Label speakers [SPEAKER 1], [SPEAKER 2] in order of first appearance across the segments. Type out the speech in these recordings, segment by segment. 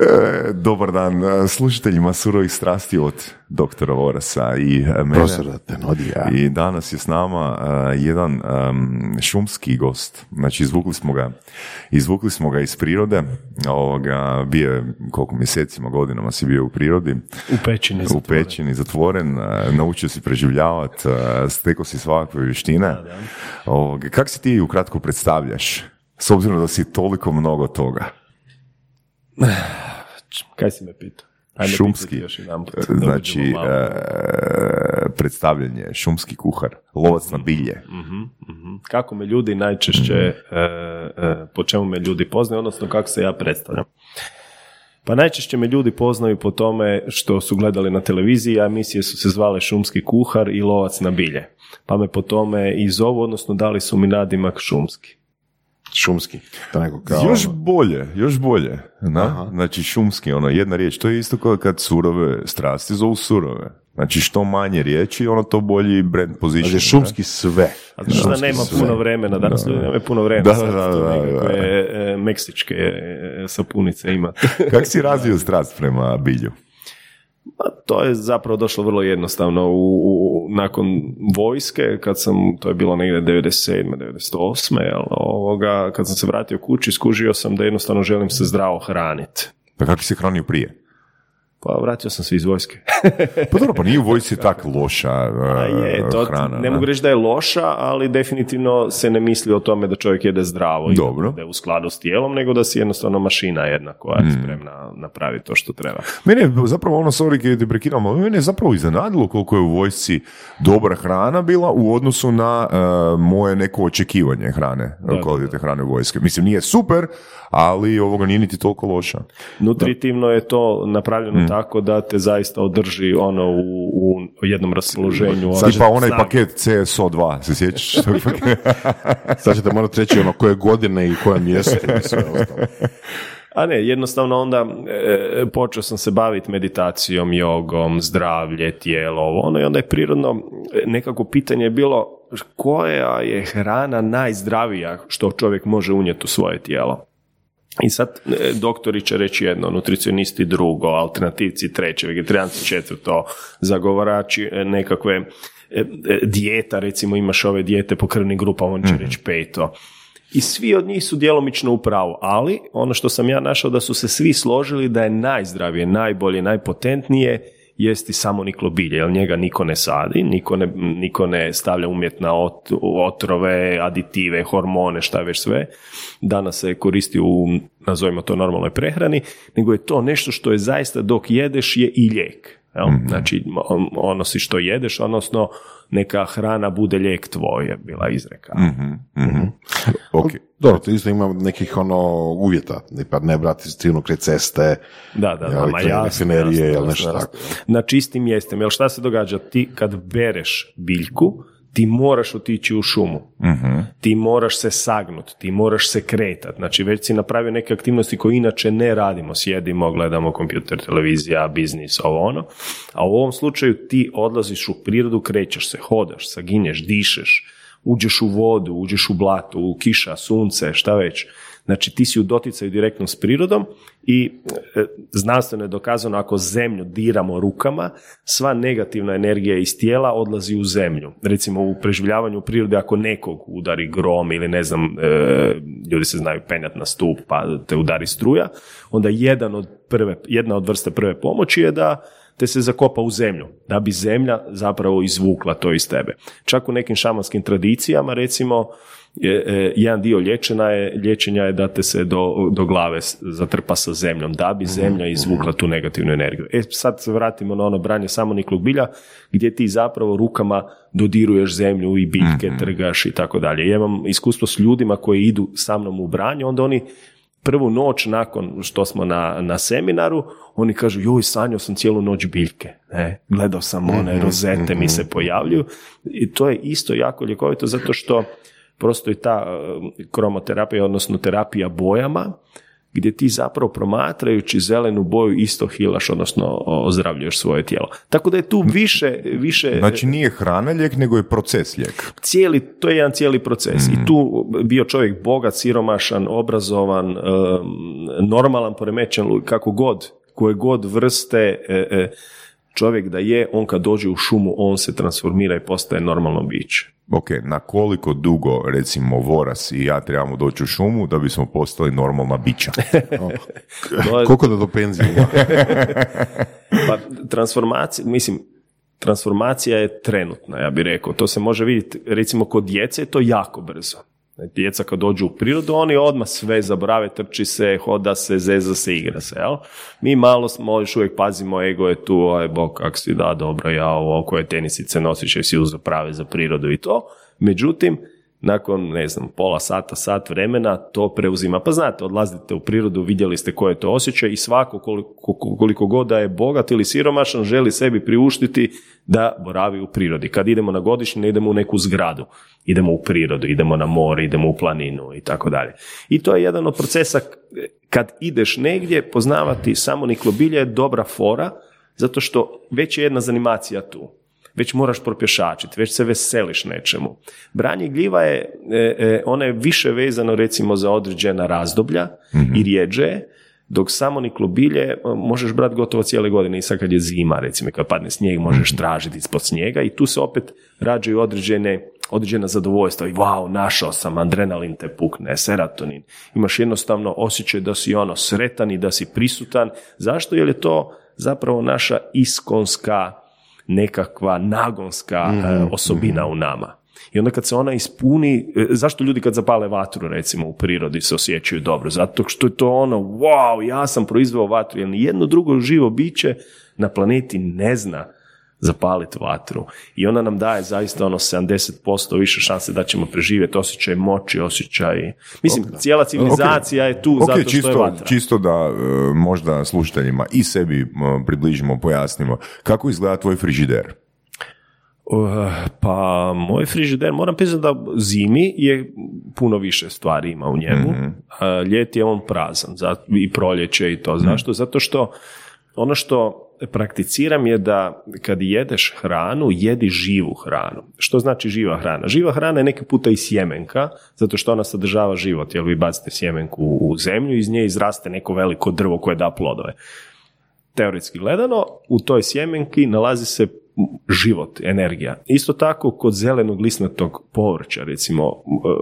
[SPEAKER 1] E, dobar dan e, slušateljima surovih strasti od doktora Vorasa i e, mene.
[SPEAKER 2] Profesora Tenodija.
[SPEAKER 1] I danas je s nama jedan šumski gost. Znači, izvukli smo ga, izvukli smo ga iz prirode. Ovoga, bio je, koliko mjesecima, godinama si bio u prirodi.
[SPEAKER 3] U pećini.
[SPEAKER 1] U pećini, zatvoren, naučio si preživljavati, stekao si svakakve vještine. Ovoga, Kak si ti ukratko predstavljaš? S obzirom da si toliko mnogo toga.
[SPEAKER 3] Kaj si me pitao? Ajme
[SPEAKER 1] šumski,
[SPEAKER 3] još
[SPEAKER 1] znači e, predstavljanje, šumski kuhar, lovac na bilje.
[SPEAKER 3] Mhm, mhm. Kako me ljudi najčešće, e, e, po čemu me ljudi poznaju, odnosno kako se ja predstavljam. Pa najčešće me ljudi poznaju po tome što su gledali na televiziji, a emisije su se zvale Šumski kuhar i Lovac na bilje. Pa me po tome i zovu, odnosno dali su mi nadimak Šumski.
[SPEAKER 2] Šumski. To neko kao...
[SPEAKER 1] Još
[SPEAKER 2] ono-
[SPEAKER 1] bolje, još bolje. Na? Znači šumski, ono, jedna riječ. To je isto kao kad surove strasti zovu surove. Znači što manje riječi, ono to bolji brand position.
[SPEAKER 2] Znači, šumski sve.
[SPEAKER 3] A znaš da
[SPEAKER 2] Šumski
[SPEAKER 3] nema
[SPEAKER 2] sve.
[SPEAKER 3] puno vremena, danas ljudi nemaju puno vremena,
[SPEAKER 1] Da,
[SPEAKER 3] sad
[SPEAKER 1] da,
[SPEAKER 3] to
[SPEAKER 1] da,
[SPEAKER 3] nekakve,
[SPEAKER 1] da.
[SPEAKER 3] e, meksičke e, sapunice ima.
[SPEAKER 1] Kak si razvio strast prema bilju?
[SPEAKER 3] Pa to je zapravo došlo vrlo jednostavno u, u- nakon vojske, kad sam, to je bilo negdje 97. 98. Jel, ovoga, kad sam se vratio kući, skužio sam da jednostavno želim se zdravo hraniti.
[SPEAKER 1] Pa kako si se hranio prije?
[SPEAKER 3] Pa vratio sam se iz vojske.
[SPEAKER 1] Pa dobro, pa nije u vojsci tak loša
[SPEAKER 3] A je, to
[SPEAKER 1] hrana.
[SPEAKER 3] ne mogu reći da je loša, ali definitivno se ne misli o tome da čovjek jede zdravo i
[SPEAKER 1] Dobro.
[SPEAKER 3] da je u skladu s tijelom, nego da si jednostavno mašina jedna koja je spremna napraviti to što treba.
[SPEAKER 1] Mene je zapravo ono, sorry kad te prekidam, ali mene je zapravo iznenadilo koliko je u vojsci dobra hrana bila u odnosu na e, moje neko očekivanje hrane,
[SPEAKER 3] Da,
[SPEAKER 1] kvalitete hrane u vojske. Mislim, nije super, ali ovoga nije niti toliko loša.
[SPEAKER 3] Nutritivno je to napravljeno
[SPEAKER 1] Mm.
[SPEAKER 3] Tako da te zaista održi ono u, u jednom raspoloženju. ono,
[SPEAKER 1] Tipa onaj
[SPEAKER 3] snage.
[SPEAKER 1] paket CSO2, se sjećaš?
[SPEAKER 2] Sad ćete morati reći ono koje godine i koje mjesto i sve ostalo.
[SPEAKER 3] A ne, jednostavno onda e, počeo sam se baviti meditacijom, jogom, zdravlje, tijelo, ovo ono i onda je prirodno e, nekako pitanje je bilo koja je hrana najzdravija što čovjek može unijeti u svoje tijelo. I sad e, doktori će reći jedno, nutricionisti drugo, alternativci treće, vegetarijanci četvrto, zagovarači e, nekakve e, dijeta, recimo imaš ove dijete po krvnim grupama, on će reći peto. I svi od njih su djelomično u pravu, ali ono što sam ja našao da su se svi složili da je najzdravije, najbolje, najpotentnije jesti samo niklo bilje, jer njega niko ne sadi, niko ne, niko ne stavlja umjetna ot- otrove, aditive, hormone, šta već sve. Danas se koristi u, nazovimo to, normalnoj prehrani, nego je to nešto što je zaista dok jedeš je i lijek. Jel? Znači, on- ono si što jedeš, odnosno neka hrana bude lijek tvoj, je bila izreka.
[SPEAKER 1] Ok.
[SPEAKER 2] Dobro, to isto ima nekih ono uvjeta, pa ne brati stilno kraj ceste,
[SPEAKER 3] Da, da, da,
[SPEAKER 2] jel,
[SPEAKER 3] ma
[SPEAKER 2] kraj
[SPEAKER 3] jasno, jasno,
[SPEAKER 2] ili nešto
[SPEAKER 3] jasno,
[SPEAKER 2] tako.
[SPEAKER 3] jasno. Na čistim mjestima. Jel šta se događa? Ti kad bereš biljku, ti moraš otići u šumu. Ti moraš se sagnut, ti moraš se kretat. Znači već si napravio neke aktivnosti koje inače ne radimo. Sjedimo, gledamo kompjuter, televizija, biznis, ovo ono. A u ovom slučaju ti odlaziš u prirodu, krećeš se, hodaš, saginješ, dišeš, uđeš u vodu, uđeš u blatu, u kiša, sunce, šta već. Znači ti si u doticaju direktno s prirodom i e, znanstveno je dokazano ako zemlju diramo rukama, sva negativna energija iz tijela odlazi u zemlju. Recimo u preživljavanju u prirodi ako nekog udari grom ili ne znam, e, ljudi se znaju penjati na stup pa te udari struja, onda jedan od prve, jedna od vrste prve pomoći je da te se zakopa u zemlju, da bi zemlja zapravo izvukla to iz tebe. Čak u nekim šamanskim tradicijama, recimo, jedan dio liječenja je, liječenja je da te se do, do glave zatrpa sa zemljom, da bi zemlja izvukla tu negativnu energiju. E sad se vratimo na ono branje samoniklog bilja, gdje ti zapravo rukama dodiruješ zemlju i biljke, trgaš i tako dalje. Ja imam iskustvo s ljudima koji idu sa mnom u branje, onda oni prvu noć nakon što smo na, na seminaru, oni kažu, joj, sanjao sam cijelu noć biljke, ne, gledao sam one rozete mi se pojavljuju i to je isto jako ljekovito zato što prosto i ta eh, kromoterapija, odnosno terapija bojama, gdje ti zapravo promatrajući zelenu boju isto hilaš, odnosno ozdravljuješ svoje tijelo. Tako da je tu više... više
[SPEAKER 1] Znači nije hrana lijek, nego je proces lijek.
[SPEAKER 3] Cijeli, to je jedan cijeli proces. I tu bio čovjek bogat, siromašan, obrazovan, em, normalan, poremećen, kako god, koje god vrste e, e, čovjek da je, on kad dođe u šumu, on se transformira i postaje normalno biće.
[SPEAKER 1] Ok, na koliko dugo, recimo, Voras i ja trebamo doći u šumu da bismo postali normalna bića?
[SPEAKER 3] Je-
[SPEAKER 2] Koliko da do penzije?
[SPEAKER 3] Pa transformacija, mislim, transformacija je trenutna, ja bih rekao. To se može vidjeti, recimo, kod djece je to jako brzo. Djeca kad dođu u prirodu, oni odmah sve zaborave, trči se, hoda se, zeza se, igra se, jel? Mi malo smo, još uvijek pazimo, ego je tu, aj bog, kak si, da, dobro, ja ovo, koje tenisice nosiš, jesi uzeo prave za prirodu i to. Međutim, nakon, ne znam, pola sata, sat vremena, to preuzima. Pa znate, odlazite u prirodu, vidjeli ste koje je to osjećaj i svako koliko, koliko god da je bogat ili siromašan, želi sebi priuštiti da boravi u prirodi. Kad idemo na godišnje, idemo u neku zgradu. Idemo u prirodu, idemo na more, idemo u planinu i tako dalje. I to je jedan od procesa kad ideš negdje, poznavati samo niklobilje je dobra fora, zato što već je jedna zanimacija tu već moraš propješačiti, već se veseliš nečemu. Branje gljiva je, e, e, ona je više vezano recimo za određena razdoblja i rijeđe je, dok samo niklobilje e, možeš brati gotovo cijele godine i sad kad je zima recimo kad padne snijeg možeš tražiti ispod snijega i tu se opet rađaju određene određena zadovoljstva i wow, našao sam, adrenalin te pukne, serotonin. Imaš jednostavno osjećaj da si ono sretan i da si prisutan. Zašto? Jer je to zapravo naša iskonska nekakva nagonska e, osobina u nama. I onda kad se ona ispuni, e, zašto ljudi kad zapale vatru recimo u prirodi se osjećaju dobro? Zato što je to ono, wow, ja sam proizveo vatru, jer nijedno drugo živo biće na planeti ne zna zapaliti vatru. I ona nam daje zaista ono 70% više šanse da ćemo preživjeti osjećaj moći, osjećaj... Mislim, cijela civilizacija je tu
[SPEAKER 1] Ok,
[SPEAKER 3] zato što
[SPEAKER 1] čisto,
[SPEAKER 3] je vatra.
[SPEAKER 1] čisto da e, možda slušateljima i sebi m, približimo, pojasnimo. Kako izgleda tvoj frižider?
[SPEAKER 3] Uh, pa moj frižider, moram priznati da zimi je puno više stvari ima u njemu. Uh, ljeti je on prazan za, i proljeće i to. Zašto? Zato što ono što prakticiram je da kad jedeš hranu, jedi živu hranu. Što znači živa hrana? Živa hrana je neki puta i sjemenka, zato što ona sadržava život, jer vi bacite sjemenku u zemlju, iz nje izraste neko veliko drvo koje da plodove teoretski gledano, u toj sjemenki nalazi se život, energija. Isto tako kod zelenog lisnatog povrća, recimo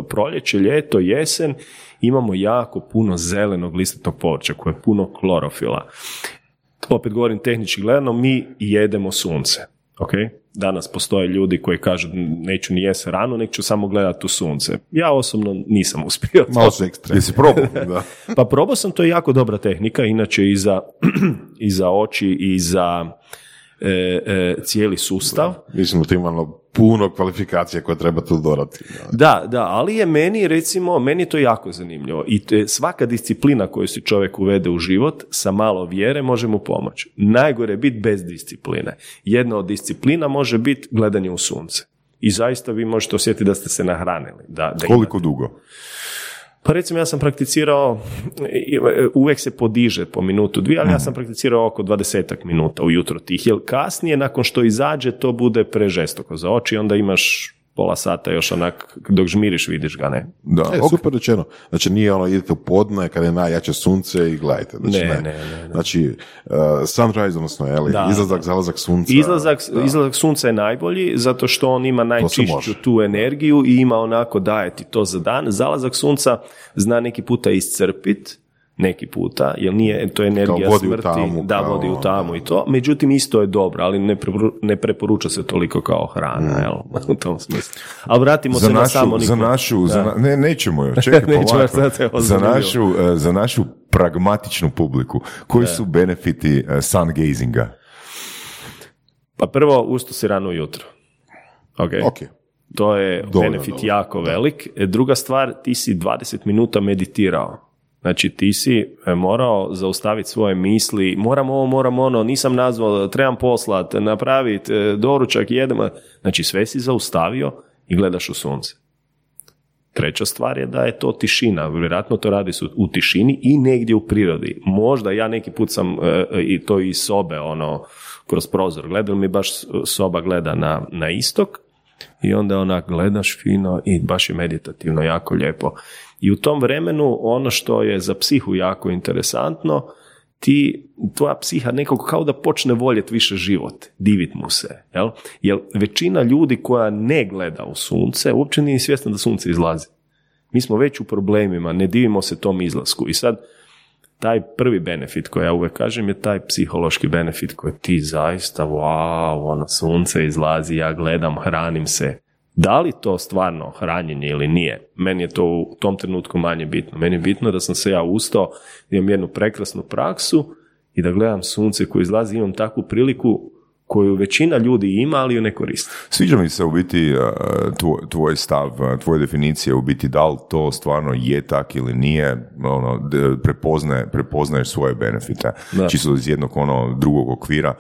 [SPEAKER 3] proljeće, ljeto, jesen, imamo jako puno zelenog lisnatog povrća koje je puno klorofila. Opet govorim tehnički gledano, mi jedemo sunce. Ok? Danas postoje ljudi koji kažu neću ni jes rano, nek ću samo gledati u sunce. Ja osobno nisam uspio. to.
[SPEAKER 2] Malo ekstremni.
[SPEAKER 1] Jesi probao?
[SPEAKER 2] Da.
[SPEAKER 3] Pa probao sam, to je jako dobra tehnika, inače i za, i za oči i za e, e, cijeli sustav.
[SPEAKER 2] Mislim da tu imamo puno kvalifikacija koje treba tu dorati.
[SPEAKER 3] Da, da, ali je meni recimo, meni je to jako zanimljivo i te, svaka disciplina koju si čovjek uvede u život sa malo vjere može mu pomoći. Najgore je biti bez discipline. Jedna od disciplina može biti gledanje u sunce. I zaista vi možete osjetiti da ste se nahranili. Da, da
[SPEAKER 1] Koliko dugo?
[SPEAKER 3] Pa recimo ja sam prakticirao, i- uvijek se podiže po minutu, dvije, ali ja sam prakticirao oko 20 minuta ujutro tih, jer kasnije nakon što izađe to bude prežestoko za oči, onda imaš pola sata još onak, dok žmiriš vidiš ga, ne?
[SPEAKER 1] Da,
[SPEAKER 2] E,
[SPEAKER 1] ok.
[SPEAKER 2] super rečeno. Znači nije ono idete u podne kada je najjače sunce i gledajte. Znači,
[SPEAKER 3] Ne, ne, ne, ne.
[SPEAKER 2] Znači uh, sunrise, odnosno je li,
[SPEAKER 3] Da.
[SPEAKER 2] izlazak, zalazak sunca.
[SPEAKER 3] Izlazak, izlazak sunca je najbolji zato što on ima najčišću tu energiju i ima onako daje ti to za dan. Zalazak sunca zna neki puta iscrpit, neki puta, jer nije, to je energija
[SPEAKER 2] vodi u
[SPEAKER 3] smrti,
[SPEAKER 2] tamu,
[SPEAKER 3] da
[SPEAKER 2] kao-
[SPEAKER 3] vodi u tamu i to, međutim isto je dobro, ali ne, preporu- ne preporuča se toliko kao hrana, jel, u tom smislu. Ali vratimo
[SPEAKER 1] Za
[SPEAKER 3] se na
[SPEAKER 1] našu,
[SPEAKER 3] samo
[SPEAKER 1] za našu, za
[SPEAKER 3] Da.
[SPEAKER 1] na- ne, nećemo još, čekaj
[SPEAKER 3] Nećemo,
[SPEAKER 1] za, našu, e, za našu pragmatičnu publiku, koji su benefiti e, sun gazinga?
[SPEAKER 3] Pa prvo, usto si rano ujutro. Ok.
[SPEAKER 2] Ok.
[SPEAKER 3] To je
[SPEAKER 2] Dobro,
[SPEAKER 3] benefit
[SPEAKER 2] dobro,
[SPEAKER 3] jako velik. E, Druga stvar, ti si 20 minuta meditirao. Znači ti si e, morao zaustaviti svoje misli, moram ovo, moram ono, nisam nazvao, trebam poslat, napraviti, e, doručak, jedemo. Znači sve si zaustavio i gledaš u sunce. Treća stvar je da je to tišina, vjerojatno to radi su u tišini i negdje u prirodi. Možda ja neki put sam e, i to iz sobe, ono, kroz prozor gledam, mi baš soba gleda na, na istok i onda onak gledaš fino i baš je meditativno, jako lijepo. I u tom vremenu ono što je za psihu jako interesantno, ti, tvoja psiha nekako kao da počne voljeti više život, divit mu se, jel? Jer većina ljudi koja ne gleda u sunce, uopće nije svjesna da sunce izlazi. Mi smo već u problemima, ne divimo se tom izlasku. I sad, taj prvi benefit koji ja uvijek kažem je taj psihološki benefit koji ti zaista, wow, ono, sunce izlazi, ja gledam, hranim se. Da li to stvarno hranjenje ili nije, meni je to u tom trenutku manje bitno. Meni je bitno da sam se ja ustao, imam jednu prekrasnu praksu i da gledam sunce koje izlazi, imam takvu priliku koju većina ljudi ima, ali ju ne koristi.
[SPEAKER 1] Sviđa mi se u biti tvoj, tvoj stav, tvoje definicije u biti da li to stvarno je tak ili nije, ono, prepoznaje, prepoznaješ svoje benefite. Da. Čisto iz jednog ono drugog okvira.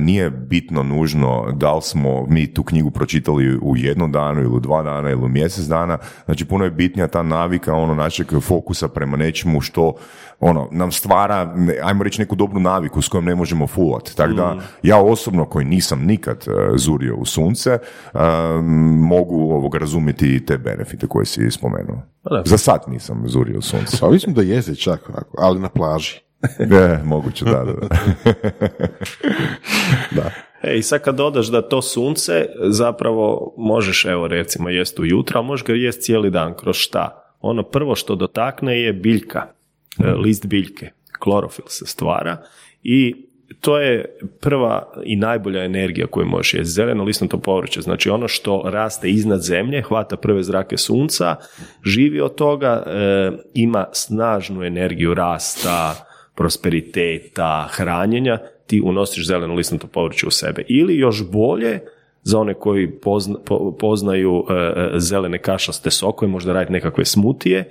[SPEAKER 1] Nije bitno nužno da li smo mi tu knjigu pročitali u jednom danu ili u dva dana ili u mjesec dana. Znači puno je bitnija ta navika ono našeg fokusa prema nečemu što ono, nam stvara, ajmo reći, neku dobru naviku s kojom ne možemo fulati. Tako da, mm. ja osobno koji nisam nikad uh, zurio u sunce, uh, mogu ovog razumjeti te benefite koje si spomenuo. Pa Za sad nisam zurio u sunce.
[SPEAKER 2] Pa mislim da jeze čak, ali na plaži.
[SPEAKER 1] ne, moguće, da, da.
[SPEAKER 2] da.
[SPEAKER 3] E, I sad kad dodaš da to sunce, zapravo možeš, evo recimo, jest ujutro, a možeš ga jest cijeli dan. Kroz šta? Ono prvo što dotakne je biljka. E, list biljke, klorofil se stvara i to je prva i najbolja energija koju možeš je zeleno lisnato povrće, znači ono što raste iznad zemlje, hvata prve zrake sunca, živi od toga, e, ima snažnu energiju rasta, prosperiteta, hranjenja, ti unosiš zeleno lisnato povrće u sebe. Ili još bolje, za one koji poznaju e, zelene kašaste sokove, možda raditi nekakve smutije,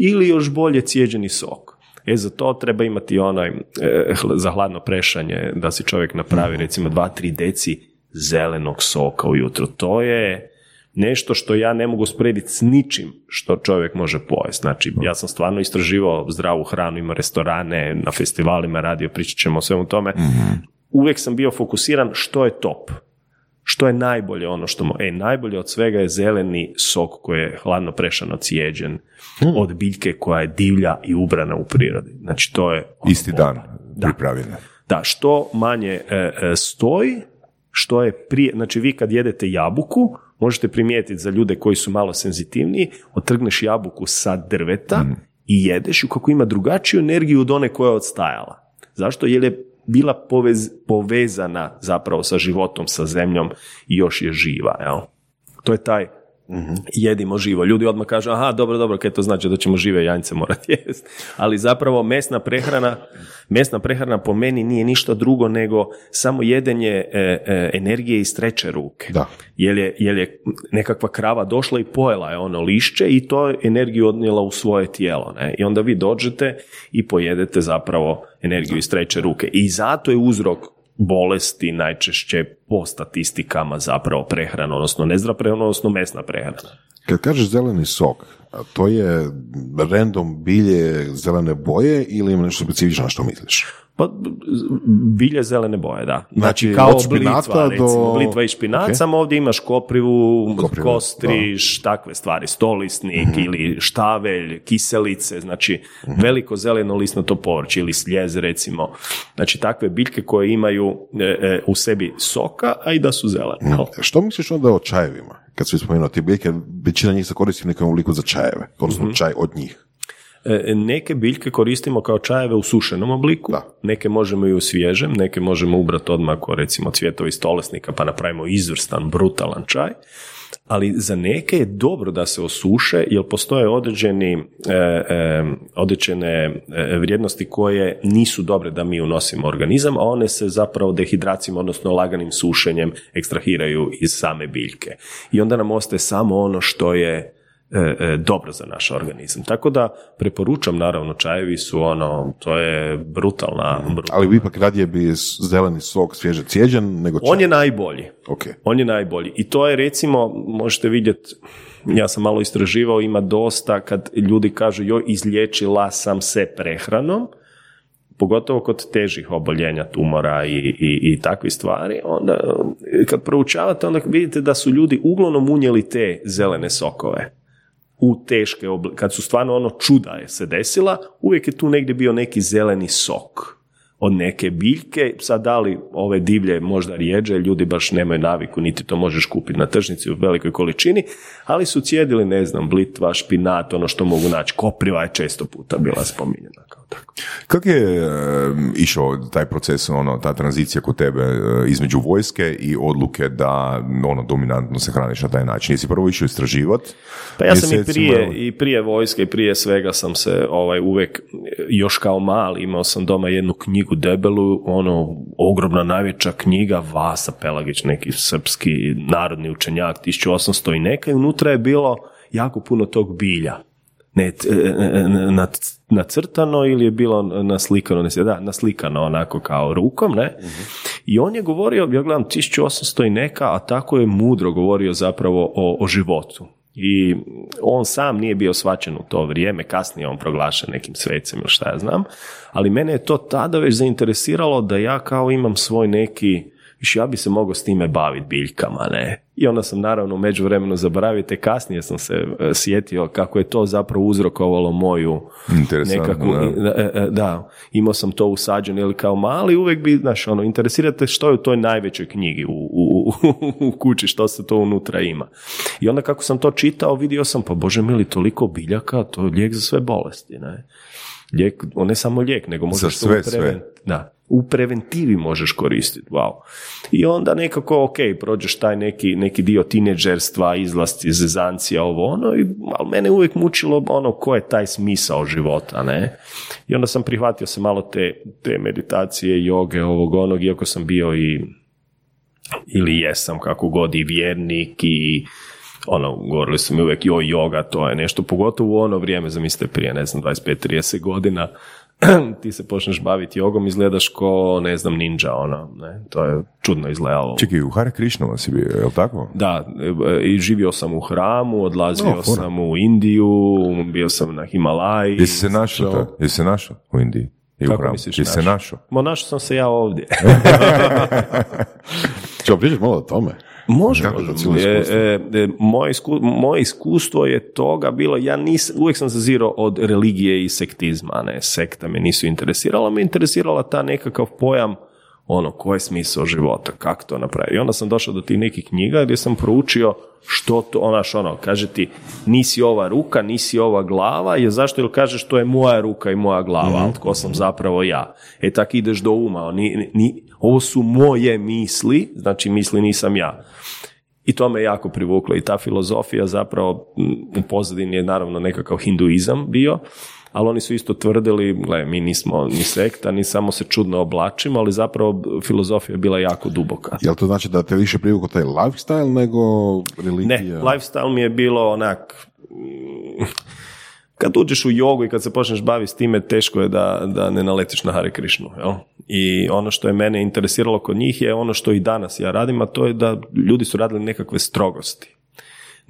[SPEAKER 3] ili još bolje cijeđeni sok. E za to treba imati onaj e, za hladno prešanje da si čovjek napravi mhm. recimo 2-3 deci zelenog soka ujutro. To je nešto što ja ne mogu sprediti s ničim što čovjek može pojesti. Znači, ja sam stvarno istraživao zdravu hranu, ima restorane, na festivalima radio, pričat ćemo o svemu tome. Mhm. Uvijek sam bio fokusiran što je top što je najbolje ono što... Mo- e, najbolje od svega je zeleni sok koji je hladno prešano cijeđen hmm. od biljke koja je divlja i ubrana u prirodi. Znači, to je...
[SPEAKER 1] Ono Isti dan da.
[SPEAKER 3] Da, što manje e, e, stoji, što je prije... Znači, vi kad jedete jabuku, možete primijetiti za ljude koji su malo senzitivniji, otrgneš jabuku sa drveta hmm. i jedeš ju kako ima drugačiju energiju od one koja je odstajala. Zašto? Jer je bila povez, povezana zapravo sa životom, sa zemljom i još je živa. Jel? To je taj mm jedimo živo. Ljudi odmah kažu, aha, dobro, dobro, kaj to znači da ćemo žive janjce morati jesti. Ali zapravo mesna prehrana, mesna prehrana po meni nije ništa drugo nego samo jedenje e, e, energije iz treće ruke.
[SPEAKER 2] Da.
[SPEAKER 3] Jer je, jer je nekakva krava došla i pojela je ono lišće i to energiju odnijela u svoje tijelo. Ne? I onda vi dođete i pojedete zapravo energiju iz treće ruke. I zato je uzrok bolesti najčešće po statistikama zapravo prehrana, odnosno nezdrav prehrana, odnosno mesna prehrana.
[SPEAKER 2] Kad kažeš zeleni sok, to je random bilje zelene boje ili ima nešto specifično što misliš?
[SPEAKER 3] Pa, bilje zelene boje, da. Znači, znači kao od blitva, recimo, blitva i špinac, samo ovdje imaš koprivu, kostriš, takve stvari, stolisnik mhm. ili štavelj, kiselice, znači mhm. veliko zeleno lisnato povrće ili sljez, recimo. Znači, takve biljke koje imaju e, e, u sebi soka, a i da su zelene.
[SPEAKER 2] Mhm. Što misliš onda o čajevima? Kad si spomenuo te biljke, većina njih se koristi nekom obliku za čajeve, odnosno čaj od njih.
[SPEAKER 3] E, neke biljke koristimo kao čajeve u sušenom obliku, neke možemo i u svježem, neke možemo ubrati odmah ako recimo cvjetovi stolesnika pa napravimo izvrstan, brutalan čaj, ali za neke je dobro da se osuše jer postoje određeni, e, e, određene vrijednosti koje nisu dobre da mi unosimo organizam, a one se zapravo dehidracijom, odnosno laganim sušenjem ekstrahiraju iz same biljke. I onda nam ostaje samo ono što je e, e, dobro za naš organizam. Tako da preporučam naravno čajevi su ono, to je brutalna, brutalna.
[SPEAKER 2] Ali ipak radije bi zeleni sok svježe cijeđen nego čaj.
[SPEAKER 3] On je najbolji.
[SPEAKER 2] Ok.
[SPEAKER 3] On je najbolji. I to je recimo, možete vidjeti, ja sam malo istraživao, ima dosta kad ljudi kažu joj izliječila sam se prehranom, pogotovo kod težih oboljenja tumora i, i, i takvih stvari, onda kad proučavate onda vidite da su ljudi uglavnom unijeli te zelene sokove u teške oblike, kad su stvarno ono čuda je se desila, uvijek je tu negdje bio neki zeleni sok od neke biljke, sad da li ove divlje možda rijeđe, ljudi baš nemaju naviku, niti to možeš kupiti na tržnici u velikoj količini, ali su cijedili, ne znam, blitva, špinat, ono što mogu naći, kopriva je često puta bila spominjena.
[SPEAKER 1] Kako je e, išao taj proces, ono, ta tranzicija kod tebe e, između vojske i odluke da ono, dominantno se hraniš na taj način? Jesi prvo išao istraživati?
[SPEAKER 3] Pa ja sam i prije, i prije vojske i prije svega sam se ovaj, uvijek, još kao mali, imao sam doma jednu knjigu debelu, ono, ogromna najveća knjiga, Vasa Pelagić, neki srpski narodni učenjak, 1800 i neka, i unutra je bilo jako puno tog bilja. Ne, e, e, e, nacrtano ili je bilo naslikano, ne da, naslikano onako kao rukom, ne? I on je govorio, ja gledam, 1800 i neka, a tako je mudro govorio zapravo o, o životu. I on sam nije bio svačen u to vrijeme, kasnije on proglašen nekim svecem ili šta ja znam, ali mene je to tada već zainteresiralo da ja kao imam svoj neki, više ja bi se mogao s time baviti biljkama, ne. I onda sam naravno u međuvremenu zaboravio, te kasnije sam se e, sjetio kako je to zapravo uzrokovalo moju nekakvu, da. E, e, da, imao sam to usađeno ili kao mali, uvijek bi, znaš, ono, interesirate što je u toj najvećoj knjigi u, u, u, kući, što se to unutra ima. I onda kako sam to čitao, vidio sam, pa bože mili, toliko biljaka, to je lijek za sve bolesti, ne. Lijek, on ne samo lijek, nego možeš
[SPEAKER 1] sve, sve.
[SPEAKER 3] Da, u preventivi možeš koristiti, wow. I onda nekako, ok, prođeš taj neki, neki dio tineđerstva, izlasti, zezancija, ovo ono, i, ali mene uvijek mučilo ono, ko je taj smisao života, ne? I onda sam prihvatio se malo te, te meditacije, joge, ovog onog, iako sam bio i ili jesam kako god i vjernik i ono, govorili su mi uvijek joj joga, to je nešto, pogotovo u ono vrijeme, zamislite prije, ne znam, 25-30 godina, ti se počneš baviti jogom, izgledaš ko, ne znam, ninja, ono, ne, to je čudno izgledalo.
[SPEAKER 1] Čekaj, u Hare Krišnova si bio, je li tako?
[SPEAKER 3] Da, i živio sam u hramu, odlazio sam u Indiju, bio sam na Himalaji.
[SPEAKER 1] Jesi se našao, jesi se našao u Indiji? I
[SPEAKER 3] Kako u misliš
[SPEAKER 1] Jesi se našao?
[SPEAKER 3] Mo, našao sam se ja ovdje.
[SPEAKER 2] Čeo pričati malo o tome?
[SPEAKER 3] Može, može. E, e, e, moje, moje iskustvo je toga bilo, ja nis, uvijek sam zazirao od religije i sektizma, ne, sekta me nisu interesirala, me interesirala ta nekakav pojam ono, koji je smisao života, kako to napraviti. I onda sam došao do tih nekih knjiga gdje sam proučio što to, onaš ono, kaže ti, nisi ova ruka, nisi ova glava, je zašto, ili kažeš to je moja ruka i moja glava, mm tko sam zapravo ja. E tak ideš do uma, ni, ni, ovo su moje misli, znači misli nisam ja. I to me jako privuklo i ta filozofija zapravo u pozadini je naravno nekakav hinduizam bio, ali oni su isto tvrdili, gle, mi nismo ni sekta, ni samo se čudno oblačimo, ali zapravo filozofija je bila jako duboka.
[SPEAKER 2] Jel to znači da te više privukao taj lifestyle nego religija?
[SPEAKER 3] Ne, lifestyle mi je bilo onak kad uđeš u jogu i kad se počneš baviti s time, teško je da, da ne naletiš na Hare Krišnu. Jel? I ono što je mene interesiralo kod njih je ono što i danas ja radim, a to je da ljudi su radili nekakve strogosti.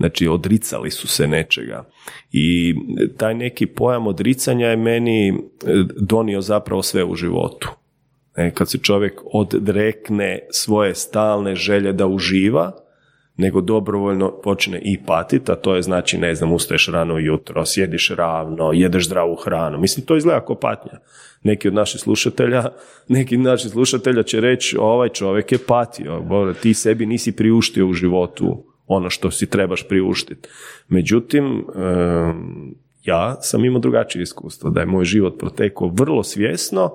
[SPEAKER 3] Znači, odricali su se nečega. I taj neki pojam odricanja je meni e, donio zapravo sve u životu. E, kad se čovjek odrekne svoje stalne želje da uživa, nego dobrovoljno počne i patiti, a to je znači, ne znam, ustaješ rano jutro, sjediš ravno, jedeš zdravu hranu. Mislim, to izgleda kao patnja. Neki od naših slušatelja, neki od naših slušatelja će reći, ovaj čovjek je patio, ti sebi nisi priuštio u životu ono što si trebaš priuštiti. Međutim, ja sam imao drugačije iskustvo, da je moj život protekao vrlo svjesno,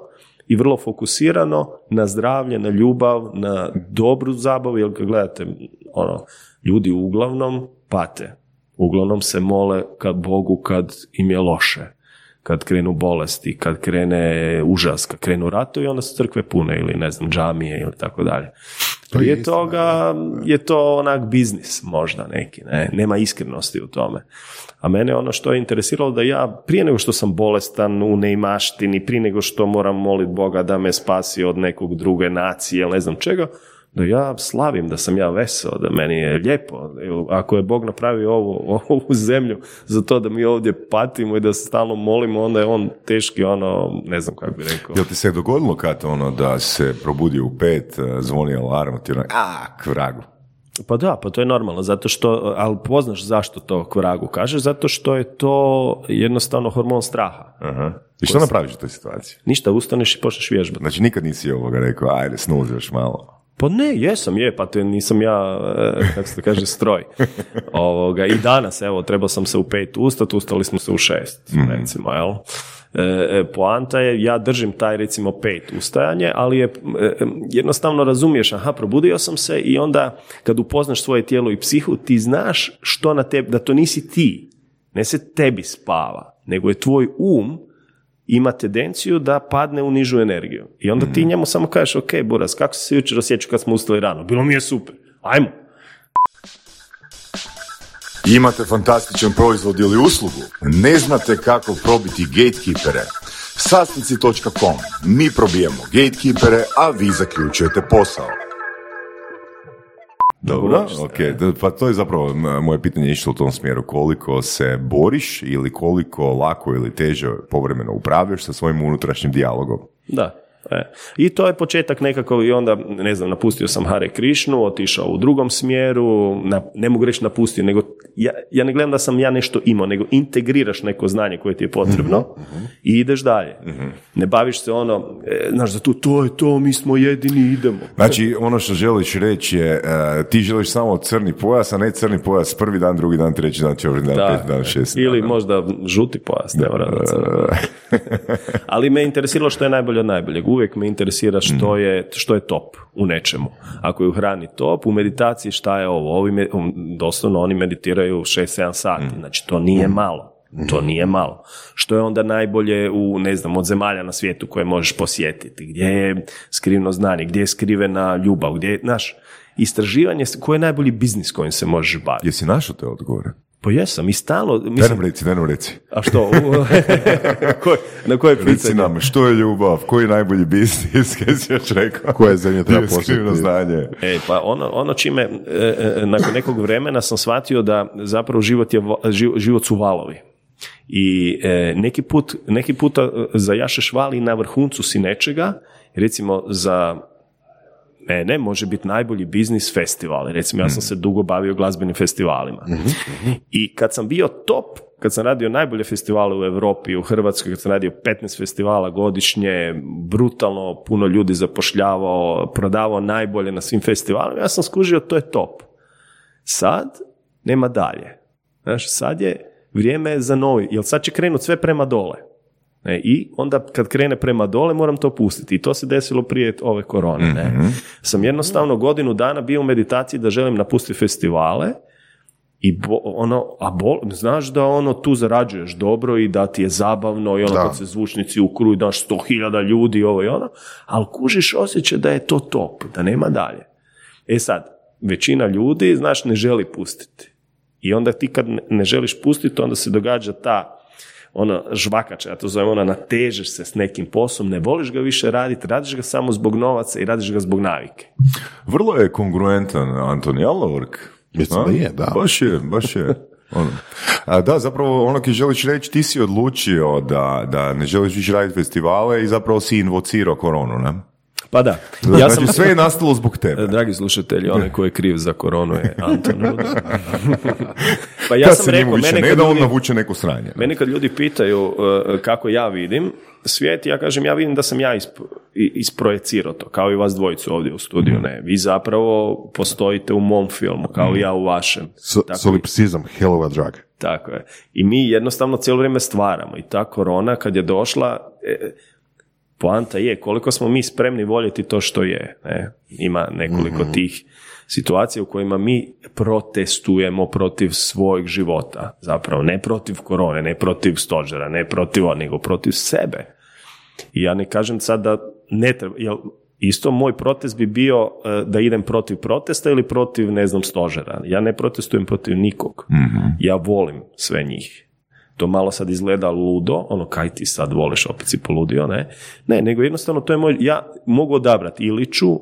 [SPEAKER 3] i vrlo fokusirano na zdravlje, na ljubav, na dobru zabavu, jer kad gledate, ono, ljudi uglavnom pate, uglavnom se mole kad Bogu kad im je loše, kad krenu bolesti, kad krene užas, kad krenu ratovi, onda su crkve pune ili ne znam, džamije ili tako dalje. Prije toga je to onak biznis možda neki, ne? nema iskrenosti u tome. A mene ono što je interesiralo da ja prije nego što sam bolestan u neimaštini, prije nego što moram moliti Boga da me spasi od nekog druge nacije ili ne znam čega, da ja slavim, da sam ja veseo, da meni je lijepo. Ako je Bog napravio ovu, ovu zemlju za to da mi ovdje patimo i da se stalno molimo, onda je on teški, ono, ne znam kako bi rekao.
[SPEAKER 1] Jel ti se dogodilo kad ono da se probudio u pet, eh, zvoni alarm, ti ono, a, k vragu.
[SPEAKER 3] Pa da, pa to je normalno, zato što, ali poznaš zašto to kvragu kaže, zato što je to jednostavno hormon straha.
[SPEAKER 1] Aha. I što napraviš u toj situaciji?
[SPEAKER 3] Ništa, ustaneš i počneš vježbati.
[SPEAKER 1] Znači nikad nisi ovoga rekao, ajde, snuzi još malo.
[SPEAKER 3] Pa ne, jesam, je, pa te nisam ja, e, kako se to kaže, stroj. Ovoga, I danas, evo, trebao sam se u pet ustati, ustali smo se u šest, recimo, jel? E, e, poanta je, ja držim taj recimo pet ustajanje, ali je e, jednostavno razumiješ, aha, probudio sam se i onda kad upoznaš svoje tijelo i psihu, ti znaš što na tebi, da to nisi ti, ne se tebi spava, nego je tvoj um ima tendenciju da padne u nižu energiju. I onda ti njemu samo kažeš, ok, Buras, kako si se jučer osjećao kad smo ustali rano? Bilo mi je super. Ajmo.
[SPEAKER 4] Imate fantastičan proizvod ili uslugu? Ne znate kako probiti gatekeepere? Sasnici.com. Mi probijemo gatekeepere, a vi zaključujete posao.
[SPEAKER 1] Dobro, ok. Pa to je zapravo moje pitanje išlo u tom smjeru. Koliko se boriš ili koliko lako ili teže povremeno upravljaš sa svojim unutrašnjim dijalogom?
[SPEAKER 3] Da. E. I to je početak nekako i onda, ne znam, napustio sam Hare Krišnu, otišao u drugom smjeru, na, ne mogu reći napustio, nego ja, ja ne gledam da sam ja nešto imao, nego integriraš neko znanje koje ti je potrebno i ideš dalje. Ne baviš se ono, e, znaš, za to, to je to, mi smo jedini, idemo.
[SPEAKER 1] Znači, ono što želiš reći je, e, ti želiš samo crni pojas, a ne crni pojas prvi dan, drugi dan, treći dan, četvrti dan,
[SPEAKER 3] Da.
[SPEAKER 1] peti dan, šesti
[SPEAKER 3] Ili
[SPEAKER 1] dan.
[SPEAKER 3] možda žuti pojas, ne mora. Ali me interesiralo što je najbolje od najboljeg. Uvijek me interesira što je, što je top u nečemu. Ako je u hrani top, u meditaciji šta je ovo? Ovi, me- um, doslovno oni meditiraju 6-7 sati, znači to nije malo. To nije malo. Što je onda najbolje u, ne znam, od zemalja na svijetu koje možeš posjetiti? Gdje je skriveno znanje? Gdje je skrivena ljubav? Gdje je, znaš, istraživanje, koji je najbolji biznis kojim se možeš baviti?
[SPEAKER 1] Jesi našao te odgovore?
[SPEAKER 3] Pa jesam, i stalno,
[SPEAKER 1] Daj
[SPEAKER 3] mislim,
[SPEAKER 1] nam reci, daj nam reci.
[SPEAKER 3] a što? Koj- na koje
[SPEAKER 1] Reci
[SPEAKER 3] pitanje?
[SPEAKER 1] nam, što je ljubav, koji je najbolji biznis, kaj si još rekao?
[SPEAKER 2] Koje zemlje treba posjetiti?
[SPEAKER 1] znanje.
[SPEAKER 3] E, pa ono, ono čime, e, e, nakon nekog vremena sam shvatio da zapravo život, je, život su valovi. I e, neki, put, neki puta e, zajašeš vali na vrhuncu si nečega, recimo za mene može biti najbolji biznis festival. Recimo, ja sam se dugo bavio glazbenim festivalima. I kad sam bio top, kad sam radio najbolje festivale u Europi, u Hrvatskoj, kad sam radio 15 festivala godišnje, brutalno puno ljudi zapošljavao, prodavao najbolje na svim festivalima, ja sam skužio to je top. Sad nema dalje. Znaš, sad je vrijeme za novi, jer sad će krenut sve prema dole. Ne, I onda kad krene prema dole moram to pustiti. I to se desilo prije ove korone. Ne. Sam jednostavno godinu dana bio u meditaciji da želim napustiti festivale i bo- ono, a bol, znaš da ono tu zarađuješ dobro i da ti je zabavno i ono
[SPEAKER 2] Da.
[SPEAKER 3] kad se zvučnici ukruju daš sto hiljada ljudi i ovo i ono, ali kužiš osjećaj da je to top, da nema dalje. E sad, većina ljudi, znaš, ne želi pustiti. I onda ti kad ne želiš pustiti, onda se događa ta ono žvakača, ja to zovem ona natežeš se s nekim poslom, ne voliš ga više raditi, radiš ga samo zbog novaca i radiš ga zbog navike.
[SPEAKER 1] Vrlo je kongruentan Antoni Alork.
[SPEAKER 2] Mislim da je, da.
[SPEAKER 1] Baš je, baš je. Ono. A da, zapravo ono ki želiš reći, ti si odlučio da, da ne želiš više raditi festivale i zapravo si invocirao koronu, ne?
[SPEAKER 3] Pa da,
[SPEAKER 1] Ja
[SPEAKER 3] ja
[SPEAKER 1] znači,
[SPEAKER 3] sam...
[SPEAKER 1] sve je nastalo zbog tebe.
[SPEAKER 3] Dragi slušatelji, onaj ko je kriv za koronu je Anton pa ja
[SPEAKER 1] Kad
[SPEAKER 3] sam rekao, mene
[SPEAKER 1] ne
[SPEAKER 3] kad,
[SPEAKER 1] da, on
[SPEAKER 3] ljudi,
[SPEAKER 1] navuče neko sranje.
[SPEAKER 3] meni kad ljudi pitaju uh, kako ja vidim svijet, ja kažem, ja vidim da sam ja isp, isprojecirao to, kao i vas dvojicu ovdje u studiju, ne. Vi zapravo postojite u mom filmu, kao i ja u vašem.
[SPEAKER 2] So,
[SPEAKER 3] Tako
[SPEAKER 2] solipsizam, hell of a drug.
[SPEAKER 3] Tako je. I mi jednostavno cijelo vrijeme stvaramo. I ta korona kad je došla, e, poanta je koliko smo mi spremni voljeti to što je. Ne? Ima nekoliko tih situacija u kojima mi protestujemo protiv svojeg života. Zapravo ne protiv korone, ne protiv stožera, ne protiv, nego protiv sebe. I ja ne kažem sad da ne treba, jel, isto moj protest bi bio e, da idem protiv protesta ili protiv, ne znam, stožera. Ja ne protestujem protiv nikog. Ja volim sve njih. To malo sad izgleda ludo, ono kaj ti sad voliš, opet si poludio, ne? Ne, nego jednostavno to je moj, ja mogu odabrati ili ću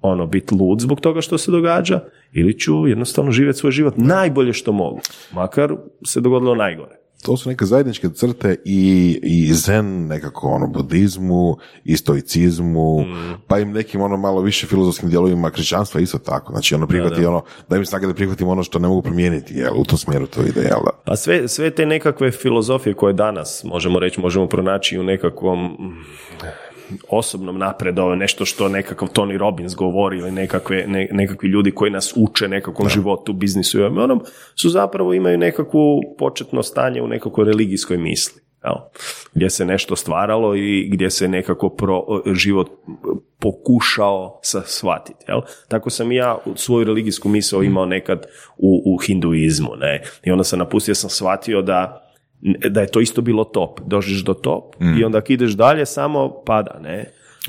[SPEAKER 3] ono biti lud zbog toga što se događa ili ću jednostavno živjeti svoj život najbolje što mogu, makar se dogodilo najgore
[SPEAKER 2] to su neke zajedničke crte i, i zen nekako ono budizmu i stoicizmu mm. pa im nekim ono malo više filozofskim dijelovima krišćanstva isto tako. Znači ono prihvati ono da im snage da prihvatim ono što ne mogu promijeniti jel u tom smjeru to ide jel da?
[SPEAKER 3] Pa sve, sve te nekakve filozofije koje danas možemo reći možemo pronaći u nekakvom osobnom napredovanju, nešto što nekakav Tony Robbins govori ili nekakve, nekakvi ljudi koji nas uče nekakvom životu, biznisu i onom, su zapravo imaju nekakvu početno stanje u nekakvoj religijskoj misli. Jel? Gdje se nešto stvaralo i gdje se nekako pro, život pokušao shvatiti. Jel? Tako sam i ja svoju religijsku misao imao nekad u, u hinduizmu. Ne? I onda sam napustio, sam shvatio da da je to isto bilo top. Dođeš do top i mm. onda ako ideš dalje samo pada, ne?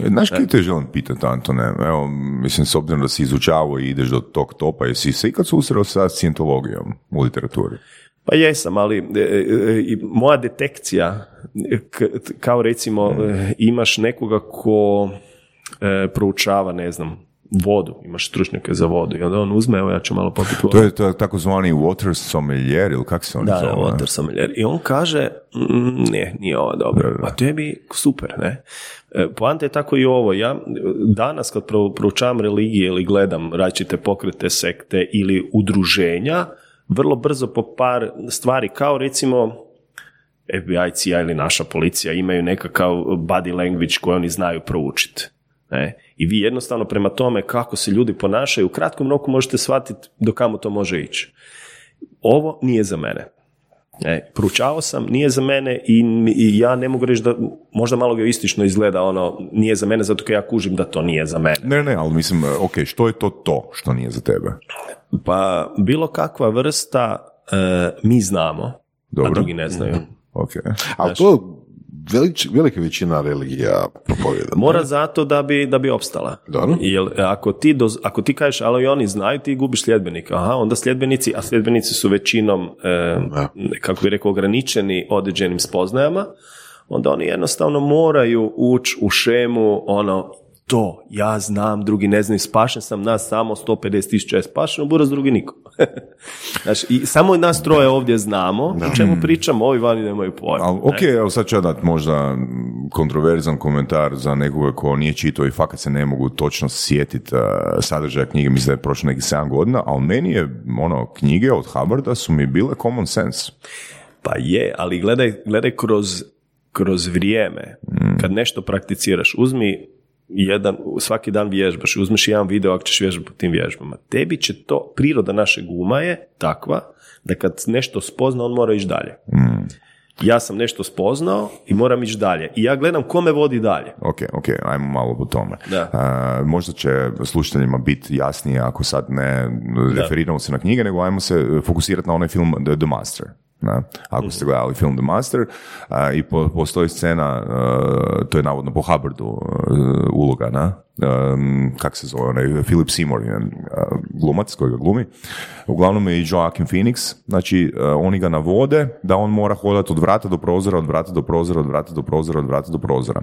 [SPEAKER 1] Znaš kaj te želim pitati, Antone? Evo, mislim, s obzirom da si izučavao i ideš do tog topa, jesi se ikad susreo sa scientologijom u literaturi?
[SPEAKER 3] Pa jesam, ali e, e, e moja detekcija, kao recimo mm. imaš nekoga ko e, proučava, ne znam, vodu, imaš stručnjake za vodu i onda on uzme, evo ja ću malo popiti vodu.
[SPEAKER 1] To je to, takozvani water sommelier ili kako se on
[SPEAKER 3] da, zove? Da, water sommelier. I on kaže, mm, ne, nije ovo dobro. A tebi super, ne? E, poanta je tako i ovo. Ja danas kad proučavam religije ili gledam različite pokrete, sekte ili udruženja, vrlo brzo po par stvari, kao recimo FBI, CIA ili naša policija imaju nekakav body language koji oni znaju proučiti. Ne? I vi jednostavno prema tome kako se ljudi ponašaju u kratkom roku možete shvatiti do kamo to može ići. Ovo nije za mene. E, proučavao sam, nije za mene i, i, ja ne mogu reći da možda malo geoistično izgleda ono, nije za mene zato kad ja kužim da to nije za mene.
[SPEAKER 1] Ne, ne, ali mislim, ok, što je to to što nije za tebe?
[SPEAKER 3] Pa bilo kakva vrsta e, mi znamo, Dobro. a drugi ne znaju.
[SPEAKER 1] Ok.
[SPEAKER 2] Ali to velika većina religija propovjeda.
[SPEAKER 3] Mora zato da bi, da bi opstala. Jer ako ti, doz, ako ti kažeš, ali oni znaju, ti gubiš sljedbenika. Aha, onda sljedbenici, a sljedbenici su većinom, e, kako bi rekao, ograničeni određenim spoznajama, onda oni jednostavno moraju ući u šemu ono to, ja znam, drugi ne znaju, spašen sam, nas samo 150 tisuća je spašeno, buraz drugi niko. znači, i samo nas troje ovdje znamo, o čemu pričamo, ovi vani nemaju pojma.
[SPEAKER 1] Al, ok, evo sad ću ja dati možda kontroverzan komentar za nekoga ko nije čitao i fakat se ne mogu točno sjetiti uh, sadržaja knjige, mislim da je prošlo nekih 7 godina, ali meni je, ono, knjige od Hubbarda su mi bile common sense.
[SPEAKER 3] Pa je, ali gledaj, gledaj kroz, kroz vrijeme, mm. kad nešto prakticiraš, uzmi jedan, svaki dan vježbaš, uzmeš jedan video ako ćeš vježbati po tim vježbama. Tebi će to, priroda našeg uma je takva da kad nešto spozna, on mora ići dalje. Mm. Ja sam nešto spoznao i moram ići dalje. I ja gledam kome vodi dalje.
[SPEAKER 1] Ok, ok, ajmo malo po tome. Da. možda će slušateljima biti jasnije ako sad ne referiramo se na knjige, nego ajmo se fokusirati na onaj film The Master. Na, ako ste gledali film The Master i po, postoji scena, uh, to je navodno po Hubbardu uloga, na, um, kak se zove, onaj Philip Seymour, uh, glumac koji ga glumi, uglavnom je i Joaquin Phoenix, znači oni ga navode da on mora hodati od vrata do prozora, od vrata do prozora, od vrata do prozora, od vrata do prozora.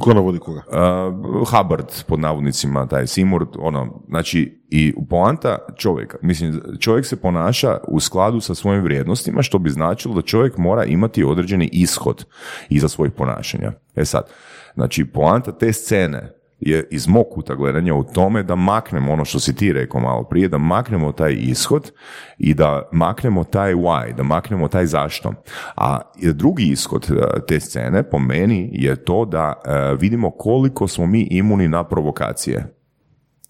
[SPEAKER 2] Ko navodi koga?
[SPEAKER 1] Uh, Hubbard, pod navodnicima, taj Seymour, ono, znači, i poanta čovjeka, mislim, čovjek se ponaša u skladu sa svojim vrijednostima, što bi značilo da čovjek mora imati određeni ishod iza svojih ponašanja. E sad, znači, poanta te scene je iz mog kuta gledanja u tome da maknemo ono što si ti rekao malo prije, da maknemo taj ishod i da maknemo taj why, da maknemo taj zašto. A drugi ishod e, te scene po meni je to da e, vidimo koliko smo mi imuni na provokacije.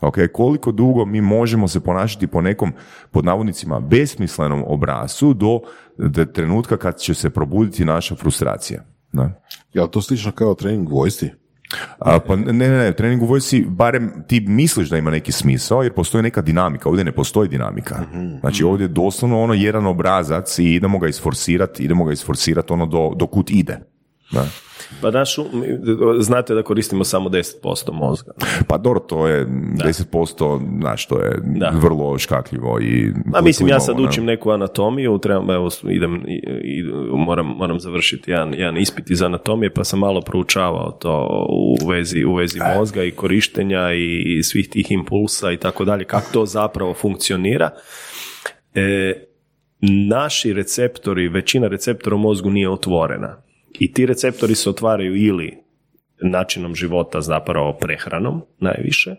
[SPEAKER 1] Ok, koliko dugo mi možemo se ponašati po nekom, pod navodnicima, besmislenom obrasu do, trenutka kad će se probuditi naša frustracija. Da.
[SPEAKER 2] Ja, to slično kao trening vojsti?
[SPEAKER 1] A, pa ne, ne, ne, trening u vojsci, barem ti misliš da ima neki smisao, jer postoji neka dinamika, ovdje ne postoji dinamika. Mhm. Znači ovdje je doslovno ono jedan obrazac i idemo ga isforsirati, idemo ga isforsirati ono do, do kut ide. Da.
[SPEAKER 3] Pa našu, znate da koristimo samo 10% mozga.
[SPEAKER 1] Pa dobro, to je 10%, znaš, to je
[SPEAKER 3] Da.
[SPEAKER 1] vrlo škakljivo i...
[SPEAKER 3] A mislim, ja sad učim neku anatomiju, trebam, evo, idem, moram, moram završiti jedan, jedan ispit iz anatomije, pa sam malo proučavao to u vezi, u vezi mozga i korištenja i, i svih tih impulsa i tako dalje, kako to zapravo funkcionira. E, naši receptori, većina receptora u mozgu nije otvorena. I ti receptori se otvaraju ili načinom života, zapravo prehranom najviše,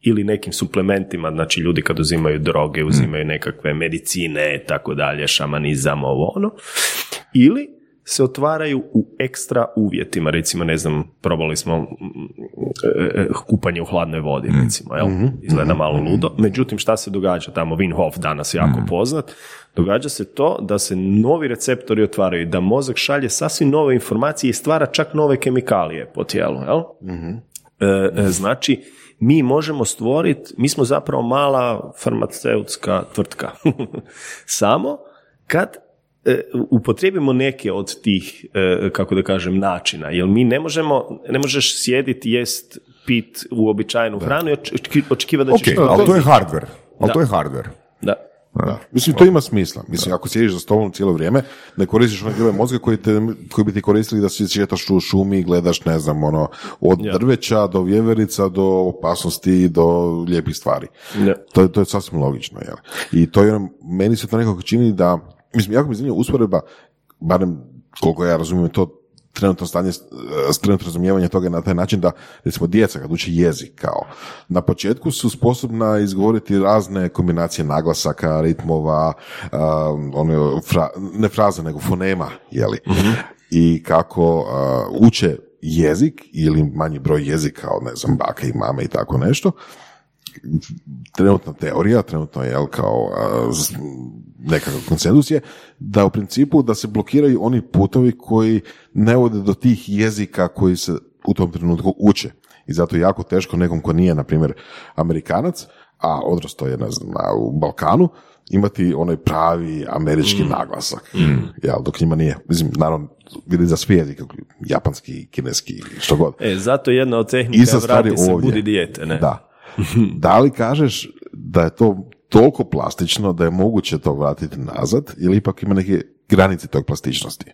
[SPEAKER 3] ili nekim suplementima, znači ljudi kad uzimaju droge, uzimaju nekakve medicine, tako dalje, šamanizam, ovo ono, ili se otvaraju u ekstra uvjetima, recimo, ne znam, probali smo mm, e, e, kupanje u hladnoj vodi, recimo, jel? Izgleda malo ludo. Međutim, šta se događa tamo? Wim Hof danas jako poznat. Događa se to da se novi receptori otvaraju, da mozak šalje sasvim nove informacije i stvara čak nove kemikalije po tijelu, jel? E, znači, mi možemo stvoriti, mi smo zapravo mala farmaceutska tvrtka. Samo kad upotrijebimo neke od tih, e, kako da kažem, načina, jer mi ne možemo, ne možeš sjediti, jest, pit uobičajenu hranu i očeki- očekivati da
[SPEAKER 1] Ok,
[SPEAKER 3] ćeš...
[SPEAKER 1] ali to je hardware. Ali
[SPEAKER 3] Da.
[SPEAKER 1] to je hardware.
[SPEAKER 3] Da.
[SPEAKER 2] Da. Mislim, to ima smisla. Mislim, ako sjediš za stolom cijelo vrijeme, ne koristiš one dijelove mozga koji, te, koji bi ti koristili da si šetaš u šumi, gledaš, ne znam, ono, od
[SPEAKER 3] Ja.
[SPEAKER 2] drveća do vjeverica, do opasnosti, do lijepih stvari.
[SPEAKER 3] Da.
[SPEAKER 2] To, je- to je sasvim logično, jel? I to je, meni se to nekako čini da, mislim, jako mi zanima usporedba, barem koliko ja razumijem to, trenutno stanje, eh, trenutno razumijevanje toga na taj način da, recimo, djeca kad uče jezik, kao, na početku su sposobna izgovoriti razne kombinacije naglasaka, ritmova, um, ono, fra, ne fraze, nego fonema, jeli? I kako uh, uče jezik ili manji broj jezika od, ne znam, bake i mame i tako nešto, trenutna teorija, trenutno je jel, kao nekakav konsenzus je da u principu da se blokiraju oni putovi koji ne vode do tih jezika koji se u tom trenutku uče. I zato je jako teško nekom ko nije, na primjer, Amerikanac, a odrastao je ne znam, na- u Balkanu, imati onaj pravi američki naglasak. Jel, dok njima nije. Mislim, naravno, vidi za svi jezike, japanski, kineski, što god.
[SPEAKER 3] E, zato jedna od tehnika vrati se
[SPEAKER 2] ovdje.
[SPEAKER 3] budi dijete, ne?
[SPEAKER 2] Da. Da li kažeš da je to toliko plastično da je moguće to vratiti nazad ili ipak ima neke granice tog plastičnosti?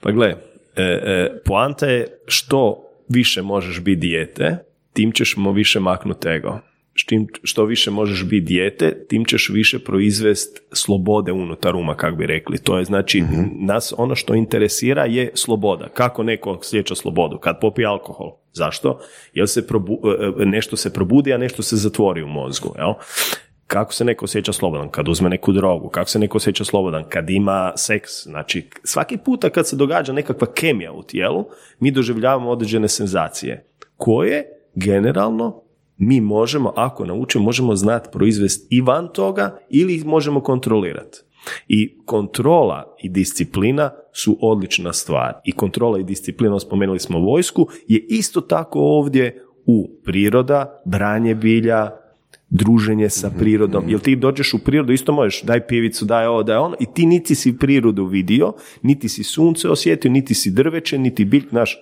[SPEAKER 3] Pa gle, e, e, poanta je što više možeš biti dijete, tim ćeš mu više maknuti ego. Štim, što više možeš biti dijete, tim ćeš više proizvest slobode unutar uma, kako bi rekli. To je znači, nas ono što interesira je sloboda. Kako neko sjeća slobodu? Kad popije alkohol. Zašto? Jer se probu- e, e, nešto se probudi, a nešto se zatvori u mozgu. Jel? kako se neko osjeća slobodan kad uzme neku drogu, kako se neko osjeća slobodan kad ima seks. Znači, svaki puta kad se događa nekakva kemija u tijelu, mi doživljavamo određene senzacije koje generalno mi možemo, ako naučimo, možemo znati proizvesti i van toga ili ih možemo kontrolirati. I kontrola i disciplina su odlična stvar. I kontrola i disciplina, spomenuli smo vojsku, je isto tako ovdje u priroda, branje bilja, druženje sa prirodom. Jel ti dođeš u prirodu, isto možeš, daj pivicu, daj ovo, daj ono, i ti niti si prirodu vidio, niti si sunce osjetio, niti si drveće, niti bilj, znaš.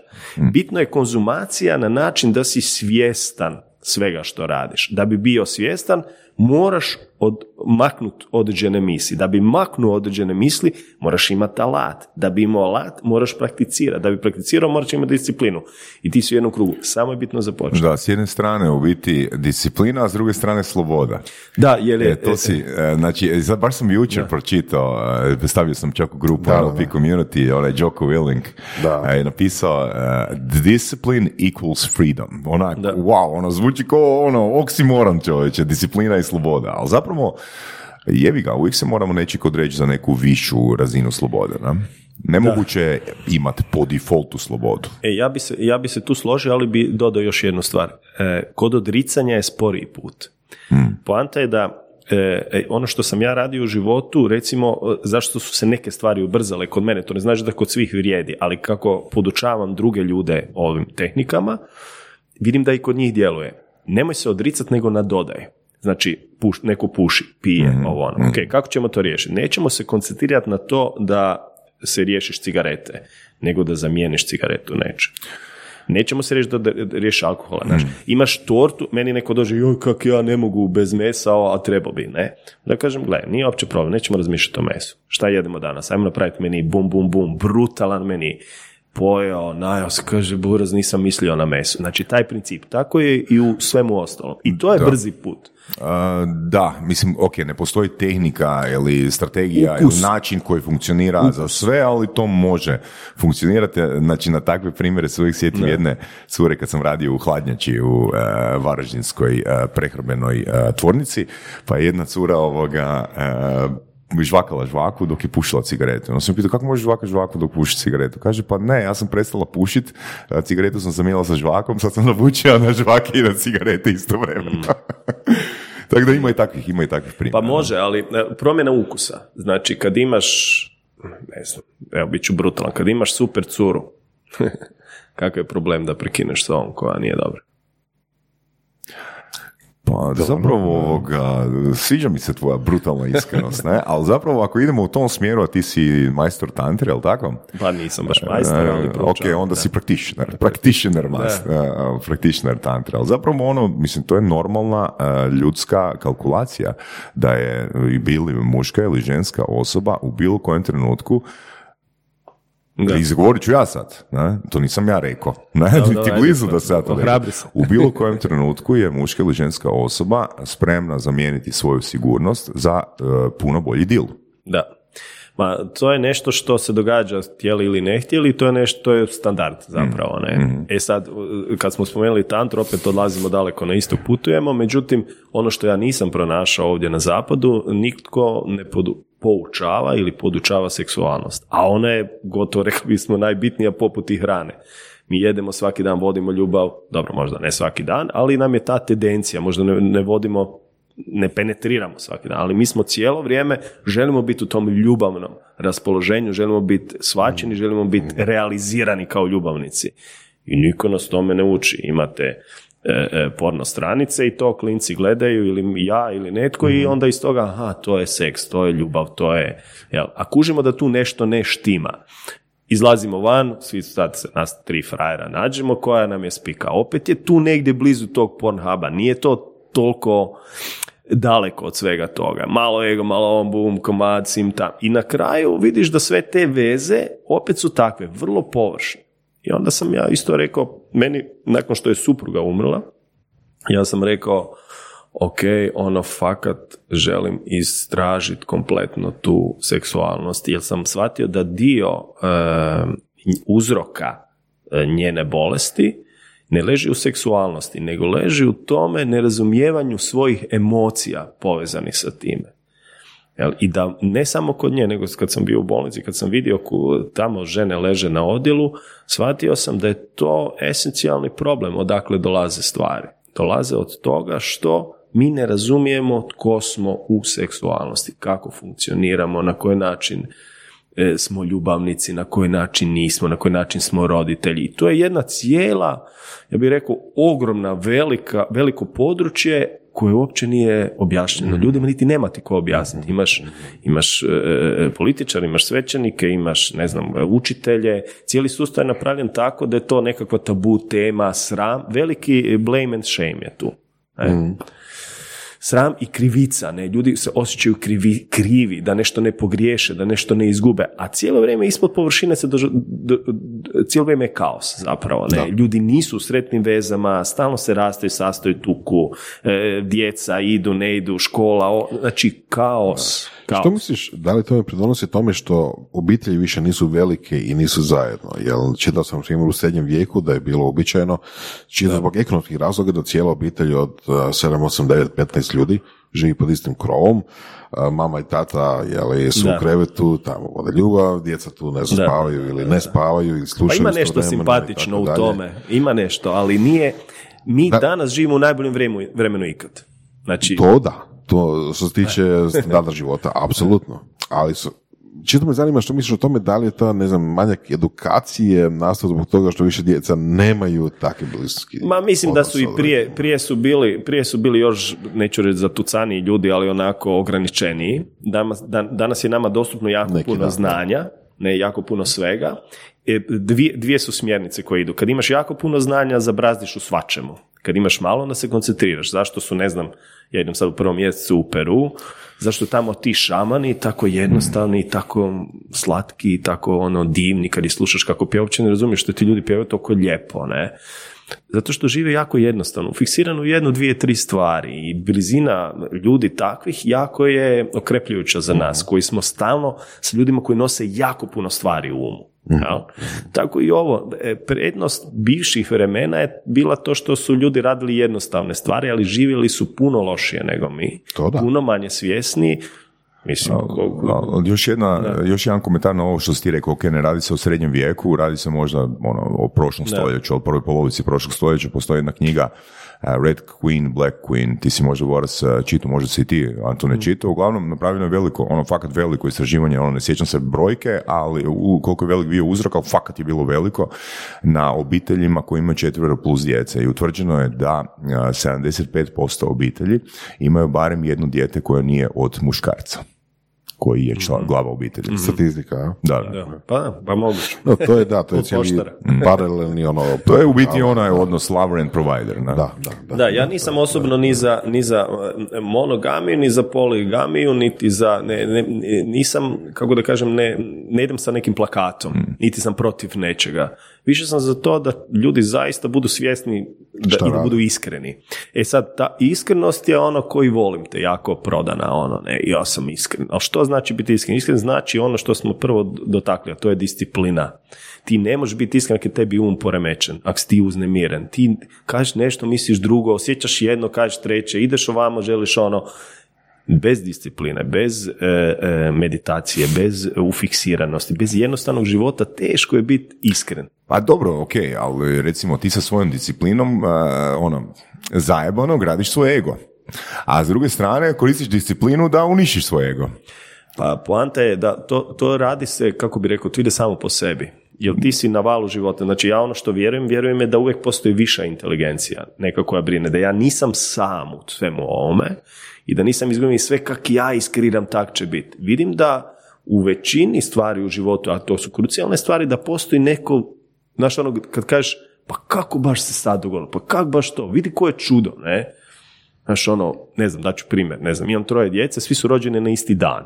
[SPEAKER 3] Bitno je konzumacija na način da si svjestan svega što radiš. Da bi bio svjestan, moraš od, maknut određene misli. Da bi maknuo određene misli, moraš imati alat. Da bi imao alat, moraš prakticirati. Da bi prakticirao, moraš imati disciplinu. I ti si u jednom krugu. Samo je bitno započeti.
[SPEAKER 1] Da, s jedne strane u biti disciplina, a s druge strane sloboda.
[SPEAKER 3] Da, jer je,
[SPEAKER 1] E, to si, e, znači, e, sad baš sam jučer pročitao, e, stavio sam čak u grupu
[SPEAKER 2] Da,
[SPEAKER 1] NLP
[SPEAKER 2] da, da.
[SPEAKER 1] community, onaj Joko Willing
[SPEAKER 2] Da.
[SPEAKER 1] e, je napisao e, discipline equals freedom. Onak,
[SPEAKER 3] Da.
[SPEAKER 1] wow, ono zvuči kao ono, oksimoron čovječe, disciplina i sloboda, ali zapravo jebi ga, uvijek se moramo nečeg odreći za neku višu razinu slobode. Ne? Nemoguće je imati po defaultu slobodu.
[SPEAKER 3] E, ja bi, se, ja bi se tu složio, ali bi dodao još jednu stvar. E, kod odricanja je sporiji put. Poanta je da e, e, ono što sam ja radio u životu, recimo, e, zašto su se neke stvari ubrzale kod mene, to ne znači da kod svih vrijedi, ali kako podučavam druge ljude ovim tehnikama, vidim da i kod njih djeluje. Nemoj se odricati, nego nadodaj. Znači, puš, neko puši, pije, ovo ono. Ok, kako ćemo to riješiti? Nećemo se koncentrirati na to da se riješiš cigarete, nego da zamijeniš cigaretu neće. Nećemo se reći da, da riješi alkohola. Znaš, mm. imaš tortu, meni neko dođe, joj, kak ja ne mogu bez mesa, a treba bi, ne. Da kažem, gle, nije uopće problem, nećemo razmišljati o mesu. Šta jedemo danas? Ajmo napraviti meni bum, bum, bum, brutalan meni pojao, najao se, kaže, buraz, nisam mislio na meso. Znači, taj princip. Tako je i u svemu ostalom. I to je brzi put.
[SPEAKER 1] da, mislim, ok, ne postoji tehnika ili strategija ili način koji funkcionira za sve, ali to može funkcionirati. Znači, na takve primjere se uvijek sjetim jedne cure kad sam radio u hladnjači u uh, Varaždinskoj uh, prehrambenoj tvornici, pa je jedna cura ovoga žvakala žvaku dok je pušila cigaretu. Onda sam pitao kako može žvaka žvaku dok puši cigaretu? Kaže pa ne, ja sam prestala pušit, cigaretu sam zamijenila sa žvakom, sad sam navučila na žvake i na cigarete istovremeno. Mm. Tako da ima i takvih, ima i takvih primjera.
[SPEAKER 3] Pa može, ali e, promjena ukusa. Znači kad imaš, ne znam, evo bit ću brutalan, kad imaš super curu, kakav je problem da prekineš s ovom koja nije dobra?
[SPEAKER 1] Pa zapravo ovoga, sviđa mi se tvoja brutalna iskrenost, ne? Ali zapravo ako idemo u tom smjeru, a ti si majstor tantre, jel tako?
[SPEAKER 3] Pa nisam baš majstor, ali
[SPEAKER 1] Ok, onda si practitioner, practitioner, practitioner tantre. Ali zapravo ono, mislim, to je normalna ljudska kalkulacija da je i bili muška ili ženska osoba u bilo kojem trenutku da. Izgovorit ću ja sad, ne? to nisam ja rekao, ne, da, ti blizu da se ja to U bilo kojem trenutku je muška ili ženska osoba spremna zamijeniti svoju sigurnost za e, puno bolji dil.
[SPEAKER 3] Da. Ma, to je nešto što se događa htjeli ili ne htjeli, to je nešto, to je standard zapravo, ne. Mm-hmm. E sad, kad smo spomenuli tantru, opet odlazimo daleko na istok putujemo, međutim, ono što ja nisam pronašao ovdje na zapadu, nitko ne podu, poučava ili podučava seksualnost. A ona je, gotovo rekli bismo, najbitnija poput i hrane. Mi jedemo svaki dan, vodimo ljubav, dobro možda ne svaki dan, ali nam je ta tendencija, možda ne, ne vodimo, ne penetriramo svaki dan, ali mi smo cijelo vrijeme, želimo biti u tom ljubavnom raspoloženju, želimo biti svačeni, želimo biti realizirani kao ljubavnici. I niko nas tome ne uči. Imate E, e, porno stranice i to klinci gledaju ili ja ili netko i mhm. onda iz toga aha, to je seks, to je ljubav, to je... Jel? A kužimo da tu nešto ne štima. Izlazimo van, svi sad se nas tri frajera nađemo, koja nam je spika. Opet je tu negdje blizu tog Pornhuba, nije to toliko daleko od svega toga. Malo ego, malo on, bum, komad, sim, tam. I na kraju vidiš da sve te veze opet su takve, vrlo površne. I onda sam ja isto rekao, meni, nakon što je supruga umrla, ja sam rekao, ok, ono fakat želim istražiti kompletno tu seksualnost, jer sam shvatio da dio uzroka e, njene bolesti ne leži u seksualnosti, nego leži u tome nerazumijevanju svojih emocija povezanih sa time. I da ne samo kod nje, nego kad sam bio u bolnici, kad sam vidio tamo žene leže na odjelu, shvatio sam da je to esencijalni problem odakle dolaze stvari. Dolaze od toga što mi ne razumijemo tko smo u seksualnosti, kako funkcioniramo, na koji način smo ljubavnici, na koji način nismo, na koji način smo roditelji. I to je jedna cijela, ja bih rekao, ogromna, velika, veliko područje koje uopće nije objašnjeno. Mhm. Ljudima niti nema ti ko objasniti. Imaš, imaš e, e, političar, imaš svećenike, imaš, ne znam, učitelje. Cijeli sustav je napravljen tako da je to nekakva tabu tema, sram. Veliki blame and shame je tu. E. Mhm sram i krivica, ne, ljudi se osjećaju krivi, krivi, da nešto ne pogriješe, da nešto ne izgube, a cijelo vrijeme ispod površine se cijelo vrijeme je kaos zapravo, ne, ljudi nisu u sretnim vezama, stalno se rastaju, sastaju tuku, e, djeca idu, ne idu, škola, znači kaos.
[SPEAKER 2] Kao. Što misliš, da li to pridonosi tome što obitelji više nisu velike i nisu zajedno? Jel, čitao sam primjer u srednjem vijeku da je bilo običajno, čitao zbog ekonomskih razloga da cijela obitelj od 7, 8, 9, 15 ljudi živi pod istim krovom, mama i tata jeli, su u krevetu, tamo vode ljubav, djeca tu ne znam, spavaju ili ne spavaju ili slušaju.
[SPEAKER 3] Pa ima nešto simpatično u tome, ima nešto, ali nije, mi danas živimo u najboljem vremenu, vremenu ikad. Znači,
[SPEAKER 2] to da, to što se tiče standarda života, apsolutno. Ali su, čisto me zanima što misliš o tome, da li je to, ne znam, manjak edukacije nastao zbog toga što više djeca nemaju takve bliski.
[SPEAKER 3] Ma mislim da su i prije, prije su bili, prije su bili još, neću reći zatucaniji ljudi, ali onako ograničeniji. Danas, danas je nama dostupno jako puno znanja ne jako puno svega. E, dvije, dvije su smjernice koje idu. Kad imaš jako puno znanja, zabrazdiš u svačemu. Kad imaš malo, onda se koncentriraš. Zašto su, ne znam, ja idem sad u prvom mjesecu u Peru, zašto tamo ti šamani tako jednostavni, tako slatki, tako ono divni, kad ih slušaš kako pjeva, uopće ne razumiješ što ti ljudi pjevaju toliko lijepo, ne? Zato što žive jako jednostavno, fiksirano u jednu, dvije, tri stvari i blizina ljudi takvih jako je okrepljujuća za nas, koji smo stalno s ljudima koji nose jako puno stvari u umu. Tako i ovo, e, prednost bivših vremena je bila to što su ljudi radili jednostavne stvari, ali živjeli su puno lošije nego mi,
[SPEAKER 2] To da.
[SPEAKER 3] puno manje svjesni, mislim, ko-
[SPEAKER 1] još, jedna, još jedan komentar na ovo što si ti rekao, ok, ne radi se o srednjem vijeku, radi se možda ono, o prošlom stoljeću, o prvoj polovici prošlog stoljeća, postoji jedna knjiga Red Queen, Black Queen, ti si možda Boras čitao, možda si i ti, Antone, čitao, uglavnom napravljeno je veliko, ono, fakat veliko istraživanje, ono, ne sjećam se brojke, ali u, koliko je velik bio uzrok, ali fakat je bilo veliko, na obiteljima koji imaju četvero plus djece. I utvrđeno je da uh, 75% obitelji imaju barem jedno dijete koje nije od muškarca koji je član, glava obitelji.
[SPEAKER 2] Statistika, a?
[SPEAKER 1] Da, da.
[SPEAKER 3] da, pa, pa moguće.
[SPEAKER 2] No, to je da, to je cijeli
[SPEAKER 3] poštara.
[SPEAKER 2] paralelni ono...
[SPEAKER 1] To je u biti onaj odnos lover and provider. Ne?
[SPEAKER 2] Da, da, da.
[SPEAKER 3] Da, ja nisam osobno ni za, ni za eh, monogamiju, ni za poligamiju, niti za, ne, ne, nisam, kako da kažem, ne, ne idem sa nekim plakatom, niti sam protiv nečega. Više sam za to da ljudi zaista budu svjesni da, i da budu iskreni. E sad, ta iskrenost je ono koji volim te, jako prodana, ono, ne, ja sam iskren. A što znači biti iskren? Iskren znači ono što smo prvo dotakli, a to je disciplina. Ti ne možeš biti iskren ako je tebi um poremećen, ako si ti uznemiren. Ti kažeš nešto, misliš drugo, osjećaš jedno, kažeš treće, ideš ovamo, želiš ono, bez discipline, bez e, e, meditacije, bez ufiksiranosti, bez jednostavnog života, teško je biti iskren.
[SPEAKER 1] Pa dobro, ok, ali recimo ti sa svojom disciplinom, uh, ono, zajebano gradiš svoj ego. A s druge strane koristiš disciplinu da unišiš svoj ego.
[SPEAKER 3] Pa poanta je da to, to radi se, kako bi rekao, to ide samo po sebi. Jer ti si na valu života. Znači ja ono što vjerujem, vjerujem je da uvijek postoji viša inteligencija, neka koja brine, da ja nisam sam u svemu ovome i da nisam izgledam i sve kak ja iskreiram, tak će biti. Vidim da u većini stvari u životu, a to su krucijalne stvari, da postoji neko, znaš ono, kad kažeš, pa kako baš se sad dogodilo, pa kako baš to, vidi koje čudo, ne? Znaš ono, ne znam, daću primjer, ne znam, imam troje djece, svi su rođeni na isti dan.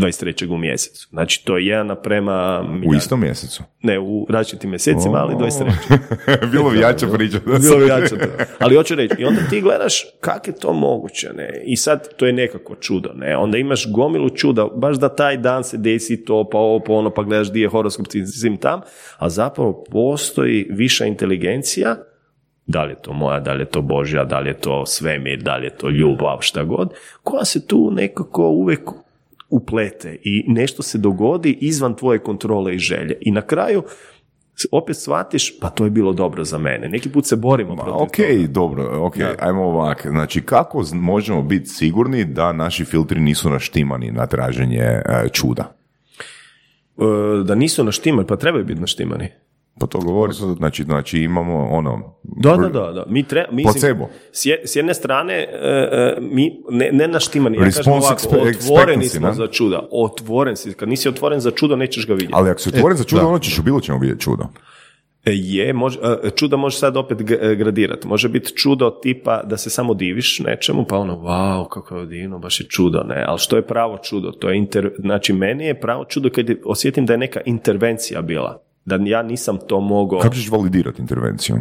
[SPEAKER 3] 23. u mjesecu. Znači, to je jedan naprema...
[SPEAKER 1] U istom mjesecu.
[SPEAKER 3] Ne, u različitim mjesecima, ali 23.
[SPEAKER 1] Bilo bi jača priča. Da
[SPEAKER 3] Bilo bi jače to. Ali hoću reći, i onda ti gledaš kako je to moguće, ne? I sad to je nekako čudo, ne? Onda imaš gomilu čuda, baš da taj dan se desi to, pa ovo, pa ono, pa gledaš di je horoskop, ti svim tam, a zapravo postoji viša inteligencija, da li je to moja, da li je to Božja, da li je to svemir, da li je to ljubav, šta god, koja se tu nekako uvijek uplete i nešto se dogodi izvan tvoje kontrole i želje. I na kraju opet shvatiš, pa to je bilo dobro za mene. Neki put se borimo protiv
[SPEAKER 1] Ok,
[SPEAKER 3] toga.
[SPEAKER 1] dobro, ok, ajmo ovak. Znači, kako možemo biti sigurni da naši filtri nisu naštimani na traženje e, čuda?
[SPEAKER 3] E, da nisu naštimani, pa trebaju biti naštimani.
[SPEAKER 1] Pa to govori, znači, znači imamo ono...
[SPEAKER 3] Da, da, da, da. Mi tre, mi,
[SPEAKER 1] Placebo.
[SPEAKER 3] S, je- s jedne strane, e, e, mi ne, ne naštimani, ja kažem ovako, otvoreni smo
[SPEAKER 1] ne?
[SPEAKER 3] za čuda. Otvoren si. Kad nisi otvoren za čudo, nećeš ga vidjeti.
[SPEAKER 1] Ali ako si otvoren za čudo,
[SPEAKER 2] da.
[SPEAKER 1] onda ćeš u bilo čemu vidjeti čudo.
[SPEAKER 3] E, Je, može, e, čuda može sad opet e, gradirati. Može biti čudo tipa da se samo diviš nečemu, pa ono, wow, kako je divno, baš je čudo, ne. Ali što je pravo čudo? To je inter... Znači, meni je pravo čudo kad je- osjetim da je neka intervencija bila. Da ja nisam to mogao...
[SPEAKER 1] Kako ćeš validirati intervenciju?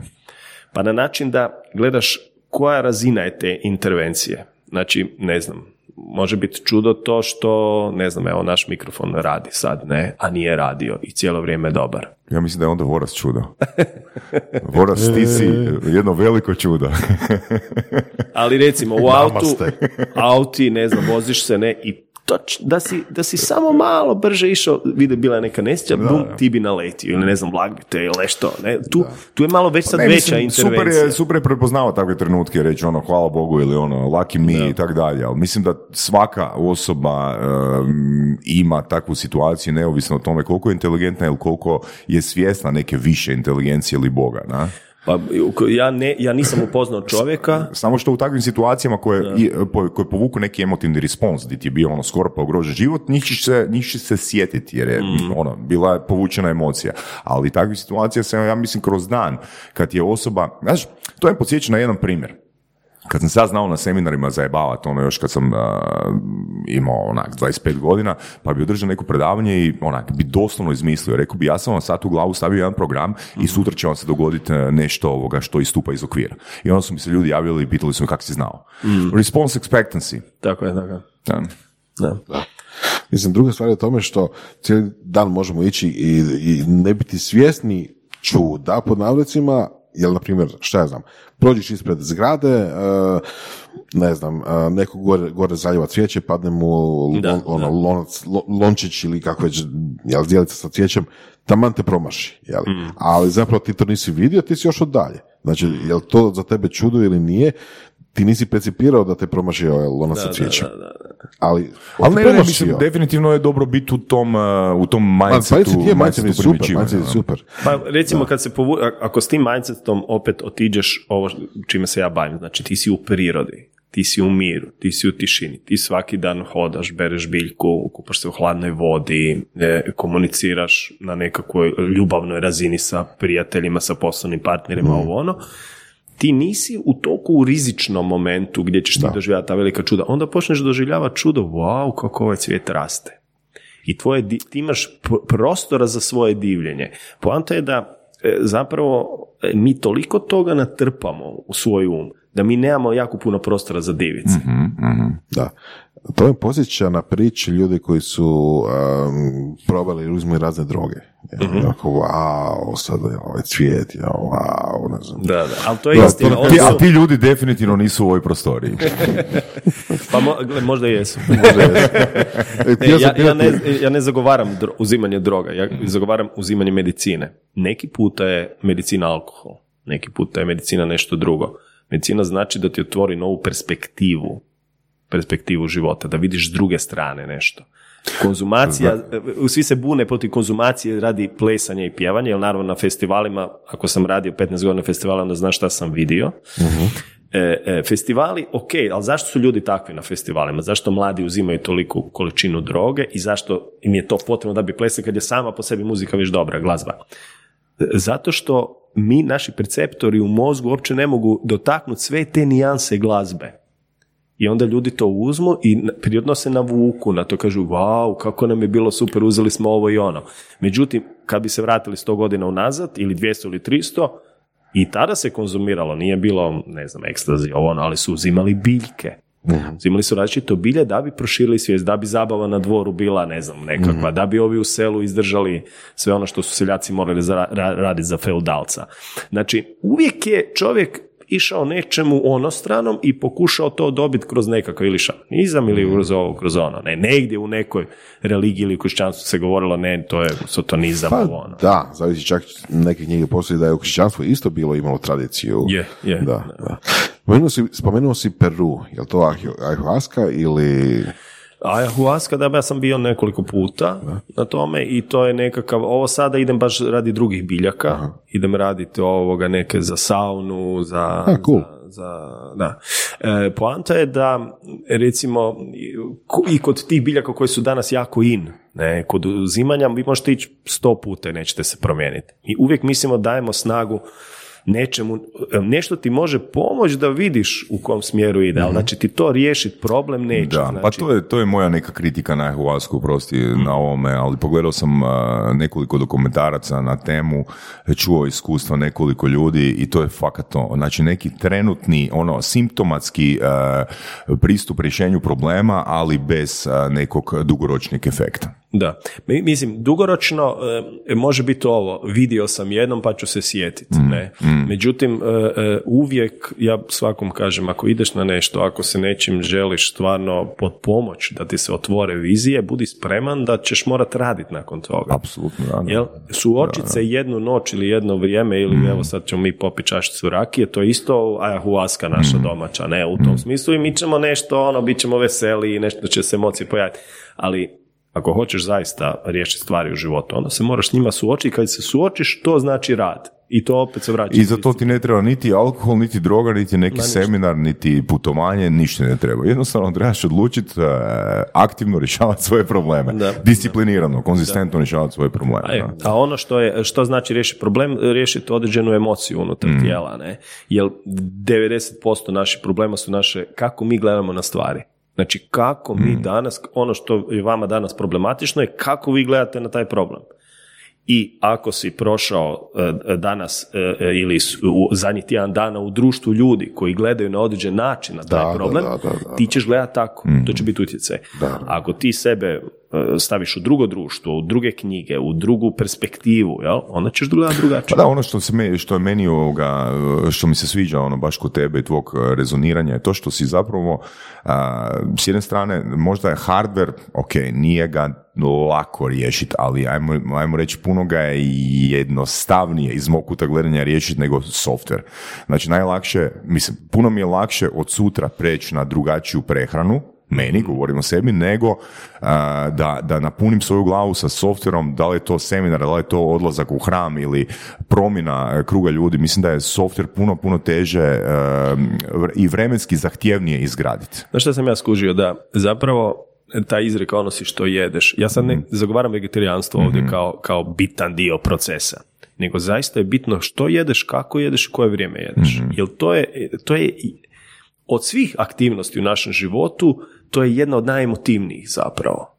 [SPEAKER 3] Pa na način da gledaš koja razina je te intervencije. Znači, ne znam, može biti čudo to što, ne znam, evo naš mikrofon radi sad, ne, a nije radio i cijelo vrijeme je dobar.
[SPEAKER 1] Ja mislim da je onda Voras čudo. Voras, ti si jedno veliko čudo.
[SPEAKER 3] Ali recimo u autu, auti, ne znam, voziš se, ne, i toč, da, si, da si samo malo brže išao, vide bila je neka nesreća, bum, ti bi naletio, ili ne znam, vlak bi te, ili nešto, ne, tu, tu je malo već sad
[SPEAKER 1] Ne,
[SPEAKER 3] veća
[SPEAKER 1] mislim, super
[SPEAKER 3] intervencija.
[SPEAKER 1] je, super je prepoznao takve trenutke, reći ono, hvala Bogu ili ono, lucky me i tak dalje, ali mislim da svaka osoba em, ima takvu situaciju neovisno o tome koliko je inteligentna ili koliko je svjesna neke više inteligencije ili Boga, na?
[SPEAKER 3] Pa ja, ne, ja nisam upoznao čovjeka.
[SPEAKER 1] Samo što u takvim situacijama koje, i, po- koje povuku neki emotivni respons, gdje ti je bio ono skoro pa ugrožen život, njih ćeš se, njih se sjetiti jer je ono, bila je povučena emocija. Ali takvih situacija se, ja mislim, kroz dan, kad je osoba, znaš, to je podsjeća na jedan primjer. Kad sam sad znao na seminarima zajebavati, ono još kad sam a, imao onak 25 godina, pa bi održao neko predavanje i onak bi doslovno izmislio. Rekao bi ja sam vam sad u glavu stavio jedan program i sutra će vam se dogoditi e, nešto ovoga što istupa iz okvira. I onda su mi se ljudi javili i pitali su me kako si znao. Response expectancy.
[SPEAKER 3] Tako je, tako je.
[SPEAKER 1] Da.
[SPEAKER 3] Da.
[SPEAKER 2] Mislim, druga stvar je u tome što cijeli dan možemo ići i, i ne biti svjesni čuda pod navrecima, jel, na primjer, šta ja znam, prođeš ispred zgrade, e, ne znam, e, neko gore, gore zaljeva cvijeće, padne mu
[SPEAKER 3] Da,
[SPEAKER 2] ono,
[SPEAKER 3] da.
[SPEAKER 2] lonac, lo- lončić ili kako već, jel, zdjelica sa cvijećem, taman te promaši, jel?
[SPEAKER 3] Mm.
[SPEAKER 2] Ali zapravo ti to nisi vidio, ti si još od dalje. Znači, jel to za tebe čudo ili nije, ti nisi percipirao da te promašio ovaj lonac sa cvijećem.
[SPEAKER 3] Da, da, da.
[SPEAKER 2] Ali,
[SPEAKER 1] Ali ne, ne, mislim, definitivno je dobro biti u tom, uh, u tom
[SPEAKER 2] Pa,
[SPEAKER 1] mindsetu,
[SPEAKER 2] mindset je, mindset je super, mindset je
[SPEAKER 1] ono.
[SPEAKER 2] super.
[SPEAKER 3] Pa recimo kad se povu... ako s tim mindsetom opet otiđeš ovo čime se ja bavim, znači ti si u prirodi, ti si u miru, ti si u tišini, ti svaki dan hodaš, bereš biljku, kupaš se u hladnoj vodi, e, komuniciraš na nekakvoj ljubavnoj razini sa prijateljima, sa poslovnim partnerima, ovo ono, ti nisi u toliko u rizičnom momentu gdje ćeš ti doživjeti ta velika čuda, onda počneš doživljavati čudo, wow, kako ovaj cvijet raste. I tvoje, ti imaš prostora za svoje divljenje. Poanta je da e, zapravo e, mi toliko toga natrpamo u svoj um, da mi nemamo jako puno prostora za divice.
[SPEAKER 2] Da. To me posjeća na priči ljudi koji su um, probali ili uzmeli razne droge. Ja, Jako, wow, sad je ovaj cvijet, ja, wow, ne znam.
[SPEAKER 3] Da, da, ali to je
[SPEAKER 2] Da,
[SPEAKER 3] istina.
[SPEAKER 2] to-
[SPEAKER 1] Ti,
[SPEAKER 3] su-
[SPEAKER 1] a ti ljudi definitivno nisu u ovoj prostoriji.
[SPEAKER 3] pa mo- gle, možda i jesu.
[SPEAKER 2] E,
[SPEAKER 3] Ne,
[SPEAKER 2] htio sam
[SPEAKER 3] ja, ja, ne, ja ne zagovaram dro- uzimanje droga, ja zagovaram uzimanje medicine. Neki puta je medicina alkohol, neki puta je medicina nešto drugo. Medicina znači da ti otvori novu perspektivu, perspektivu života, da vidiš s druge strane nešto. Konzumacija, e, svi se bune protiv konzumacije radi plesanja i pjevanja, jer naravno na festivalima, ako sam radio 15 godina na festivalima, onda znaš šta sam vidio. E, e, festivali, ok, ali zašto su ljudi takvi na festivalima? Zašto mladi uzimaju toliku količinu droge i zašto im je to potrebno da bi plesali kad je sama po sebi muzika već dobra, glazba? E, Zato što mi, naši perceptori u mozgu uopće ne mogu dotaknuti sve te nijanse glazbe. I onda ljudi to uzmu i prirodno se navuku na to, kažu, wow, kako nam je bilo super, uzeli smo ovo i ono. Međutim, kad bi se vratili 100 godina unazad, ili 200 ili 300, i tada se konzumiralo, nije bilo, ne znam, ekstazi, ovo ono, ali su uzimali biljke. Uzimali su različito bilje da bi proširili svijest, da bi zabava na dvoru bila, ne znam, nekakva, da bi ovi u selu izdržali sve ono što su seljaci morali za, ra- raditi za feudalca. Znači, uvijek je čovjek išao nečemu onostranom i pokušao to dobiti kroz nekakav ili šamanizam ili kroz ovo, kroz ono. Ne, negdje u nekoj religiji ili kršćanstvu se govorilo ne, to je sotonizam,
[SPEAKER 2] Pa
[SPEAKER 3] ono.
[SPEAKER 2] da, zavisi čak neke knjige postoji da je u kršćanstvu isto bilo imalo tradiciju.
[SPEAKER 3] Je, je.
[SPEAKER 2] Da, da. Spomenuo si, spomenuo si Peru, je li to ayahuasca ili...
[SPEAKER 3] Ayahuasca, da, ja sam bio nekoliko puta na tome i to je nekakav, ovo sada idem baš radi drugih biljaka, idem raditi ovoga neke za saunu, za...
[SPEAKER 2] A, cool.
[SPEAKER 3] za, za- da. E, poanta je da, recimo, i- ko- i kod tih biljaka koji su danas jako in, ne, kod uzimanja vi možete ići sto puta i nećete se promijeniti. I uvijek mislimo dajemo snagu nečemu, nešto ti može pomoći da vidiš u kom smjeru ide, ali znači ti to riješiti problem neće.
[SPEAKER 1] Da,
[SPEAKER 3] znači,
[SPEAKER 1] pa to je, to je moja neka kritika na ayahuasku, prosti na ovome, ali pogledao sam a, nekoliko dokumentaraca na temu, čuo iskustva nekoliko ljudi i to je fakat to. Znači neki trenutni, ono, simptomatski a, pristup rješenju problema, ali bez nekog dugoročnog efekta.
[SPEAKER 3] Da, Mi- mislim, dugoročno e, može biti ovo, vidio sam jednom pa ću se sjetiti, ne. Međutim, e, e, uvijek, ja svakom kažem, ako ideš na nešto, ako se nečim želiš stvarno pod pomoć da ti se otvore vizije, budi spreman da ćeš morat raditi nakon toga.
[SPEAKER 1] Apsolutno, da. da.
[SPEAKER 3] Jel? Suočit se jednu noć ili jedno vrijeme ili evo sad ćemo mi popiti čašicu rakije, to je isto ayahuasca naša domaća, ne u tom smislu i mi ćemo nešto, ono, bit ćemo veseli i nešto će se emocije pojaviti. Ali ako hoćeš zaista riješiti stvari u životu, onda se moraš s njima suočiti, kad se suočiš, to znači rad. I to opet se vraća.
[SPEAKER 1] I za to ti ne treba niti alkohol, niti droga, niti neki seminar, niti putovanje, ništa ne treba. Jednostavno trebaš odlučiti uh, aktivno rješavati svoje probleme. Disciplinirano, konzistentno rješavati svoje probleme.
[SPEAKER 3] A, ono što, je, što znači riješiti problem, riješiti određenu emociju unutar mm. tijela. Ne? Jer 90% naših problema su naše kako mi gledamo na stvari. Znači kako mi mm. danas, ono što je vama danas problematično je kako vi gledate na taj problem. I ako si prošao e, danas e, e, ili u zadnjih tjedan dana u društvu ljudi koji gledaju na određen način na taj problem, ti ćeš gledati tako, to će biti utjecaj. Ako ti sebe staviš u drugo društvo, u druge knjige, u drugu perspektivu, jel? onda ćeš gledati drugačije.
[SPEAKER 1] Pa da, ono što, se me, što je meni ovoga, što mi se sviđa ono baš kod tebe i tvog rezoniranja je to što si zapravo s jedne strane možda je hardware, ok, nije ga lako riješiti, ali ajmo, ajmo reći puno ga je jednostavnije iz mog kuta gledanja riješiti nego software. Znači najlakše, mislim, puno mi je lakše od sutra preći na drugačiju prehranu, meni, govorim o sebi, nego da, da napunim svoju glavu sa softverom, da li je to seminar, da li je to odlazak u hram ili promjena kruga ljudi. Mislim da je softver puno, puno teže i vremenski zahtjevnije izgraditi.
[SPEAKER 3] Znaš što sam ja skužio? Da zapravo ta izreka ono si što jedeš. Ja sad ne mhm. zagovaram vegetarijanstvo ovdje mhm. kao, kao bitan dio procesa, nego zaista je bitno što jedeš, kako jedeš i koje vrijeme jedeš. mm Jer to je, to je od svih aktivnosti u našem životu, to je jedna od najemotivnijih zapravo.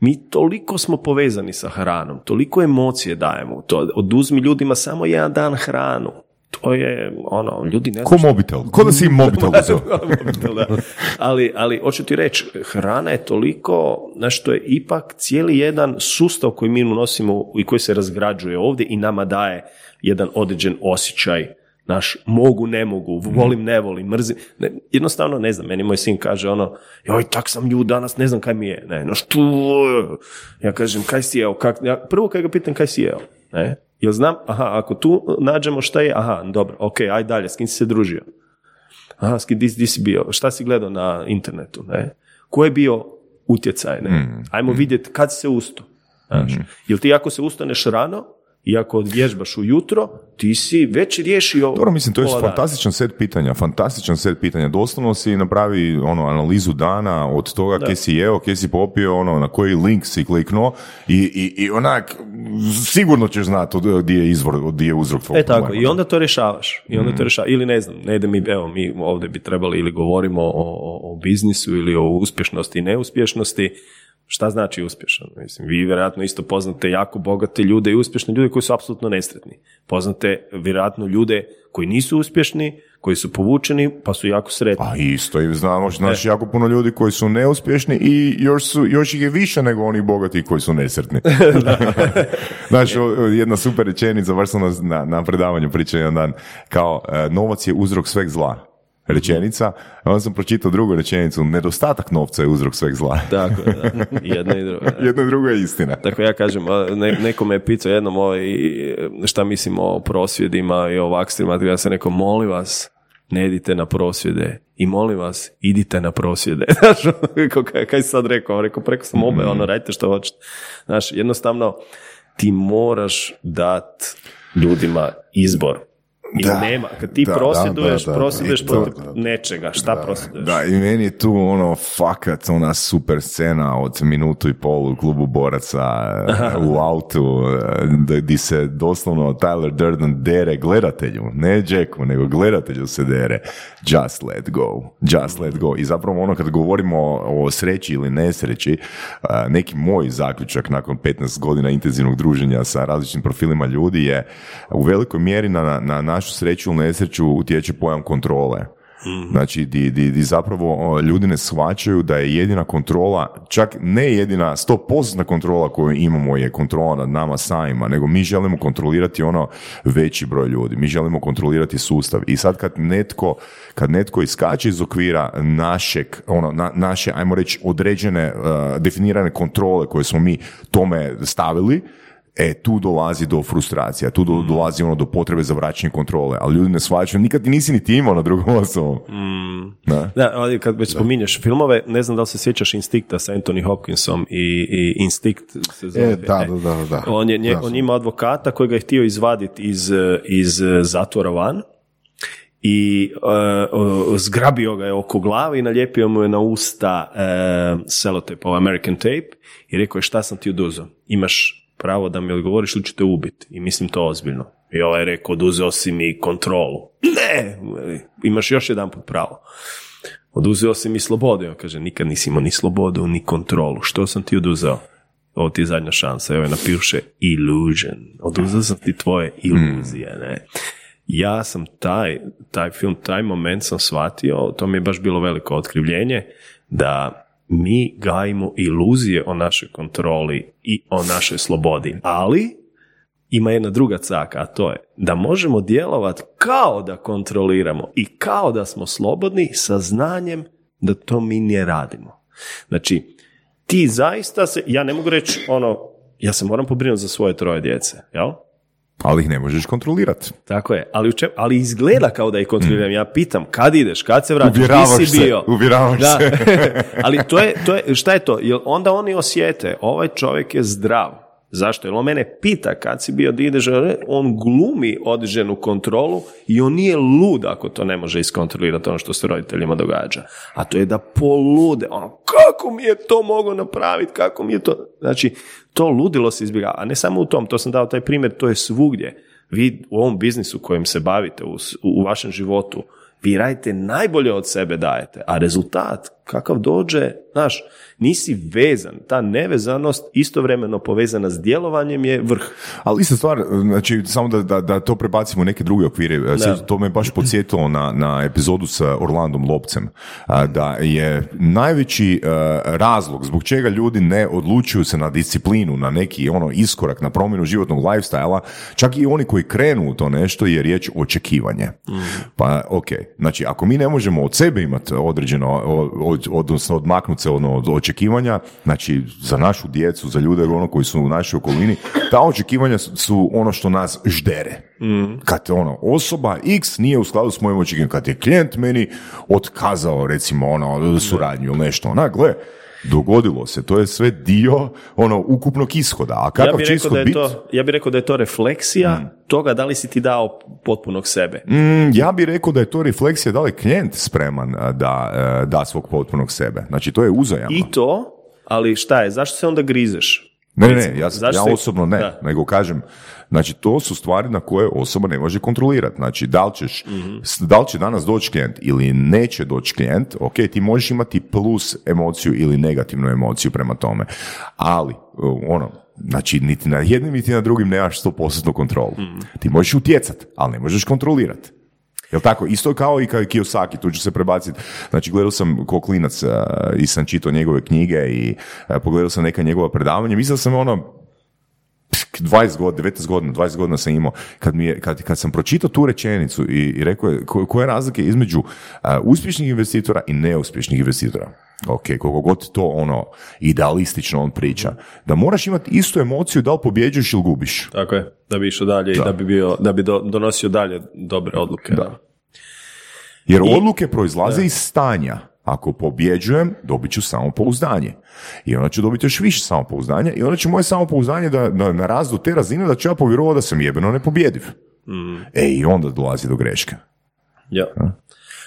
[SPEAKER 3] Mi toliko smo povezani sa hranom, toliko emocije dajemo to. Oduzmi ljudima samo jedan dan hranu to je ono, ljudi ne
[SPEAKER 1] Ko mobitel? Ko da si im mobitel
[SPEAKER 3] ali, ali, hoću ti reći, hrana je toliko, znaš, to je ipak cijeli jedan sustav koji mi unosimo i koji se razgrađuje ovdje i nama daje jedan određen osjećaj naš mogu, ne mogu, volim, ne volim, mrzim. Ne, jednostavno, ne znam, meni moj sin kaže ono, joj, tak sam lju danas, ne znam kaj mi je. Ne, no što, ja kažem, kaj si jeo? Kak, ja, prvo kaj ga pitam, kaj si jeo? Ne? Jel znam, aha, ako tu nađemo šta je, aha, dobro, ok, aj dalje, s kim si se družio? Aha, s kim, di, si bio? Šta si gledao na internetu? Ne? Ko je bio utjecaj? Ne? Mm, Ajmo mm. vidjeti kad si se usto. Znaš? Mm. Jel ti ako se ustaneš rano, i ako vježbaš ujutro, ti si već riješio
[SPEAKER 1] Dobro, mislim, to je fantastičan set pitanja, fantastičan set pitanja. Doslovno si napravi ono, analizu dana od toga gdje si jeo, gdje si popio, ono, na koji link si kliknuo i, i, i onak, sigurno ćeš znati gdje je izvor, gdje je uzrok tvojeg
[SPEAKER 3] E tako, i onda to rješavaš. I onda to mm. rješavaš. Ili ne znam, ne ide mi, evo, mi ovdje bi trebali ili govorimo o, o, o biznisu ili o uspješnosti i neuspješnosti Šta znači uspješan? Mislim, vi vjerojatno isto poznate jako bogate ljude i uspješne ljude koji su apsolutno nesretni. Poznate vjerojatno ljude koji nisu uspješni, koji su povučeni, pa su jako sretni.
[SPEAKER 1] Pa isto, i znamo, znači jako puno ljudi koji su neuspješni i još, su, još ih je više nego oni bogati koji su nesretni. znači, jedna super rečenica, baš sam na, na predavanju pričao jedan dan, kao e, novac je uzrok sveg zla rečenica, a onda sam pročitao drugu rečenicu, nedostatak novca je uzrok sveg zla.
[SPEAKER 3] Tako, da. Jedno i drugo.
[SPEAKER 1] Jedno i drugo je istina.
[SPEAKER 3] Tako ja kažem, ne, neko me je pitao jednom ovaj, šta mislim o prosvjedima i o vakstrima, ja sam rekao, molim vas, ne idite na prosvjede i molim vas, idite na prosvjede. Znaš, kaj, kaj sad rekao? Rekao, preko sam obe, ono, radite što hoćete. Znaš, jednostavno, ti moraš dat ljudima izbor da, nema. Kad ti da, prosvjeduješ, da, prosvjeduješ protiv nečega. Šta prosvjeduješ?
[SPEAKER 1] Da, i meni je tu ono fakat ona super scena od minutu i pol u klubu boraca u autu di se doslovno Tyler Durden dere gledatelju, ne Jacku, nego gledatelju se dere. Just let go. Just let go. I zapravo ono kad govorimo o sreći ili nesreći, neki moj zaključak nakon 15 godina intenzivnog druženja sa različitim profilima ljudi je u velikoj mjeri na, na našu sreću ili nesreću utječe pojam kontrole. Mhm. Znači, di, di, di, zapravo ljudi ne shvaćaju da je jedina kontrola, čak ne jedina 100% kontrola koju imamo je kontrola nad nama samima, nego mi želimo kontrolirati ono veći broj ljudi. Mi želimo kontrolirati sustav. I sad kad netko, kad netko iskače iz okvira našeg, ono, na, naše, ajmo reći, određene, uh, definirane kontrole koje smo mi tome stavili, E, tu dolazi do frustracija, tu do, dolazi ono do potrebe za vraćanje kontrole, ali ljudi ne shvaćaju, nikad nisi ni ti imao na drugom osobom. Da.
[SPEAKER 3] Da, ali kad već spominješ filmove, ne znam da li se sjećaš Instinkta sa Anthony Hopkinsom i, i Instinct se zove.
[SPEAKER 2] E, da, da, da, da.
[SPEAKER 3] On, je, nje-
[SPEAKER 2] Da,
[SPEAKER 3] on ima advokata koji ga je htio izvaditi iz, iz zatvora van i uh, zgrabio ga je oko glave i nalijepio mu je na usta uh, selotep, ovaj American tape i rekao je šta sam ti oduzeo? Imaš pravo da mi odgovoriš ili ću te ubiti i mislim to ozbiljno. I ovaj je rekao oduzeo si mi kontrolu. Ne! Imaš još jedan put pravo. Oduzeo si mi slobodu. On kaže, nikad nisi imao ni slobodu, ni kontrolu. Što sam ti oduzeo? Ovo ti je zadnja šansa. Evo je napiše illusion. Oduzeo sam ti tvoje iluzije, ne? Ja sam taj, taj film, taj moment sam shvatio, to mi je baš bilo veliko otkrivljenje, da mi gajimo iluzije o našoj kontroli i o našoj slobodi. Ali, ima jedna druga caka, a to je da možemo djelovati kao da kontroliramo i kao da smo slobodni sa znanjem da to mi ne radimo. Znači, ti zaista se, ja ne mogu reći ono, ja se moram pobrinuti za svoje troje djece, jel?
[SPEAKER 1] Ali ih ne možeš kontrolirati.
[SPEAKER 3] Tako je, ali, u čem- ali izgleda kao da ih kontroliram. Ja pitam, kad ideš, kad se
[SPEAKER 1] Uvjeravaš
[SPEAKER 3] di si
[SPEAKER 1] se,
[SPEAKER 3] bio?
[SPEAKER 1] uvjeravaš
[SPEAKER 3] da.
[SPEAKER 1] se.
[SPEAKER 3] ali to je, to je, šta je to? Jer onda oni osjete, ovaj čovjek je zdrav. Zašto? Jer on mene pita kad si bio ideš, on glumi određenu kontrolu i on nije lud ako to ne može iskontrolirati ono što se roditeljima događa. A to je da polude. Ono, kako mi je to mogao napraviti, kako mi je to... Znači, to ludilo se izbjegava. A ne samo u tom, to sam dao taj primjer, to je svugdje. Vi u ovom biznisu kojim se bavite, u, u vašem životu, vi radite najbolje od sebe dajete, a rezultat kakav dođe, znaš, nisi vezan. Ta nevezanost istovremeno povezana s djelovanjem je vrh.
[SPEAKER 1] Ali ista stvar, znači, samo da, da, da to prebacimo u neke druge okvire, Sjeća- to me baš podsjetilo na, na epizodu sa Orlandom Lopcem, da je najveći e, razlog zbog čega ljudi ne odlučuju se na disciplinu, na neki ono iskorak, na promjenu životnog lifestyla, čak i oni koji krenu u to nešto je riječ očekivanje. Pa, ok, znači, ako mi ne možemo od sebe imati određeno, od, odnosno odmaknuti se ono, od očekivanja, znači, za našu djecu, za ljude ono koji su u našoj okolini, ta očekivanja su- ono što nas ždere. Kad ono, osoba X nije u skladu s mojim očekivanjem, kad je klijent meni otkazao, recimo, ono, suradnju ili nešto, ona, gle, dogodilo se, to je sve dio ono ukupnog ishoda, a
[SPEAKER 3] Ja
[SPEAKER 1] kakav
[SPEAKER 3] bih
[SPEAKER 1] će
[SPEAKER 3] rekao, da je to, ja bih rekao da je to refleksija toga da li si ti dao potpunog sebe.
[SPEAKER 1] Mm, ja bih rekao da je to refleksija da li je klijent spreman a, da a, da svog potpunog sebe. Znači, to je uzajamno.
[SPEAKER 3] I to, ali šta je, zašto se onda grizeš?
[SPEAKER 1] Ne, ne, ne, ja, ja osobno ne,
[SPEAKER 3] Da.
[SPEAKER 1] nego kažem, znači to su stvari na koje osoba ne može kontrolirati. Znači, da li, ćeš,
[SPEAKER 3] Mhm.
[SPEAKER 1] s- da li će danas doći klijent ili neće doći klijent, ok, ti možeš imati plus emociju ili negativnu emociju prema tome. Ali, uh, ono, znači, niti na jednim, niti na drugim nemaš 100% kontrolu.
[SPEAKER 3] Mhm.
[SPEAKER 1] Ti možeš utjecati, ali ne možeš kontrolirati. Jel tako? Isto kao i kao Kiyosaki, tu ću se prebaciti. Znači, gledao sam ko klinac i sam čitao njegove knjige i pogledao sam neka njegova predavanja. Mislio sam ono, 20 godina, 19 godina, 20 godina sam imao, kad, mi je, kad, kad sam pročitao tu rečenicu i, i rekao je ko, koja je razlika između uh, uspješnih investitora i neuspješnih investitora. Ok, koliko god to ono idealistično on priča, da moraš imati istu emociju da li pobjeđuješ ili gubiš.
[SPEAKER 3] Tako je, da bi išao dalje i da bi, bio, da bi do- donosio dalje dobre odluke. Da.
[SPEAKER 1] Jer odluke proizlaze iz stanja. Ako pobjeđujem, dobit ću samopouzdanje. I onda ću dobiti još više samopouzdanja i onda će moje samopouzdanje da, da narastu do te razine da ću ja povjerovati da sam jebeno nepobjediv. E, i onda dolazi do greške.
[SPEAKER 3] Ja.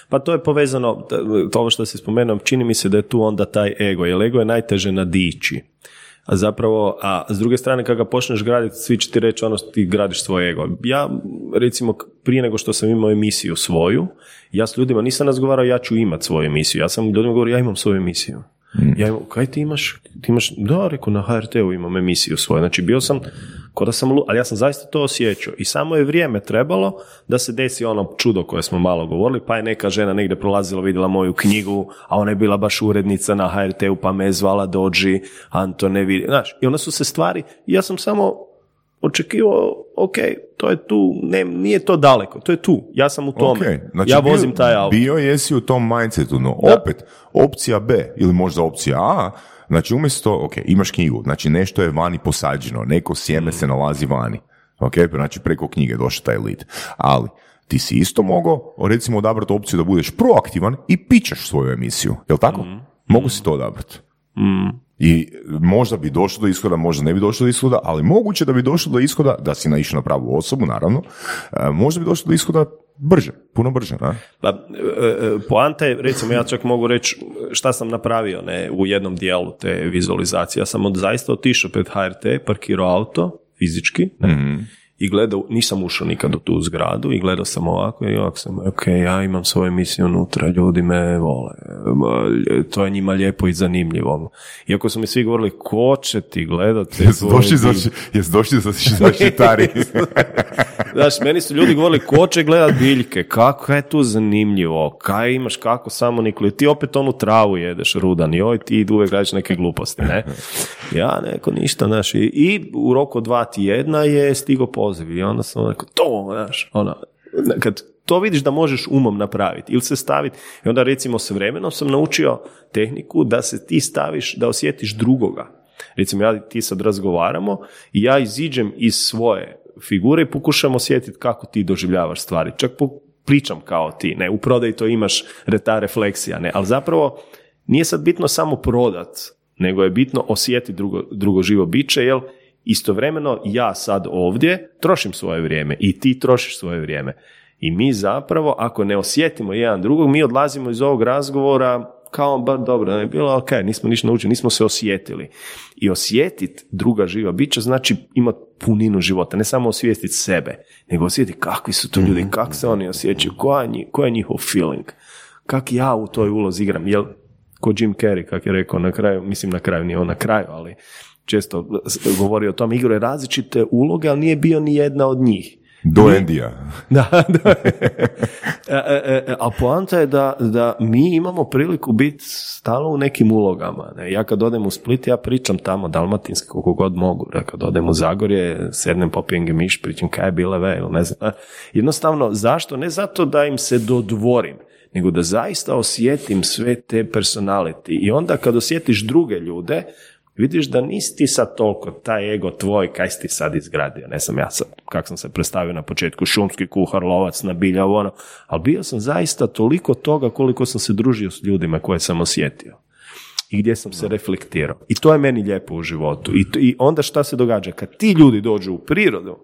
[SPEAKER 3] Pa to je povezano, to ovo što si spomenuo, čini mi se da je tu onda taj ego, jer ego je najteže nadići. A zapravo, a s druge strane kada ga počneš graditi, svi će ti reći ono ti gradiš svoj ego. Ja, recimo, prije nego što sam imao emisiju svoju, ja s ljudima nisam razgovarao ja ću imat svoju emisiju. Ja sam ljudima govorio ja imam svoju emisiju. Ja imam, kaj ti imaš? Ti imaš, da, rekao, na HRT-u imam emisiju svoju. Znači, bio sam, ko da sam, ali ja sam zaista to osjećao. I samo je vrijeme trebalo da se desi ono čudo koje smo malo govorili, pa je neka žena negdje prolazila, vidjela moju knjigu, a ona je bila baš urednica na HRT-u, pa me je zvala dođi, Anto ne vidi. Znaš, i onda su se stvari, ja sam samo očekivao, ok, to je tu, ne, nije to daleko, to je tu, ja sam u tome,
[SPEAKER 1] Okay, znači
[SPEAKER 3] ja
[SPEAKER 1] bio-
[SPEAKER 3] vozim taj auto.
[SPEAKER 1] Bio jesi u tom mindsetu, no
[SPEAKER 3] Da.
[SPEAKER 1] opet, opcija B ili možda opcija A, znači umjesto, ok, imaš knjigu, znači nešto je vani posađeno, neko sjeme se nalazi vani, ok, znači preko knjige došao taj lead, ali ti si isto mogao, recimo, odabrati opciju da budeš proaktivan i pičaš svoju emisiju, jel tako? Mogu si to odabrati. I možda bi došlo do ishoda, možda ne bi došlo do ishoda, ali moguće da bi došlo do ishoda, da si naišao na pravu osobu, naravno, e, možda bi došlo do ishoda brže, puno brže, ne?
[SPEAKER 3] Pa, e, e, poanta je, recimo, ja čak mogu reći šta sam napravio ne, u jednom dijelu te vizualizacije. Ja sam od, zaista otišao pred HRT, parkirao auto, fizički, ne, i gledao, nisam ušao nikad u tu zgradu i gledao sam ovako i ovako sam, ok, ja imam svoju emisiju unutra, ljudi me vole, to je njima lijepo i zanimljivo. Iako su mi svi govorili, ko će ti gledati?
[SPEAKER 1] Jesu došli došli za, za šitari.
[SPEAKER 3] Znaš, meni su ljudi govorili ko će gledat biljke, kako je tu zanimljivo, kaj imaš, kako samo Nikoli, ti opet onu travu jedeš rudan i oj ti uvijek radiš neke gluposti, ne? Ja neko ništa, znaš, i, i u roku dva tjedna je stigo poziv i onda sam rekao, to, znaš, ona, kad to vidiš da možeš umom napraviti ili se staviti, i onda recimo s vremenom sam naučio tehniku da se ti staviš, da osjetiš drugoga. Recimo, ja ti sad razgovaramo i ja iziđem iz svoje figure i pokušam osjetiti kako ti doživljavaš stvari. Čak po- pričam kao ti, ne, u prodaji to imaš ta refleksija, ne, ali zapravo nije sad bitno samo prodat, nego je bitno osjetiti drugo, drugo živo biće, jer istovremeno ja sad ovdje trošim svoje vrijeme i ti trošiš svoje vrijeme. I mi zapravo, ako ne osjetimo jedan drugog, mi odlazimo iz ovog razgovora kao, ba dobro, ne, bilo ok, nismo ništa naučili, nismo se osjetili. I osjetiti druga živa bića znači imati puninu života, ne samo osvijestiti sebe, nego osjetiti kakvi su to ljudi, kako se oni osjećaju, koja je, koji je njihov feeling, kak ja u toj ulozi igram, jel, ko Jim Carrey, kak je rekao na kraju, mislim na kraju, nije on na kraju, ali često govori o tom, igrao je različite uloge, ali nije bio ni jedna od njih.
[SPEAKER 1] Do Endija.
[SPEAKER 3] Da, da. E, e, e, a poanta je da, da mi imamo priliku biti stalno u nekim ulogama. Ne? Ja kad odem u Split, ja pričam tamo dalmatinski koliko god mogu. Ja kad odem u Zagorje, sednem popijem gemiš, pričam kaj je bile ve, ili ne znam. Jednostavno, zašto? Ne zato da im se dodvorim, nego da zaista osjetim sve te personality. I onda kad osjetiš druge ljude, vidiš da nisi ti sad toliko taj ego tvoj, kaj si ti sad izgradio, ne sam ja sad, kak sam se predstavio na početku, šumski kuhar, lovac, nabilja, ono, ali bio sam zaista toliko toga koliko sam se družio s ljudima koje sam osjetio i gdje sam se reflektirao. I to je meni lijepo u životu. I, to- I onda šta se događa? Kad ti ljudi dođu u prirodu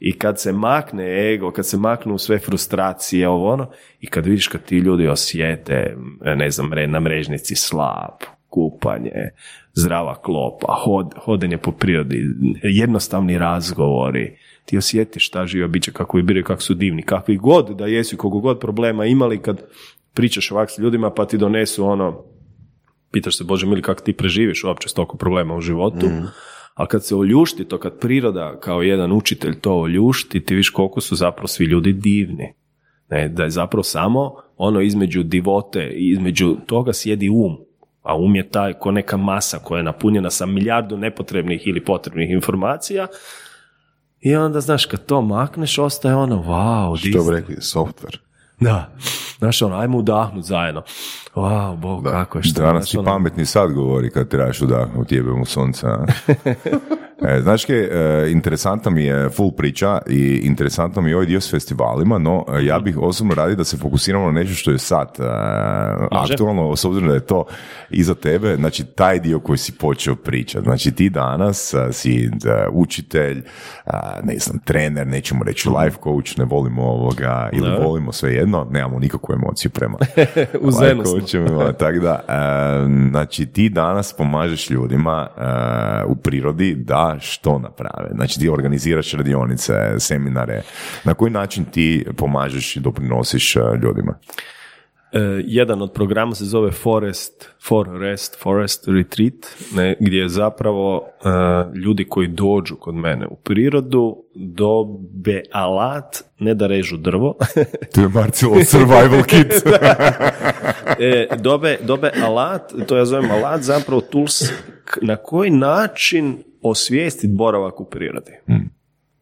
[SPEAKER 3] i kad se makne ego, kad se maknu sve frustracije, ovo ono, i kad vidiš kad ti ljudi osjete, ne znam, na mrežnici slab, kupanje, zdrava klopa, hod, hodenje po prirodi, jednostavni razgovori, ti osjetiš šta živa biće, kako biraju, kako su divni, kakvi god da jesu, i koliko god problema imali kad pričaš ovak s ljudima pa ti donesu ono, pitaš se, Bože mili, kako ti preživiš uopće s toliko problema u životu, ali kad se oljušti to, kad priroda kao jedan učitelj to oljušti, ti viš koliko su zapravo svi ljudi divni. Ne, da je zapravo samo ono između divote i između toga sjedi um. A um je taj ko neka masa koja je napunjena sa milijardu nepotrebnih ili potrebnih informacija i onda, znaš, kad to makneš, ostaje ono, wow,
[SPEAKER 2] Što bi rekli, software.
[SPEAKER 3] da. Znaš, ono, ajmo udahnut zajedno. Wow, bog, kako je što.
[SPEAKER 1] Danas ti
[SPEAKER 3] ono-
[SPEAKER 1] pametni sad govori kad trebaš udahnuti jebem u sunca. e, znaš kaj, e, interesantna mi je full priča i interesantno mi je ovaj dio s festivalima, no e, ja bih osobno radi da se fokusiramo na nešto što je sad e, aktualno, s obzirom da je to iza tebe, znači taj dio koji si počeo pričati. Znači ti danas a, si da, učitelj, a, ne znam, trener, nećemo reći life coach, ne volimo ovoga, ili
[SPEAKER 3] Da.
[SPEAKER 1] volimo sve jedno, nemamo nikakvu emociju prema
[SPEAKER 3] smo.
[SPEAKER 1] Lajkovićima, tako da, e, znači ti danas pomažeš ljudima e, u prirodi da što naprave. Znači ti organiziraš radionice, seminare. Na koji način ti pomažeš i doprinosiš e, ljudima?
[SPEAKER 3] E, jedan od programa se zove Forest, Forest, Forest Retreat, ne, gdje je zapravo e, ljudi koji dođu kod mene u prirodu dobe alat, ne da režu drvo,
[SPEAKER 1] To je Marcelo Survival Kit.
[SPEAKER 3] e, dobe, dobe alat, to ja zovem alat, zapravo tools, na koji način osvijestiti boravak u prirodi.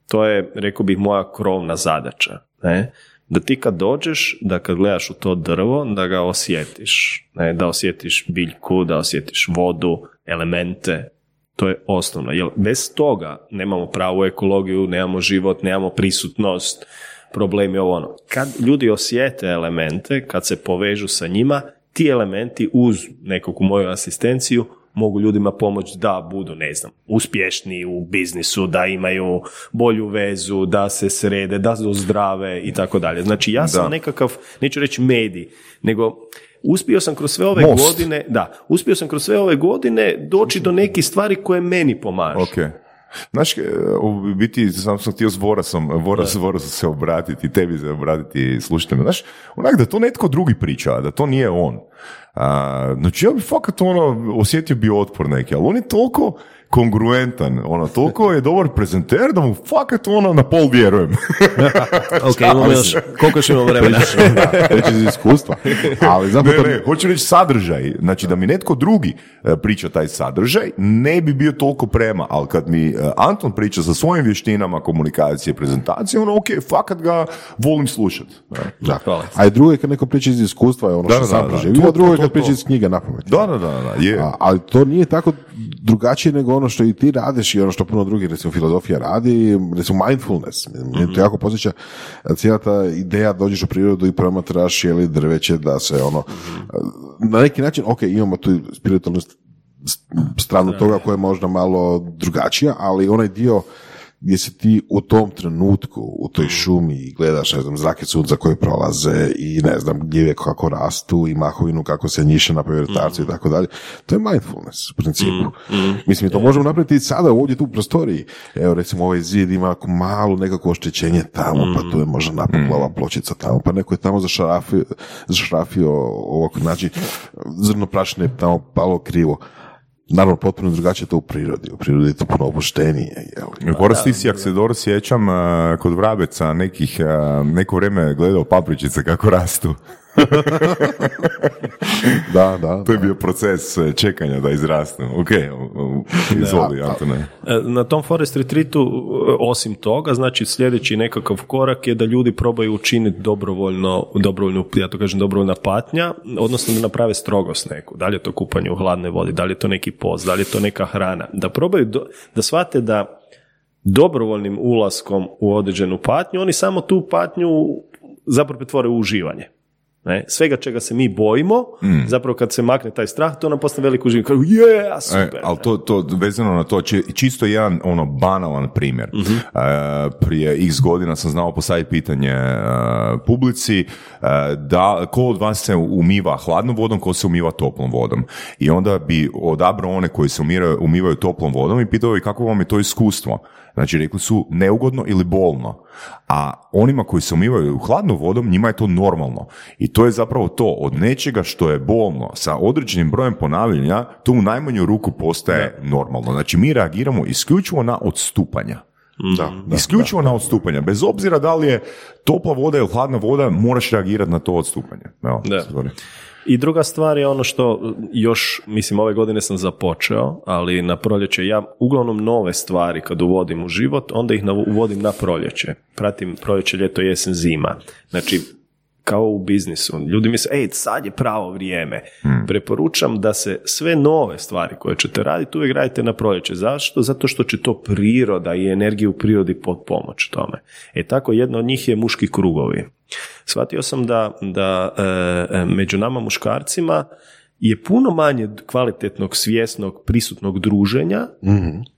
[SPEAKER 3] to je, rekao bih, moja krovna zadaća. Ne? Da ti kad dođeš, da kad gledaš u to drvo, da ga osjetiš. Ne? Da osjetiš biljku, da osjetiš vodu, elemente, to je osnovno. Jer bez toga nemamo pravu ekologiju, nemamo život, nemamo prisutnost, problemi ovo ono. Kad ljudi osjete elemente, kad se povežu sa njima, ti elementi uz nekakvu moju asistenciju mogu ljudima pomoći da budu, ne znam, uspješni u biznisu, da imaju bolju vezu, da se srede, da su zdrave i tako dalje. Znači ja sam nekakav, neću reći medij, nego uspio sam kroz sve ove godine, da, uspio sam kroz sve ove godine doći do nekih stvari koje meni pomažu.
[SPEAKER 1] Okay. Znaš, e, u biti sam sam htio s Vorasom, Voras, Vorasom se obratiti, tebi se obratiti slušateljima. Znaš, onak da to netko drugi priča, da to nije on. A, znači ja bi fakat ono, osjetio bi otpor neki, ali on je toliko kongruentan, ono, toliko je dobar prezenter da mu fakat ono na pol vjerujem.
[SPEAKER 3] ok, imamo još, koliko još imamo vremena?
[SPEAKER 2] Već iz iskustva. Ali
[SPEAKER 1] zapravo... Ne, ne, hoću reći sadržaj, znači da mi netko drugi e, priča taj sadržaj, ne bi bio toliko prema, ali kad mi e, Anton priča sa svojim vještinama komunikacije, prezentacije, ono, ok, fakat ga volim slušati.
[SPEAKER 2] Da. Hvala. A i drugo je kad neko priča iz iskustva, je ono da, što sam proživio, a drugo je kad priča iz knjige napamet.
[SPEAKER 1] Da, da, da, da, je.
[SPEAKER 2] A, ali to nije tako drugačije nego ono što i ti radiš i ono što puno drugih, recimo filozofija radi, recimo mindfulness, mm to jako posjeća cijela ta ideja dođeš u prirodu i promatraš je li drveće da se ono, na neki način, ok, imamo tu spiritualnu stranu toga koja je možda malo drugačija, ali onaj dio gdje si ti u tom trenutku u toj šumi i gledaš, ne znam, zrake sunca koje prolaze i ne znam, gljive kako rastu i mahovinu kako se njiše na povjertarcu i tako dalje. To je mindfulness u principu. Mm, mm. Mislim, to možemo napraviti i sada ovdje tu u prostoriji. Evo, recimo, ovaj zid ima malo nekako oštećenje tamo, pa tu je možda napukla ova pločica tamo, pa neko je tamo zašrafio, zašrafio ovako, znači, zrno prašine tamo palo krivo Naravno, potpuno drugačije to u prirodi. U prirodi je to puno opuštenije.
[SPEAKER 1] Boris, ti si, ako se dobro sjećam, kod Vrabeca nekih, neko vrijeme gledao papričice kako rastu.
[SPEAKER 2] da, da.
[SPEAKER 1] To je bio proces e, čekanja da izrastu. Ok, izvoli, Antone.
[SPEAKER 3] E, na tom Forest Retreatu, e, osim toga, znači sljedeći nekakav korak je da ljudi probaju učiniti dobrovoljno, dobrovoljno, ja to kažem, dobrovoljna patnja, odnosno da naprave strogost neku. Da li je to kupanje u hladnoj vodi, da li je to neki post, da li je to neka hrana. Da probaju, da shvate da dobrovoljnim ulaskom u određenu patnju, oni samo tu patnju zapravo pretvore u uživanje. Ne? Svega čega se mi bojimo, mm. zapravo kad se makne taj strah, to nam postane veliko uživanje. Kao, je, super.
[SPEAKER 1] E, ali to, to, vezano na to, čisto jedan ono banalan primjer. mm prije x godina sam znao postaviti pitanje uh, publici uh, da ko od vas se umiva hladnom vodom, ko se umiva toplom vodom. I onda bi odabrao one koji se umiraju, umivaju toplom vodom i pitao ih kako vam je to iskustvo. Znači, rekli su neugodno ili bolno. A onima koji se umivaju hladnom vodom, njima je to normalno. I to je zapravo to, od nečega što je bolno, sa određenim brojem ponavljanja, to u najmanju ruku postaje normalno. Znači, mi reagiramo isključivo na odstupanja. Da, da, Isključivo na odstupanja. Bez obzira da li je topla voda ili hladna voda, moraš reagirati na to odstupanje. Evo, da.
[SPEAKER 3] I druga stvar je ono što još, mislim, ove godine sam započeo, ali na proljeće ja uglavnom nove stvari kad uvodim u život, onda ih uvodim na proljeće. Pratim proljeće, ljeto, jesen, zima. Znači, kao u biznisu. Ljudi misle, ej, sad je pravo vrijeme. Hmm. Preporučam da se sve nove stvari koje ćete raditi uvijek radite na proljeće. Zašto? Zato što će to priroda i energija u prirodi pod pomoć tome. E tako, jedno od njih je muški krugovi. Shvatio sam da, da e, e, među nama muškarcima je puno manje kvalitetnog, svjesnog, prisutnog druženja mm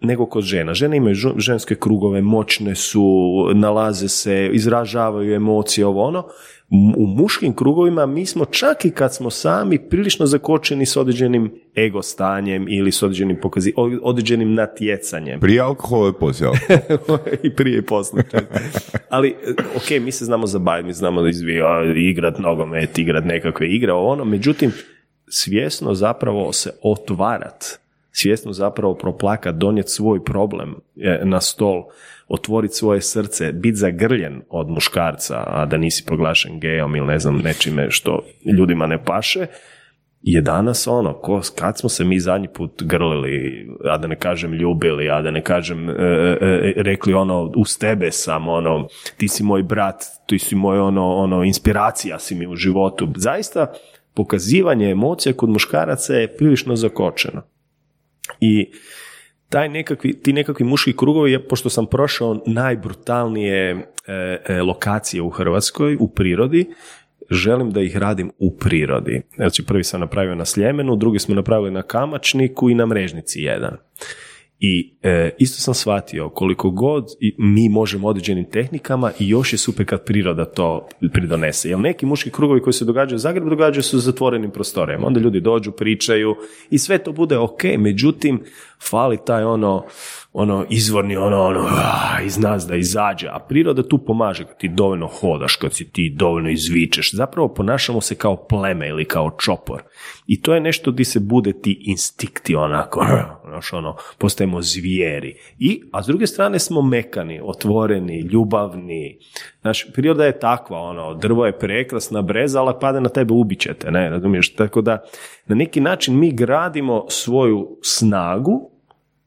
[SPEAKER 3] nego kod žena. Žene imaju ženske krugove, moćne su, nalaze se, izražavaju emocije, ovo ono. U muškim krugovima mi smo čak i kad smo sami prilično zakočeni s određenim ego stanjem ili s određenim pokazi, određenim natjecanjem.
[SPEAKER 1] Prije alkohola i poslije
[SPEAKER 3] I prije i poslije. Ali, ok, mi se znamo zabaviti, mi znamo da izvija, igrat nogomet, igrat nekakve igre, ono, međutim, svjesno zapravo se otvarat svjesno zapravo proplakat, donijeti svoj problem e, na stol, otvoriti svoje srce, biti zagrljen od muškarca, a da nisi proglašen gejom ili ne znam nečime što ljudima ne paše, je danas ono, ko, kad smo se mi zadnji put grlili, a da ne kažem ljubili, a da ne kažem e, e, rekli ono, uz tebe sam, ono, ti si moj brat, ti si moj ono, ono, inspiracija si mi u životu. Zaista, pokazivanje emocija kod muškaraca je prilično zakočeno. I taj nekakvi, ti nekakvi muški krugovi, pošto sam prošao najbrutalnije e, lokacije u Hrvatskoj, u prirodi, želim da ih radim u prirodi. Znači prvi sam napravio na Sljemenu, drugi smo napravili na Kamačniku i na Mrežnici jedan. I e, isto sam shvatio koliko god mi možemo određenim tehnikama i još je super kad priroda to pridonese. Jer neki muški krugovi koji se događaju u Zagrebu događaju se u zatvorenim prostorijama. Onda ljudi dođu, pričaju i sve to bude ok, međutim fali taj ono ono izvorni ono, ono iz nas da izađe, a priroda tu pomaže kad ti dovoljno hodaš, kad si ti dovoljno izvičeš, zapravo ponašamo se kao pleme ili kao čopor. I to je nešto di se bude ti instikti onako, znaš ono, postajemo zvijeri. I, a s druge strane smo mekani, otvoreni, ljubavni, znaš, priroda je takva, ono, drvo je prekrasna breza, ali pada na tebe ubićete, ne, razumiješ, tako da na neki način mi gradimo svoju snagu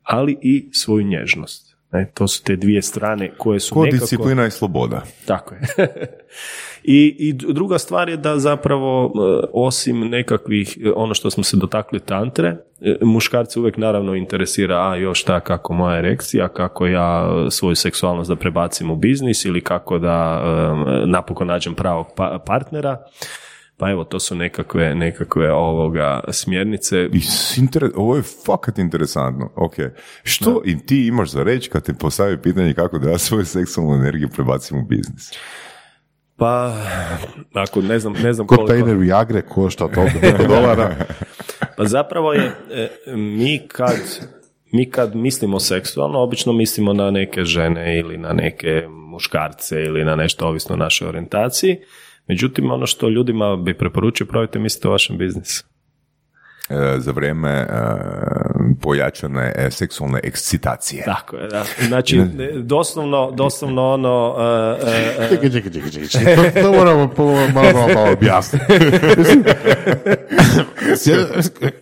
[SPEAKER 3] ali i svoju nježnost. Ne, to su te dvije strane koje su
[SPEAKER 1] Ko
[SPEAKER 3] nekako...
[SPEAKER 1] disciplina i sloboda.
[SPEAKER 3] Tako je. I, I druga stvar je da zapravo e, osim nekakvih, e, ono što smo se dotakli tantre, e, muškarci uvijek naravno interesira, a još ta kako moja erekcija, kako ja svoju seksualnost da prebacim u biznis ili kako da napokon nađem pravog pa, partnera. Pa evo, to su nekakve, nekakve ovoga smjernice.
[SPEAKER 1] I ovo je fakat interesantno. Ok, što i ti imaš za reći kad te postavi pitanje kako da ja svoju seksualnu energiju prebacim u biznis?
[SPEAKER 3] Pa, ako ne znam, ne znam
[SPEAKER 2] Kontejner Viagre košta toliko dolara.
[SPEAKER 3] pa zapravo je, e, mi kad, mi kad mislimo seksualno, obično mislimo na neke žene ili na neke muškarce ili na nešto ovisno o našoj orijentaciji. Međutim, ono što ljudima bi preporučio, pravite mislite o vašem biznisu.
[SPEAKER 1] E, za vrijeme e, pojačane e, seksualne ekscitacije.
[SPEAKER 3] Tako je, da. Znači, doslovno, doslovno ono...
[SPEAKER 2] Čekaj, čekaj, čekaj, čekaj. To moramo malo, malo objasniti.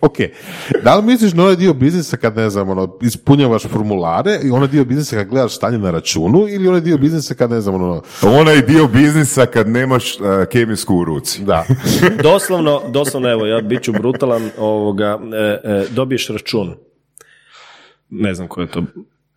[SPEAKER 2] ok, da li misliš na onaj dio biznisa kad, ne znam, ono, ispunjavaš formulare i onaj dio biznisa kad gledaš stanje na računu ili onaj dio biznisa kad, ne znam, ono...
[SPEAKER 1] Onaj dio biznisa kad nemaš kemijsku u ruci.
[SPEAKER 2] Da.
[SPEAKER 3] doslovno, doslovno, evo, ja bit ću brutalan, ovoga, e, e, dobiješ račun. Ne znam ko je to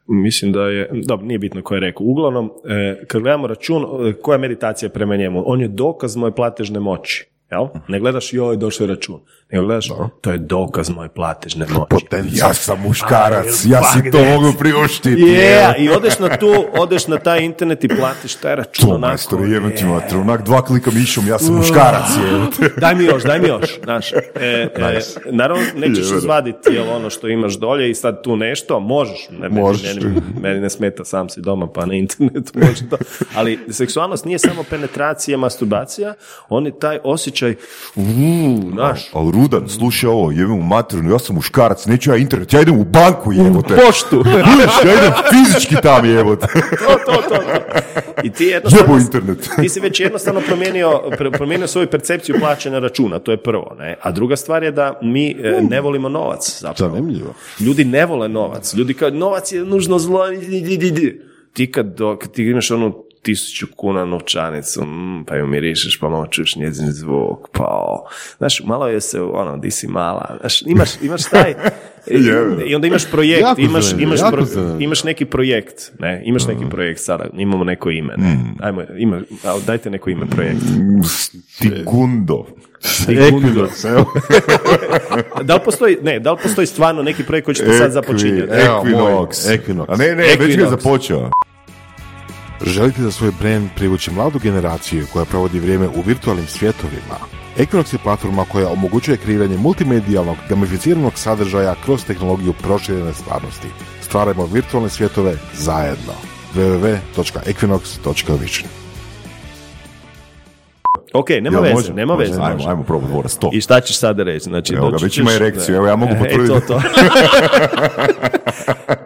[SPEAKER 3] Mislim da je, dobro, nije bitno ko je rekao. Uglavnom, e, kad gledamo račun, koja meditacija prema njemu? On je dokaz moje platežne moći. Jel? Ne gledaš joj došao je račun. Ne gledaš, to je dokaz moje platežne moći.
[SPEAKER 1] Ja sam muškarac, ja si to mogu priuštiti.
[SPEAKER 3] Yeah, I odeš na tu, odeš na taj internet i platiš taj račun.
[SPEAKER 1] To majstor, ti mater, onak dva klika mišom, ja sam muškarac.
[SPEAKER 3] daj mi još, daj mi još. Znaš, e, e, naravno, nećeš izvaditi jel, ono što imaš dolje i sad tu nešto, možeš. Ne,
[SPEAKER 2] možeš.
[SPEAKER 3] Meni, meni, ne smeta, sam si doma pa na internetu može to. Ali seksualnost nije samo penetracija, masturbacija, on je taj osjećaj, uuu, znaš,
[SPEAKER 1] rudan, slušaj ovo, jebim u materinu, ja sam muškarac, neću ja internet, ja idem u banku, jebote.
[SPEAKER 3] U poštu.
[SPEAKER 1] ja idem fizički tam, jebote.
[SPEAKER 3] to, to, to, I ti jednostavno...
[SPEAKER 1] Internet.
[SPEAKER 3] ti si već jednostavno promijenio, promijenio svoju percepciju plaćanja računa, to je prvo, ne? A druga stvar je da mi e, ne volimo novac, zapravo.
[SPEAKER 2] Zanimljivo.
[SPEAKER 3] Ljudi ne vole novac. Ljudi kao, novac je nužno zlo, ti kad, kad ti imaš onu tisuću kuna novčanicu, mm, pa ju mirišeš, pa malo čuješ njezin zvuk, pa, znaš, malo je se, ono, di si mala, znaš, imaš, imaš taj, i onda imaš projekt, imaš, imaš, imaš neki projekt, ne, imaš neki mm. projekt sada, imamo neko ime, ne, mm. ajmo, ima, dajte neko ime projekt.
[SPEAKER 1] Stigundo.
[SPEAKER 3] Stigundo. da li postoji, ne, da li postoji stvarno neki projekt koji ćete sad započinjati?
[SPEAKER 1] Equinox.
[SPEAKER 2] Equinox.
[SPEAKER 1] A ne, ne, već ga započeo.
[SPEAKER 2] Želite za svoj brand privući mladu generaciju koja provodi vrijeme u virtualnim svjetovima? Equinox je platforma koja omogućuje kreiranje multimedijalnog, gamificiranog sadržaja kroz tehnologiju proširene stvarnosti. Stvarajmo virtualne svjetove zajedno. www.equinox.vision
[SPEAKER 3] Ok, nema
[SPEAKER 1] Jel
[SPEAKER 3] veze,
[SPEAKER 1] može?
[SPEAKER 3] nema
[SPEAKER 1] Može,
[SPEAKER 3] veze.
[SPEAKER 1] Ajmo,
[SPEAKER 3] može.
[SPEAKER 1] ajmo probati dvorac, to.
[SPEAKER 3] I šta ćeš sada reći? Znači,
[SPEAKER 1] Evo ga, već ima erekciju, evo ja mogu
[SPEAKER 3] E,
[SPEAKER 1] potvrditi.
[SPEAKER 3] to, to.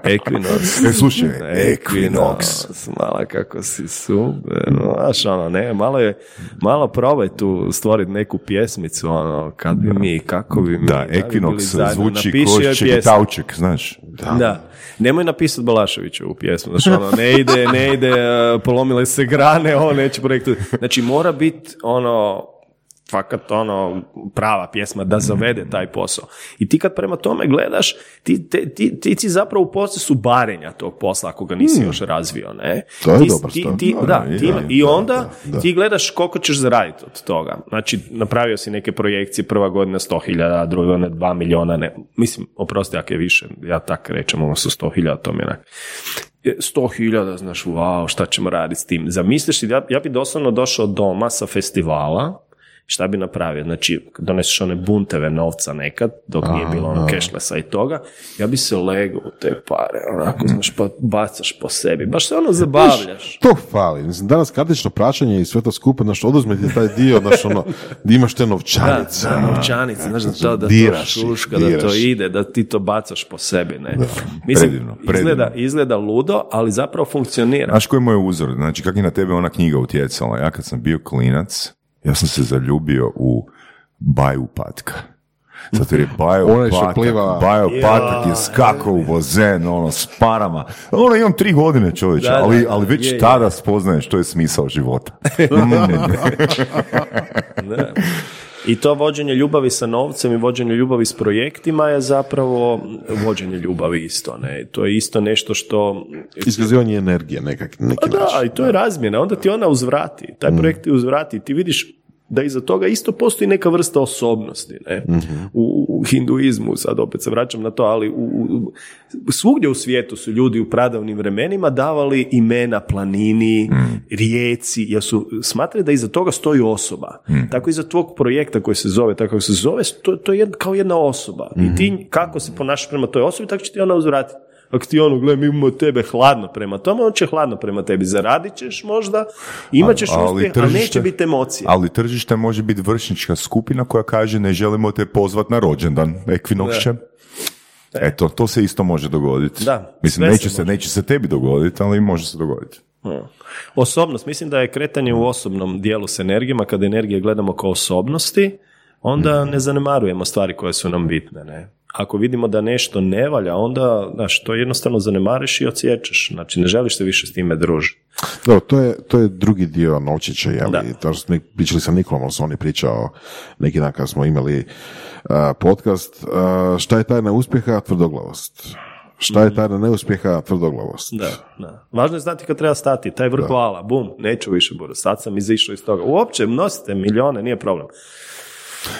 [SPEAKER 3] Equinox.
[SPEAKER 1] E, slušaj, Equinox.
[SPEAKER 3] Mala kako si super. no, Znaš, ono, ne, malo je, malo probaj tu stvoriti neku pjesmicu, ono, kad bi mi, kako bi mi.
[SPEAKER 1] Da,
[SPEAKER 3] da
[SPEAKER 1] Equinox zvuči
[SPEAKER 3] Napiši joj
[SPEAKER 1] ko
[SPEAKER 3] pjesmu.
[SPEAKER 1] Čekitauček, znaš.
[SPEAKER 3] Da. Nemoj napisati Balaševićevu pjesmu, znači ono, ne ide, ne ide, uh, polomile se grane, ovo neće projektu. Znači mora biti ono, の、fakat ono, prava pjesma da zavede taj posao. I ti kad prema tome gledaš, ti, te, ti, ti si zapravo u procesu barenja tog posla ako ga nisi još razvio, ne?
[SPEAKER 2] Hmm. To je
[SPEAKER 3] ti,
[SPEAKER 2] dobar
[SPEAKER 3] ti,
[SPEAKER 1] Da,
[SPEAKER 3] da,
[SPEAKER 1] da,
[SPEAKER 3] ti-
[SPEAKER 1] da,
[SPEAKER 3] I
[SPEAKER 1] da,
[SPEAKER 3] onda
[SPEAKER 2] da.
[SPEAKER 3] ti gledaš koliko ćeš zaraditi od toga. Znači, napravio si neke projekcije, prva godina 100.000, druga godina 2 miliona, ne, mislim, oprosti ako je više, ja tak rečem, ono su 100.000, to mi je onak. E, 100.000, znaš, wow, šta ćemo raditi s tim? Zamisliš ja, ja bi doslovno došao doma sa festivala, šta bi napravio? Znači, doneseš one bunteve novca nekad, dok nije bilo ono cashlessa i toga, ja bi se legao u te pare, onako, znaš, pa bacaš po sebi, baš se ono zabavljaš.
[SPEAKER 2] To fali. Mislim, danas kartično praćanje i sve to skupa, znaš, oduzme ti taj dio, znaš, ono, da imaš te novčanice.
[SPEAKER 3] Da, da,
[SPEAKER 2] ono.
[SPEAKER 3] novčanice, znaš, da to, da
[SPEAKER 2] Diraš
[SPEAKER 3] to šuška, da to
[SPEAKER 2] diraš.
[SPEAKER 3] ide, da ti to bacaš po sebi, ne. Mislim,
[SPEAKER 1] predivno, predivno.
[SPEAKER 3] Izgleda, izgleda ludo, ali zapravo funkcionira.
[SPEAKER 1] Znaš koji je moj uzor? Znači, kak je na tebe ona knjiga utjecala? Ja kad sam bio klinac, ja sam se zaljubio u Baju Patka. Zato jer je Bajo
[SPEAKER 2] Onaj
[SPEAKER 1] Patak,
[SPEAKER 2] pliva.
[SPEAKER 1] Bajo Patak je skakao u bazen, ono, s parama. Ono, imam tri godine čovječe, ali, ali već
[SPEAKER 3] je, je.
[SPEAKER 1] tada spoznaješ što je smisao života.
[SPEAKER 3] Da. I to vođenje ljubavi sa novcem i vođenje ljubavi s projektima je zapravo vođenje ljubavi isto, ne. To je isto nešto što...
[SPEAKER 2] Iskazivanje energije nekak, neki
[SPEAKER 3] Pa da,
[SPEAKER 2] način.
[SPEAKER 3] i to je razmjena, onda ti ona uzvrati, taj
[SPEAKER 1] Mm.
[SPEAKER 3] projekt ti uzvrati, ti vidiš da iza toga isto postoji neka vrsta osobnosti, ne? U, u hinduizmu, sad opet se vraćam na to, ali u, u- svugdje u svijetu su ljudi u pradavnim vremenima davali imena planini,
[SPEAKER 1] Mm.
[SPEAKER 3] rijeci, jer su smatrali da iza toga stoji osoba.
[SPEAKER 1] Mm.
[SPEAKER 3] Tako iza tvog projekta koji se zove, tako se zove, to, to je kao jedna osoba. I
[SPEAKER 1] Mhm.
[SPEAKER 3] ti kako se ponašaš prema toj osobi, tako će ti ona uzvratiti. Ako ti ono, gle, mi imamo tebe hladno prema tome, on će hladno prema tebi. Zaradit ćeš možda, imat ćeš
[SPEAKER 1] Ali
[SPEAKER 3] uspjeh, ali neće biti emocije.
[SPEAKER 1] Ali tržište može biti vršnička skupina koja kaže ne želimo te pozvat na rođendan, Equinox će. Eto, to se isto može dogoditi.
[SPEAKER 3] Da,
[SPEAKER 1] Mislim, neće
[SPEAKER 3] se
[SPEAKER 1] se, neće se tebi dogoditi, ali može se dogoditi.
[SPEAKER 3] Osobnost, mislim da je kretanje u osobnom dijelu s energijama, kada energije gledamo kao osobnosti, onda ne zanemarujemo stvari koje su nam bitne, ne? Ako vidimo da nešto ne valja, onda, znaš, to jednostavno zanemariš i odsječeš. Znači, ne želiš se više s time družiti.
[SPEAKER 2] Dobro, to je, to je drugi dio Novčića, jel?
[SPEAKER 3] Da.
[SPEAKER 2] To što smo pričali sa Nikolom, on on je pričao neki dan kad smo imali uh, podcast. Uh, šta je tajna uspjeha? Tvrdoglavost. Šta je tajna neuspjeha? Tvrdoglavost.
[SPEAKER 3] Da, da. Važno je znati kad treba stati. Taj vrh bum, neću više budu. Sad sam izišao iz toga. Uopće, nosite milijone, nije problem.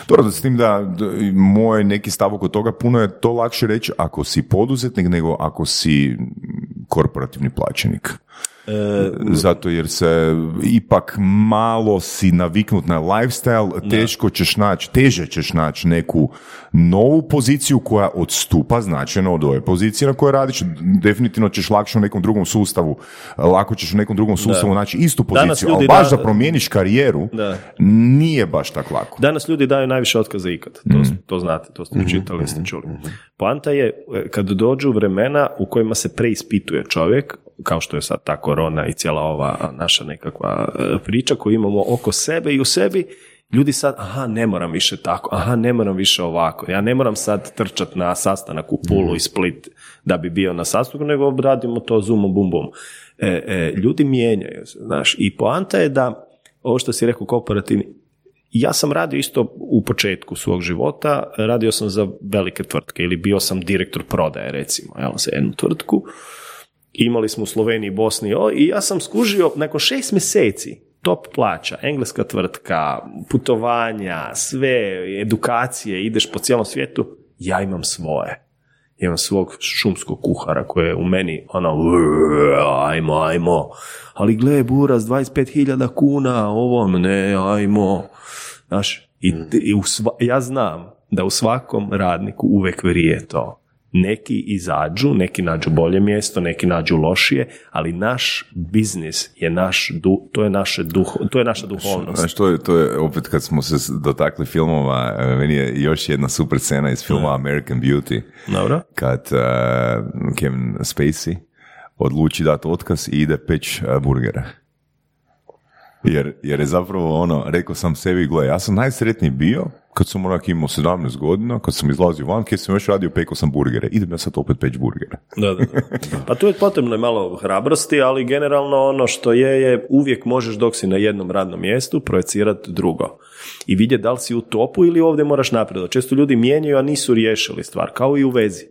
[SPEAKER 1] Dobro, s tim da moj neki stav oko toga, puno je to lakše reći ako si poduzetnik nego ako si korporativni plaćenik. Zato jer se ipak malo si naviknut na lifestyle, teško ćeš naći, teže ćeš naći neku novu poziciju koja odstupa značajno od ove pozicije na kojoj radiš. Definitivno ćeš lakše u nekom drugom sustavu, lako ćeš u nekom drugom sustavu naći istu poziciju, ali baš
[SPEAKER 3] da-
[SPEAKER 1] da promijeniš karijeru
[SPEAKER 3] Da.
[SPEAKER 1] nije baš tako lako.
[SPEAKER 3] Danas ljudi daju najviše otkaza ikad. To, to znate, to ste čitali, ste čuli. Poanta je e, kad dođu vremena u kojima se preispituje čovjek, kao što je sad ta korona i cijela ova naša nekakva e, priča koju imamo oko sebe i u sebi, ljudi sad, aha, ne moram više tako, aha, ne moram više ovako, ja ne moram sad trčat na sastanak u Pulu i Split da bi bio na sastanku, nego radimo to zoomom, bum, bum. E, e, ljudi mijenjaju se, znaš, i poanta je da, ovo što si rekao, kooperativni, ja sam radio isto u početku svog života, radio sam za velike tvrtke ili bio sam direktor prodaje recimo, jel, za jednu tvrtku. Imali smo u Sloveniji, Bosni i ja sam skužio nakon šest mjeseci top plaća, engleska tvrtka, putovanja, sve, edukacije, ideš po cijelom svijetu, ja imam svoje. Imam svog šumskog kuhara koji je u meni ono, ajmo, ajmo, ali gle, buraz, 25.000 kuna, ovom, ne, ajmo. Znaš, i, i u sva- ja znam da u svakom radniku uvek vrije to. Neki izađu, neki nađu bolje mjesto, neki nađu lošije, ali naš biznis je naš, du, to je naše duh, to je naša duhovnost.
[SPEAKER 1] Znaš, to je, to je, opet kad smo se dotakli filmova, e, meni je još jedna super scena iz filma American Beauty.
[SPEAKER 3] Dobro.
[SPEAKER 1] Kad uh, Kevin Spacey odluči dati otkaz i ide peć uh, burgera. Jer, jer je zapravo ono, rekao sam sebi, gle, ja sam najsretniji bio kad sam onak imao 17 godina, kad sam izlazio van, kad sam još radio, pekao sam burgere. Idem ja sad opet peć burgere.
[SPEAKER 3] Da, da, da. Pa tu je potrebno je malo hrabrosti, ali generalno ono što je, je uvijek možeš dok si na jednom radnom mjestu projecirati drugo. I vidjeti da li si u topu ili ovdje moraš napredovati. Često ljudi mijenjaju, a nisu riješili stvar, kao i u vezi.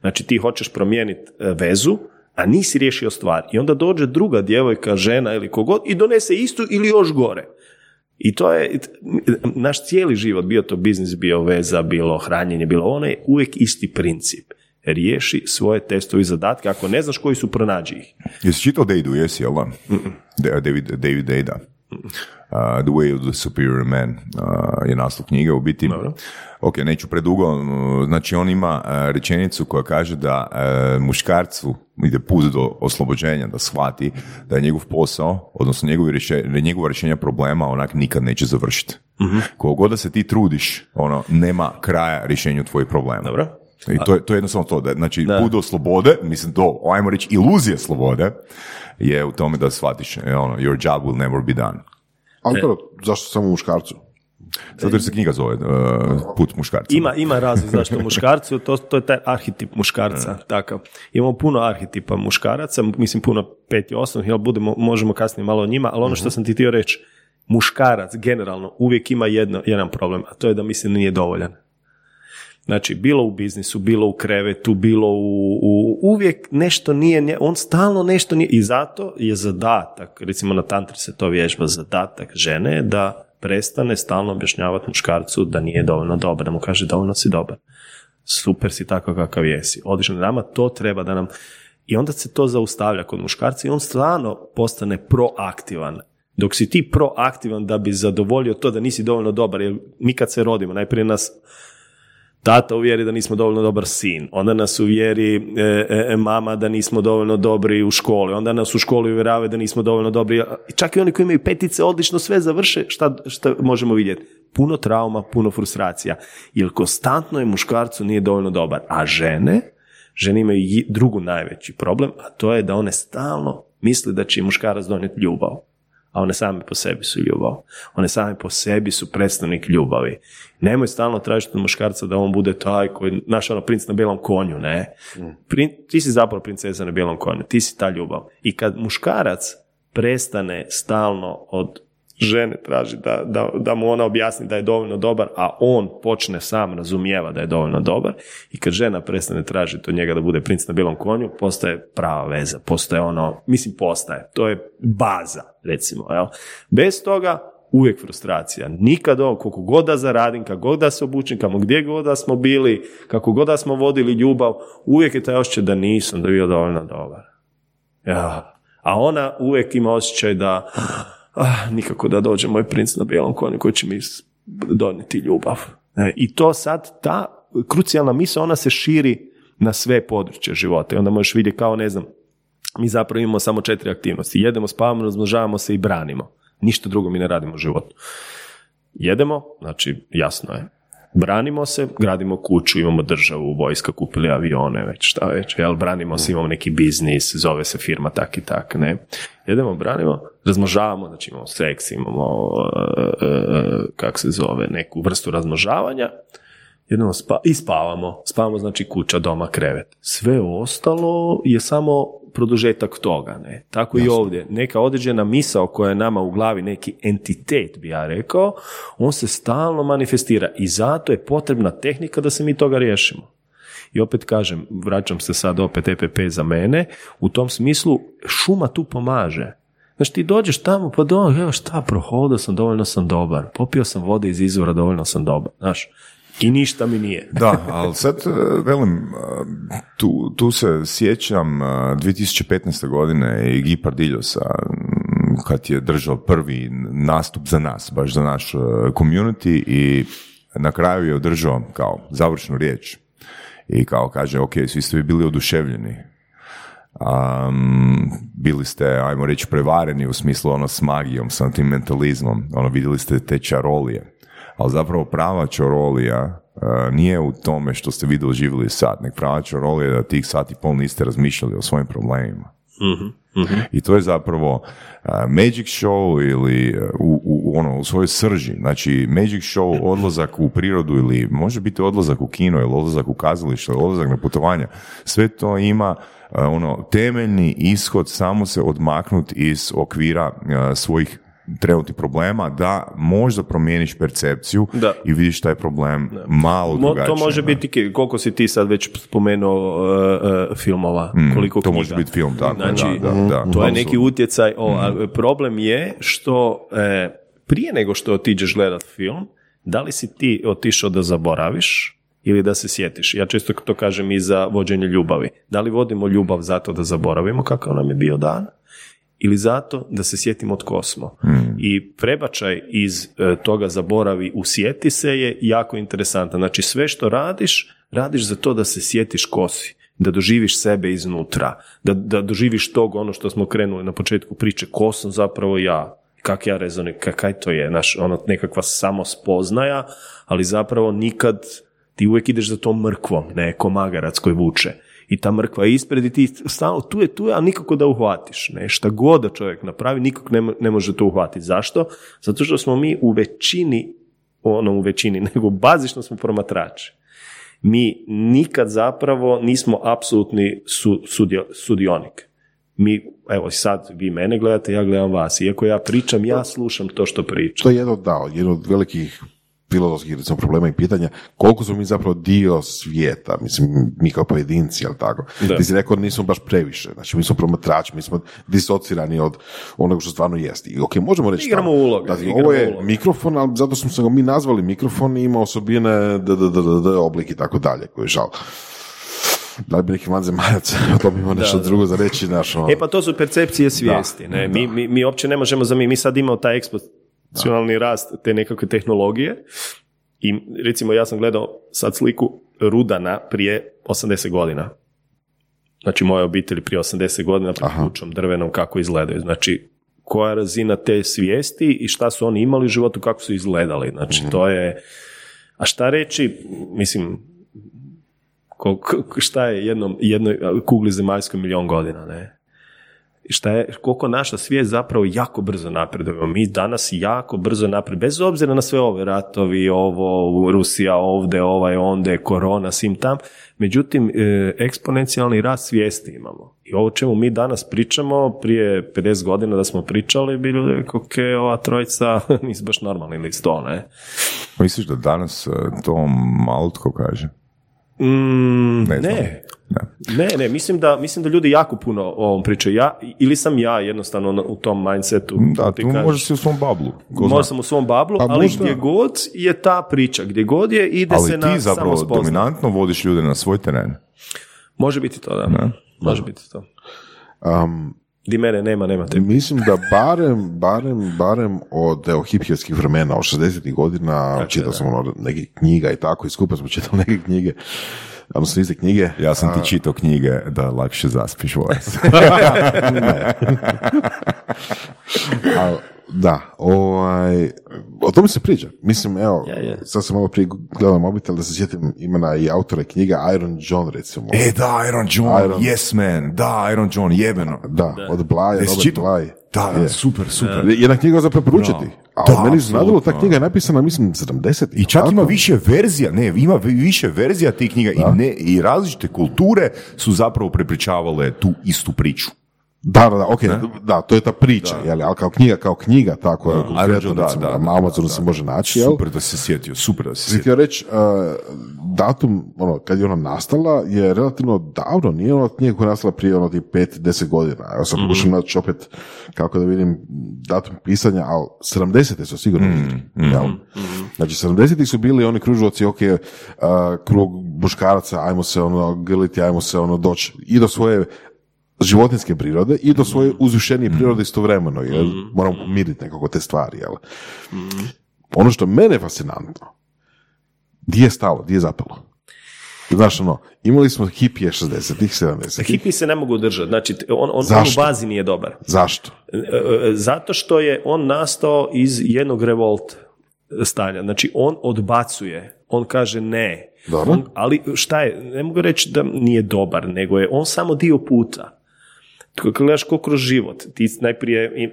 [SPEAKER 3] Znači ti hoćeš promijeniti e, vezu, a nisi riješio stvar. I onda dođe druga djevojka, žena ili kogod i donese istu ili još gore. I to je naš cijeli život, bio to biznis, bio veza, bilo hranjenje, bilo ono je uvijek isti princip. Riješi svoje testove i zadatke, ako ne znaš koji su, pronađi ih.
[SPEAKER 1] Jesi čitao Dejdu, jesi, jel da? David, David Dejda. Uh, the Way of the Superior Man uh, je naslov knjige u biti. Dobro. Ok, neću predugo, znači on ima uh, rečenicu koja kaže da muškarcu ide put do oslobođenja, da shvati da je njegov posao, odnosno njegovi rješenja, njegova rješenja problema onak nikad neće završiti. Uh-huh. Koliko da se ti trudiš, ono, nema kraja rješenju tvojih problema.
[SPEAKER 3] Dobro.
[SPEAKER 1] I to je, to je jednostavno to, da, znači da. put do slobode, mislim to, ajmo reći iluzija slobode, je u tome da shvatiš, ono, your job will never be done.
[SPEAKER 2] Ali to, zašto samo muškarcu?
[SPEAKER 1] Zato jer se knjiga zove uh, Put muškarca.
[SPEAKER 3] Ima, ima razlog zašto muškarcu, to, to je taj arhetip muškarca. Takav. Imamo puno arhetipa muškaraca, mislim puno pet i osam, jel budemo, možemo kasnije malo o njima, ali ono što sam ti htio reći, muškarac generalno uvijek ima jedno, jedan problem, a to je da mislim nije dovoljan. Znači, bilo u biznisu, bilo u krevetu, bilo u, u uvijek nešto nije, on stalno nešto nije, i zato je zadatak, recimo na tantri se to vježba, zadatak žene da prestane stalno objašnjavati muškarcu da nije dovoljno dobar, da mu kaže dovoljno si dobar. Super si tako kakav jesi. Odlično, nama to treba da nam... I onda se to zaustavlja kod muškarca i on stvarno postane proaktivan. Dok si ti proaktivan da bi zadovoljio to da nisi dovoljno dobar, jer mi kad se rodimo, najprije nas tata uvjeri da nismo dovoljno dobar sin, onda nas uvjeri e, e, e, mama da nismo dovoljno dobri u školi, onda nas u školi uvjeravaju da nismo dovoljno dobri. Čak i oni koji imaju petice odlično sve završe, šta, šta možemo vidjeti? Puno trauma, puno frustracija. Jer konstantno je muškarcu nije dovoljno dobar. A žene, žene imaju drugu najveći problem, a to je da one stalno misle da će muškarac donijeti ljubav a one same po sebi su ljubav. One same po sebi su predstavnik ljubavi. Nemoj stalno tražiti od muškarca da on bude taj koji, naš ono, princ na bijelom konju, ne. ti si zapravo princeza na bijelom konju, ti si ta ljubav. I kad muškarac prestane stalno od žene traži da, da, da mu ona objasni da je dovoljno dobar, a on počne sam razumijeva da je dovoljno dobar i kad žena prestane tražiti od njega da bude princ na bilom konju, postaje prava veza, postaje ono, mislim postaje, to je baza, recimo, jel? Bez toga uvijek frustracija. Nikad ovo, koliko god da zaradim, kako god da se obučim, kamo gdje god da smo bili, kako god da smo vodili ljubav, uvijek je taj osjećaj da nisam da bio dovoljno dobar. Ja. A ona uvijek ima osjećaj da ah, nikako da dođe moj princ na bijelom konju koji će mi donijeti ljubav. E, I to sad, ta krucijalna misla, ona se širi na sve područje života. I onda možeš vidjeti kao, ne znam, mi zapravo imamo samo četiri aktivnosti. Jedemo, spavamo, razmnožavamo se i branimo. Ništa drugo mi ne radimo u životu. Jedemo, znači jasno je, branimo se, gradimo kuću, imamo državu, vojska, kupili avione, već šta već, jel, branimo se, imamo neki biznis, zove se firma tak i tak, ne. Jedemo, branimo, razmnožavamo, znači imamo seks, imamo, e, e, kak se zove, neku vrstu razmnožavanja, jedemo spa, i spavamo, spavamo znači kuća, doma, krevet. Sve ostalo je samo produžetak toga. Ne? Tako i ovdje. Neka određena misao koja je nama u glavi, neki entitet bi ja rekao, on se stalno manifestira i zato je potrebna tehnika da se mi toga riješimo. I opet kažem, vraćam se sad opet EPP za mene, u tom smislu šuma tu pomaže. Znači ti dođeš tamo, pa do, evo šta, prohodao sam, dovoljno sam dobar, popio sam vode iz izvora, dovoljno sam dobar. Znaš, i ništa mi nije.
[SPEAKER 1] da, ali sad e, velim, e, tu, tu se sjećam 2015. E, godine i Gipardiljosa kad je držao prvi nastup za nas, baš za naš community i na kraju je održao kao završnu riječ I kao kaže, ok, svi ste bili oduševljeni, um, bili ste, ajmo reći, prevareni u smislu ono s magijom, sentimentalizmom, ono vidjeli ste te čarolije. Ali zapravo prava čarolija uh, nije u tome što ste vi doživjeli sad, nek prava čarolija je da tih sat i pol niste razmišljali o svojim problemima. I to je zapravo uh, Magic Show ili uh, u, u, ono, u svojoj srži. Znači, Magic Show, odlazak u prirodu ili može biti odlazak u kino ili odlazak u kazalište, ili odlazak na putovanja. Sve to ima uh, ono temeljni ishod samo se odmaknut iz okvira uh, svojih trenutnih problema da možda promijeniš percepciju
[SPEAKER 3] Da.
[SPEAKER 1] i vidiš taj problem malo
[SPEAKER 3] Mo-
[SPEAKER 1] drugačije.
[SPEAKER 3] to može
[SPEAKER 1] da.
[SPEAKER 3] biti, koliko si ti sad već spomenuo uh, uh, filmova, koliko
[SPEAKER 1] Mm, to
[SPEAKER 3] knjiga.
[SPEAKER 1] može biti film, tako,
[SPEAKER 3] Znači,
[SPEAKER 1] da, da, da,
[SPEAKER 3] to je neki utjecaj, o, a problem je što e, prije nego što otiđeš gledat film, da li si ti otišao da zaboraviš ili da se sjetiš. Ja često to kažem i za vođenje ljubavi. Da li vodimo ljubav zato da zaboravimo kakav nam je bio dan ili zato da se sjetimo tko smo. I prebačaj iz e, toga zaboravi u sjeti se je jako interesantan. Znači sve što radiš, radiš za to da se sjetiš ko si, da doživiš sebe iznutra, da, da doživiš tog ono što smo krenuli na početku priče, ko sam zapravo ja, kak ja rezoniram, kaj to je, naš, ono nekakva samospoznaja, ali zapravo nikad ti uvijek ideš za tom mrkvom, ne ko magarac koji vuče. I ta mrkva je ispred i ti stalno tu je, tu je, ali nikako da uhvatiš. Ne? Šta god da čovjek napravi, nikog ne, ne može to uhvatiti. Zašto? Zato što smo mi u većini, ono u većini, nego bazično smo promatrači. Mi nikad zapravo nismo apsolutni su, sudio- sudionik. Mi, evo sad vi mene gledate, ja gledam vas. Iako ja pričam, ja slušam to što pričam.
[SPEAKER 2] To je jedno, da, jedno od velikih filozofskih recimo, problema i pitanja, koliko smo mi zapravo dio svijeta, mislim, mi kao pojedinci, jel tako?
[SPEAKER 3] Da.
[SPEAKER 2] Ti si rekao nismo baš previše, znači mi smo promatrači, mi smo disocirani od onoga što stvarno jest. I ok, možemo reći
[SPEAKER 3] Igramo
[SPEAKER 2] tamo,
[SPEAKER 3] uloge,
[SPEAKER 2] da,
[SPEAKER 3] igramo
[SPEAKER 2] ovo je
[SPEAKER 3] uloge.
[SPEAKER 2] mikrofon, ali zato smo se ga mi nazvali mikrofon i ima osobine d, d, d, d, d, oblik i tako dalje, koji je žal. Da li bi neki vanzemaljac, o tome ima nešto drugo za reći, naš, ono,
[SPEAKER 3] E pa to su percepcije svijesti. ne? Mi, mi, mi uopće ne možemo za mi, mi sad imamo taj eksponencijalni rast te nekakve tehnologije i recimo ja sam gledao sad sliku Rudana prije 80 godina. Znači moje obitelji prije 80 godina pred kućom drvenom kako izgledaju. Znači koja je razina te svijesti i šta su oni imali u životu, kako su izgledali. Znači to je... A šta reći, mislim, ko- ko- šta je jednom, jednoj kugli zemaljskoj milion godina, ne? I šta je, koliko naša svijest zapravo jako brzo napredujemo. Mi danas jako brzo napredujemo, bez obzira na sve ove ratovi, ovo, Rusija ovde, ovaj onde, korona, sim tam. Međutim, e, eksponencijalni rast svijesti imamo. I ovo čemu mi danas pričamo, prije 50 godina da smo pričali, bilo je ok, ova trojica nisu baš normalni ili sto, ne?
[SPEAKER 1] Misliš da danas e, to malo tko kaže?
[SPEAKER 3] Mm,
[SPEAKER 1] Ne
[SPEAKER 3] ne.
[SPEAKER 1] Da.
[SPEAKER 3] Ne, ne, mislim da, mislim da ljudi jako puno o ovom pričaju. Ja, ili sam ja jednostavno u tom mindsetu.
[SPEAKER 1] Da,
[SPEAKER 3] ti
[SPEAKER 1] tu
[SPEAKER 3] kažeš.
[SPEAKER 1] možeš si u svom bablu.
[SPEAKER 3] Možda sam u svom bablu,
[SPEAKER 2] Pa
[SPEAKER 3] ali
[SPEAKER 2] možda-
[SPEAKER 3] gdje god je ta priča, gdje god je, ide se
[SPEAKER 1] Ali
[SPEAKER 3] na
[SPEAKER 1] ti zapravo dominantno vodiš ljude na svoj teren.
[SPEAKER 3] Može biti to, da. Može biti to.
[SPEAKER 2] um,
[SPEAKER 3] Di mene nema, nema te.
[SPEAKER 2] Mislim da barem, barem, barem od evo, hipijevskih vremena, od 60. godina, čitao sam ono, nekih knjiga i tako, i skupa smo čitali neke knjige, odnosno iste knjige.
[SPEAKER 1] Ja sam ti čitao knjige da lakše zaspiš vojac.
[SPEAKER 2] Da, ovaj, o tome se priča. Mislim, evo,
[SPEAKER 3] Je, je.
[SPEAKER 2] sad sam malo prije gledao mobitel da se sjetim imena i autora knjiga Iron John, recimo.
[SPEAKER 1] e, da, Iron John,
[SPEAKER 2] Iron-
[SPEAKER 1] yes man, da, Iron John, jebeno.
[SPEAKER 2] Da, od Blaja, Robert? Blaj.
[SPEAKER 1] Da, da,
[SPEAKER 2] Je.
[SPEAKER 1] super, super.
[SPEAKER 2] Jedna knjiga za preporučiti. A
[SPEAKER 1] Da,
[SPEAKER 2] meni se nadalo, ta knjiga je napisana, mislim, 70.
[SPEAKER 1] I čak ima više verzija, ne, ima vi- više verzija tih knjiga i, ne, i različite kulture su zapravo prepričavale tu istu priču.
[SPEAKER 2] Da, da, da, ok, da, to je ta priča, jel, ali kao knjiga, kao knjiga, tako,
[SPEAKER 1] Iron
[SPEAKER 2] konkretno,
[SPEAKER 1] da,
[SPEAKER 2] recimo,
[SPEAKER 1] da,
[SPEAKER 2] na
[SPEAKER 1] da,
[SPEAKER 2] Amazonu
[SPEAKER 1] da,
[SPEAKER 2] se
[SPEAKER 1] da.
[SPEAKER 2] može naći, jel?
[SPEAKER 1] Super da se sjetio, super da se
[SPEAKER 2] Sam
[SPEAKER 1] sjetio.
[SPEAKER 2] reći, uh, datum, ono, kad je ona nastala, je relativno davno, nije ona knjiga koja je nastala prije ono ti 5-10 godina. Evo sad pokušam naći opet kako da vidim datum pisanja, ali 70. su sigurno bili, jel? Znači, 70. su bili oni kružovaci, ok, uh, krug muškaraca, ajmo se ono grliti, ajmo se ono doći i do svoje životinske prirode i do svoje uzvišenije prirode istovremeno, jer moramo pomiriti nekako te stvari, jel? Ono što mene je fascinantno, di je stalo, di je zapelo? Znaš, ono, imali smo hipije 60-ih, 70-ih.
[SPEAKER 3] Hipi se ne mogu držati, znači on, on, on u bazi nije dobar.
[SPEAKER 2] Zašto?
[SPEAKER 3] E, e, Zato što je on nastao iz jednog revolt stanja. Znači, on odbacuje. On kaže ne.
[SPEAKER 2] Dobro.
[SPEAKER 3] On- ali šta je, ne mogu reći da nije dobar, nego je on samo dio puta. Kad gledaš ko kroz život, ti najprije,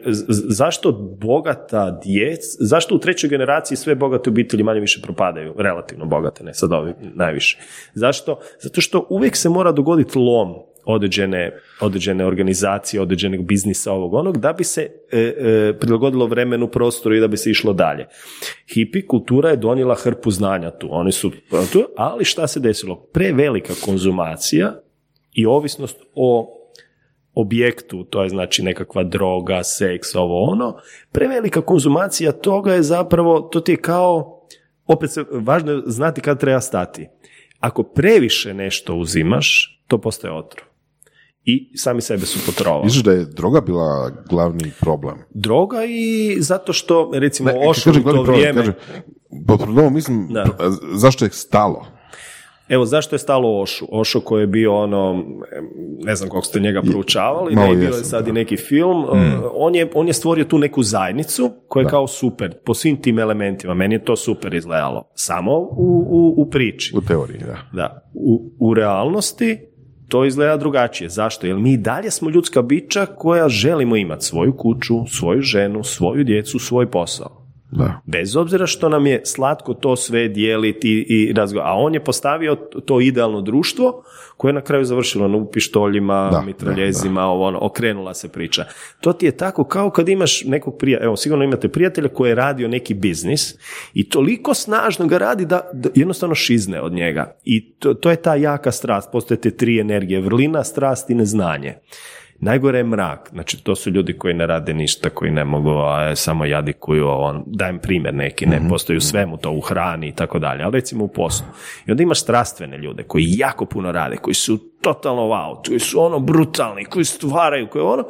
[SPEAKER 3] zašto bogata djec, zašto u trećoj generaciji sve bogate obitelji manje više propadaju, relativno bogate, ne sad ovi najviše. Zašto? Zato što uvijek se mora dogoditi lom određene, određene organizacije, određenog biznisa ovog onog, da bi se e, e, prilagodilo vremenu, prostoru i da bi se išlo dalje. Hipi kultura je donijela hrpu znanja tu, oni su tu, ali šta se desilo? Prevelika konzumacija i ovisnost o objektu, to je znači nekakva droga, seks, ovo ono, prevelika konzumacija toga je zapravo, to ti je kao, opet se, važno je znati kad treba stati. Ako previše nešto uzimaš, to postaje otrov. I sami sebe su potrovali.
[SPEAKER 2] Misliš da je droga bila glavni problem?
[SPEAKER 3] Droga i zato što, recimo,
[SPEAKER 2] Ne, kaže
[SPEAKER 3] u to
[SPEAKER 2] problem,
[SPEAKER 3] vrijeme...
[SPEAKER 2] kaže, mislim,
[SPEAKER 3] Da.
[SPEAKER 2] zašto je stalo?
[SPEAKER 3] Evo, zašto je stalo Ošu? Ošo koji je bio ono, ne znam koliko ste njega proučavali, ne, bio je sad
[SPEAKER 2] da.
[SPEAKER 3] i neki film, uh, on, je, on je stvorio tu neku zajednicu koja je kao super, po svim tim elementima, meni je to super izgledalo, samo u, u, u priči.
[SPEAKER 2] U teoriji, da.
[SPEAKER 3] Da, u, u realnosti to izgleda drugačije. Zašto? Jer mi i dalje smo ljudska bića koja želimo imati svoju kuću, svoju ženu, svoju djecu, svoj posao.
[SPEAKER 2] Da.
[SPEAKER 3] Bez obzira što nam je slatko to sve dijeliti i razgovarati. A on je postavio to idealno društvo koje je na kraju završilo u pištoljima,
[SPEAKER 2] Da,
[SPEAKER 3] mitraljezima, ovo ono, okrenula se priča. To ti je tako kao kad imaš nekog prijatelja, evo sigurno imate prijatelja koji je radio neki biznis i toliko snažno ga radi da, da jednostavno šizne od njega. I to, to je ta jaka strast, postoje te tri energije, vrlina, strast i neznanje. Najgore je mrak, znači to su ljudi koji ne rade ništa, koji ne mogu, a samo jadikuju, on, dajem primjer neki, ne, postoji u svemu to, u hrani i tako dalje, ali recimo u poslu. I onda imaš strastvene ljude koji jako puno rade, koji su totalno wow, koji su ono brutalni, koji stvaraju, koji ono,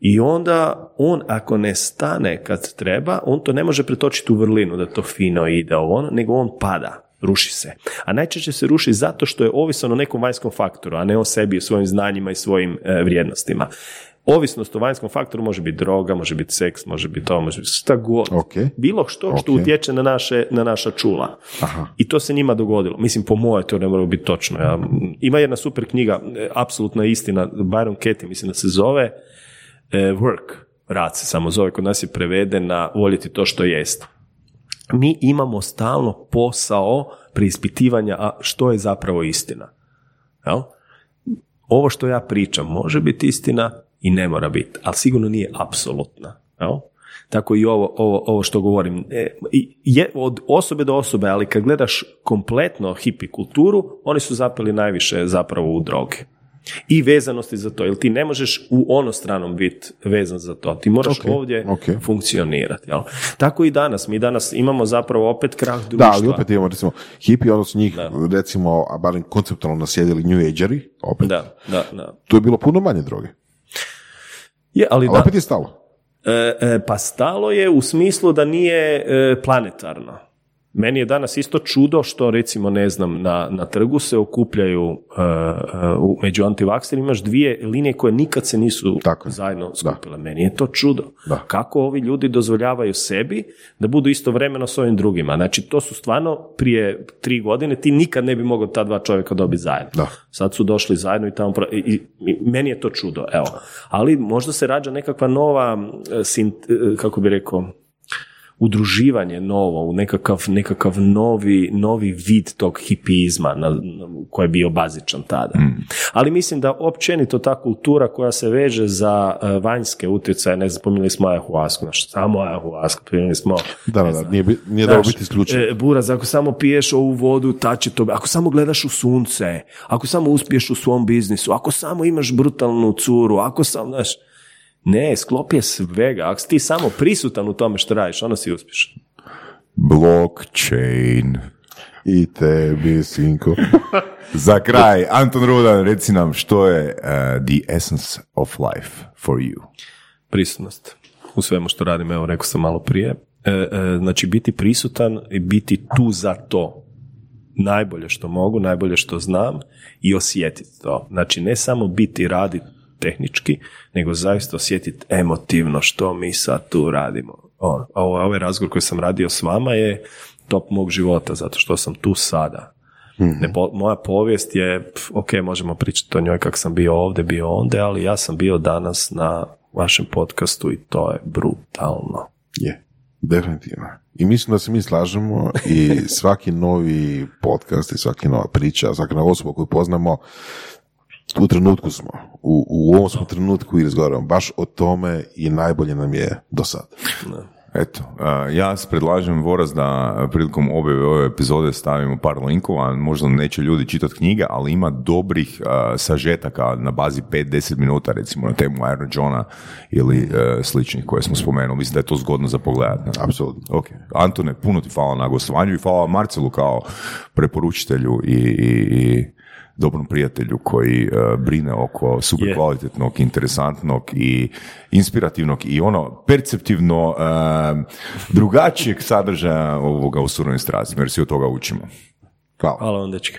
[SPEAKER 3] i onda on ako ne stane kad treba, on to ne može pretočiti u vrlinu da to fino ide ovo ono, nego on pada, ruši se. A najčešće se ruši zato što je ovisan o nekom vanjskom faktoru, a ne o sebi, o svojim znanjima i svojim e, vrijednostima. Ovisnost o vanjskom faktoru može biti droga, može biti seks, može biti to, može biti šta god.
[SPEAKER 2] Ok.
[SPEAKER 3] Bilo što što
[SPEAKER 2] Ok.
[SPEAKER 3] utječe na, naše, na naša čula.
[SPEAKER 2] Aha.
[SPEAKER 3] I to se njima dogodilo. Mislim, po moje to ne mora biti točno. Ja, ima jedna super knjiga, e, apsolutna istina, Byron Katie, mislim da se zove e, Work, rad se samo zove, kod nas je preveden na voljeti to što jest. Mi imamo stalno posao preispitivanja a što je zapravo istina. Jel? Ovo što ja pričam može biti istina i ne mora biti, ali sigurno nije apsolutna. Jel? Tako i ovo, ovo, ovo što govorim. E, je od osobe do osobe, ali kad gledaš kompletno hipi kulturu, oni su zapeli najviše zapravo u droge. I vezanosti za to, jer ti ne možeš u onostranom biti vezan za to. Ti moraš
[SPEAKER 2] Ok,
[SPEAKER 3] ovdje
[SPEAKER 2] ok.
[SPEAKER 3] funkcionirati. Jel? Tako i danas. Mi danas imamo zapravo opet krah društva.
[SPEAKER 2] Da, ali opet imamo, recimo, hipi, odnosno njih,
[SPEAKER 3] Da.
[SPEAKER 2] recimo, a barem konceptualno nasjedili New Ageri, opet,
[SPEAKER 3] Da, da, da.
[SPEAKER 2] tu je bilo puno manje droge.
[SPEAKER 3] Je, ali
[SPEAKER 2] Ali
[SPEAKER 3] da,
[SPEAKER 2] opet je stalo.
[SPEAKER 3] E, e, pa stalo je u smislu da nije e, planetarno. Meni je danas isto čudo što recimo ne znam na, na trgu se okupljaju e, e, u- među antivakserima imaš dvije linije koje nikad se nisu
[SPEAKER 2] Tako je.
[SPEAKER 3] zajedno skupile. Meni je to čudo.
[SPEAKER 2] Da.
[SPEAKER 3] Kako ovi ljudi dozvoljavaju sebi da budu istovremeno s ovim drugima. Znači to su stvarno prije tri godine ti nikad ne bi mogao ta dva čovjeka dobiti zajedno.
[SPEAKER 2] Da.
[SPEAKER 3] Sad su došli zajedno i tamo, pro- i, i- i meni je to čudo, evo. Ali možda se rađa nekakva nova, e, sint- kako bi rekao, udruživanje novo, u nekakav, nekakav novi, novi vid tog hipizma na, na- koji je bio bazičan tada. Ali mislim da općenito ta kultura koja se veže za e, vanjske utjecaje, ne znam, spominjali smo ayahuasku, znači samo ayahuasku, spominjali smo
[SPEAKER 2] Da, da, da, nije, bi- nije dobro biti isključen.
[SPEAKER 3] E, Buraz, ako samo piješ ovu vodu, ta će to, ako samo gledaš u sunce, ako samo uspiješ u svom biznisu, ako samo imaš brutalnu curu, ako samo, znaš, ne, sklop je svega, ako si ti samo prisutan u tome što radiš, onda si uspješan.
[SPEAKER 1] Blockchain.
[SPEAKER 2] I tebi, sinko.
[SPEAKER 1] Za kraj, Anton Rudan, reci nam što je uh, the essence of life for you.
[SPEAKER 3] Prisutnost u svemu što radim, evo rekao sam malo prije. E, e, znači biti prisutan i biti tu za to. najbolje što mogu, najbolje što znam i osjetiti to. Znači ne samo biti raditi tehnički, nego zaista osjetiti emotivno što mi sad tu radimo. O, ovaj razgovor koji sam radio s vama je top mog života, zato što sam tu sada. Mhm. Ne, moja povijest je, ok, možemo pričati o njoj kako sam bio ovdje, bio ondje, ali ja sam bio danas na vašem podcastu i to je brutalno.
[SPEAKER 2] Je, definitivno. I mislim da se mi slažemo i svaki novi podcast i svaki nova priča, svaka nova osoba koju poznamo, u trenutku smo, u, u ovom smo trenutku i razgovaramo baš o tome i najbolje nam je do sada.
[SPEAKER 1] Eto, ja predlažem Voraz da prilikom objave ove epizode stavimo par linkova, možda neće ljudi čitati knjige, ali ima dobrih sažetaka na bazi 5-10 minuta recimo na temu Iron Johna ili uh, sličnih koje smo spomenuli. Mislim da je to zgodno za pogledat.
[SPEAKER 2] Apsolutno.
[SPEAKER 1] Ok. Antone, puno ti hvala na gostovanju i hvala Marcelu kao preporučitelju i, i, i dobrom prijatelju koji uh, brine oko super kvalitetnog, interesantnog i inspirativnog i ono perceptivno uh, drugačijeg sadržaja ovoga u surovim strasti, jer svi od toga učimo.
[SPEAKER 3] Hvala. Hvala vam, dečki.